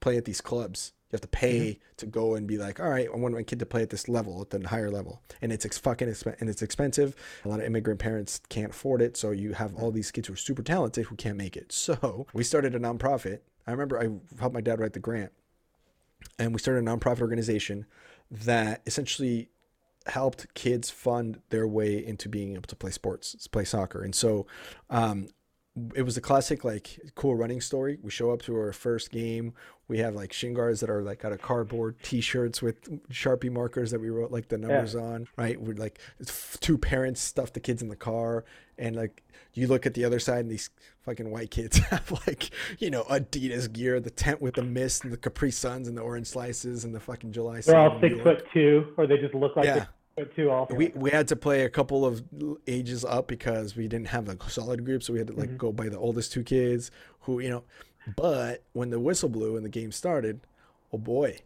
Speaker 1: play at these clubs you have to pay mm-hmm. to go and be like, all right, I want my kid to play at this level, at the higher level, and it's ex- fucking exp- and it's expensive. A lot of immigrant parents can't afford it, so you have all these kids who are super talented who can't make it. So we started a nonprofit. I remember I helped my dad write the grant, and we started a nonprofit organization that essentially helped kids fund their way into being able to play sports, play soccer. And so um, it was a classic like cool running story. We show up to our first game. We have like shin guards that are like out of cardboard T-shirts with Sharpie markers that we wrote like the numbers yeah. on. Right, we're like two parents stuff the kids in the car, and like you look at the other side and these fucking white kids have like you know Adidas gear, the tent with the mist and the Capri Suns and the orange slices and the fucking July.
Speaker 2: They're all six foot two, or they just look like. Yeah too.
Speaker 1: We we had to play a couple of ages up because we didn't have a solid group, so we had to like mm-hmm. go by the oldest two kids who you know. But when the whistle blew and the game started, oh boy,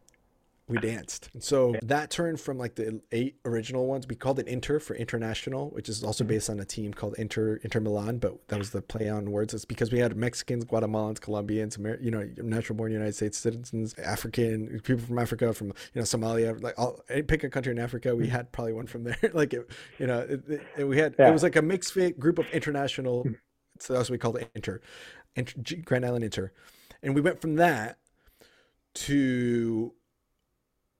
Speaker 1: we danced. And so that turned from like the eight original ones. We called it Inter for international, which is also mm-hmm. based on a team called Inter Inter Milan, but that was the play on words. It's because we had Mexicans, Guatemalans, Colombians, Amer- you know, natural born United States citizens, African people from Africa, from you know Somalia, like all, pick a country in Africa. We mm-hmm. had probably one from there. like it, you know, it, it, we had yeah. it was like a mixed group of international. Mm-hmm. So that's what we called it Inter, Inter Grand Island Inter, and we went from that to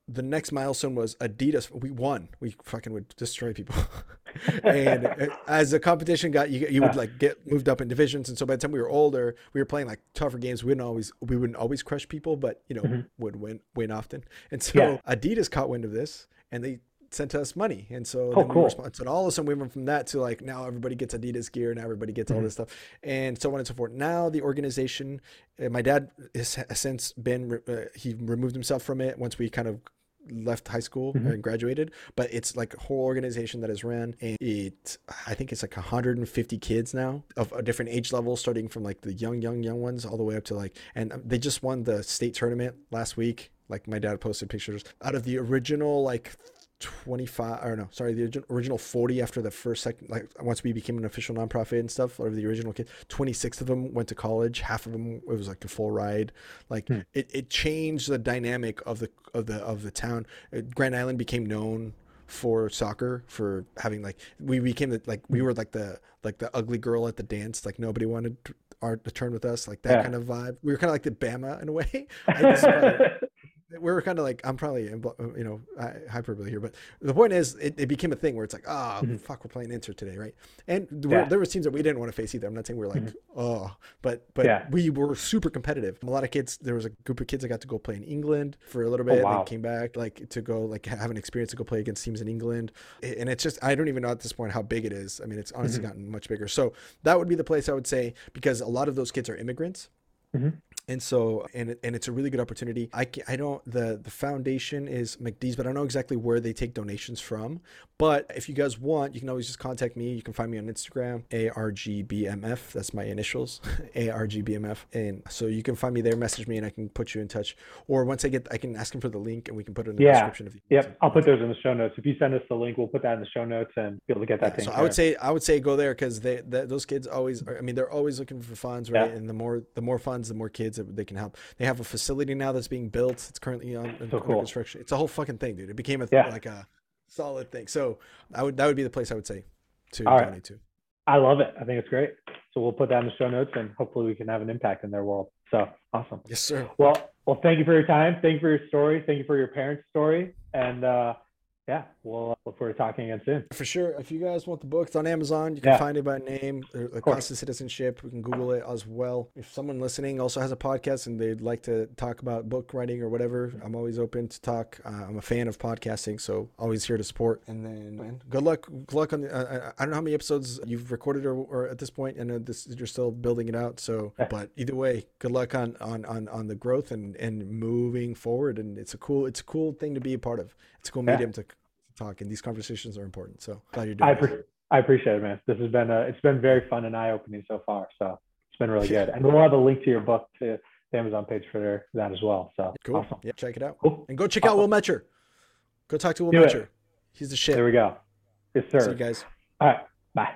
Speaker 1: the next milestone was Adidas. We won. We fucking would destroy people. and uh, as the competition got, you, you would like get moved up in divisions. And so by the time we were older, we were playing like tougher games. We wouldn't always, we wouldn't always crush people, but you know, mm-hmm. would win, win often. And so yeah. Adidas caught wind of this and they sent us money. And so
Speaker 2: oh, cool.
Speaker 1: we so all of a sudden we went from that to like now everybody gets Adidas gear and everybody gets mm-hmm. all this stuff and so on and so forth. Now the organization, uh, my dad has, has since been, uh, he removed himself from it once we kind of left high school mm-hmm. and graduated, but it's like a whole organization that is ran. And it, I think it's like 150 kids now of a different age level, starting from like the young, young, young ones all the way up to like, and they just won the state tournament last week. Like my dad posted pictures out of the original like 25 or no sorry the original 40 after the first second like once we became an official nonprofit and stuff or the original kid 26 of them went to college. Half of them it was like a full ride. Like hmm. it, it changed the dynamic of the of the of the town. Uh, grand island became known for soccer for having like we became the like we were like the like the ugly girl at the dance like nobody wanted our to turn with us like that yeah. kind of vibe. We were kind of like the bama in a way we're kind of like I'm probably you know hyperbole here, but the point is it, it became a thing where it's like oh mm-hmm. fuck we're playing Inter today, right? And yeah. there were teams that we didn't want to face either. I'm not saying we are like mm-hmm. oh, but but yeah. we were super competitive. A lot of kids. There was a group of kids that got to go play in England for a little oh, bit, oh, wow. and came back like to go like have an experience to go play against teams in England. And it's just I don't even know at this point how big it is. I mean, it's honestly mm-hmm. gotten much bigger. So that would be the place I would say because a lot of those kids are immigrants. Mm-hmm. And so and and it's a really good opportunity. I I don't the the foundation is McDee's, but I don't know exactly where they take donations from. But if you guys want, you can always just contact me. You can find me on Instagram, argbmf. That's my initials, argbmf, and so you can find me there. Message me, and I can put you in touch. Or once I get, I can ask them for the link, and we can put it in the
Speaker 2: Yeah.
Speaker 1: description. Of
Speaker 2: Yep, I'll put those in the show notes. If you send us the link, we'll put that in the show notes and be able to get that
Speaker 1: Yeah,
Speaker 2: thing.
Speaker 1: so I would say I would say go there because they, that those kids always are, I mean they're always looking for funds right
Speaker 2: Yeah.
Speaker 1: and the more the more funds the more kids that they can help they have a facility now that's being built it's currently on
Speaker 2: So
Speaker 1: under
Speaker 2: cool.
Speaker 1: construction it's a whole fucking thing dude it became a
Speaker 2: Yeah.
Speaker 1: like a solid thing so I would that would be the place I would say to
Speaker 2: All right.
Speaker 1: donate to
Speaker 2: I love it. I think it's great. So we'll put that in the show notes and hopefully we can have an impact in their world. So awesome.
Speaker 1: yes sir
Speaker 2: Well, well, thank you for your time. Thank you for your story. Thank you for your parents' story. And uh, yeah, we'll look forward to talking again soon.
Speaker 1: for sure. If you guys want the book it's on Amazon you can
Speaker 2: Yeah.
Speaker 1: find it by name. Uh, the
Speaker 2: course.
Speaker 1: Cost of Citizenship. We can Google it as well. If someone listening also has a podcast and they'd like to talk about book writing or whatever I'm always open to talk. Uh, I'm a fan of podcasting so always here to support. And then man, good luck good luck on the uh, I- don't know how many episodes you've recorded or, or at this point. And uh, this you're still building it out so but either way good luck on on on, on the growth and and moving forward. And it's a cool it's a cool thing to be a part of. It's a cool
Speaker 2: Yeah.
Speaker 1: medium to talk and these conversations are important so glad you're doing
Speaker 2: I,
Speaker 1: it.
Speaker 2: pre- I appreciate it, man. This has been uh, it's been very fun and eye opening so far. So it's been really
Speaker 1: Yeah.
Speaker 2: good. And we'll have a link to your book to the Amazon page for that as well. So
Speaker 1: Cool.
Speaker 2: awesome.
Speaker 1: Yeah, check it out.
Speaker 2: Cool.
Speaker 1: And go check out Will
Speaker 2: Awesome.
Speaker 1: Metcher. Go talk to Will
Speaker 2: Do it.
Speaker 1: Metcher. He's the shit.
Speaker 2: There we go. Yes, sir.
Speaker 1: See you guys.
Speaker 2: All right. Bye.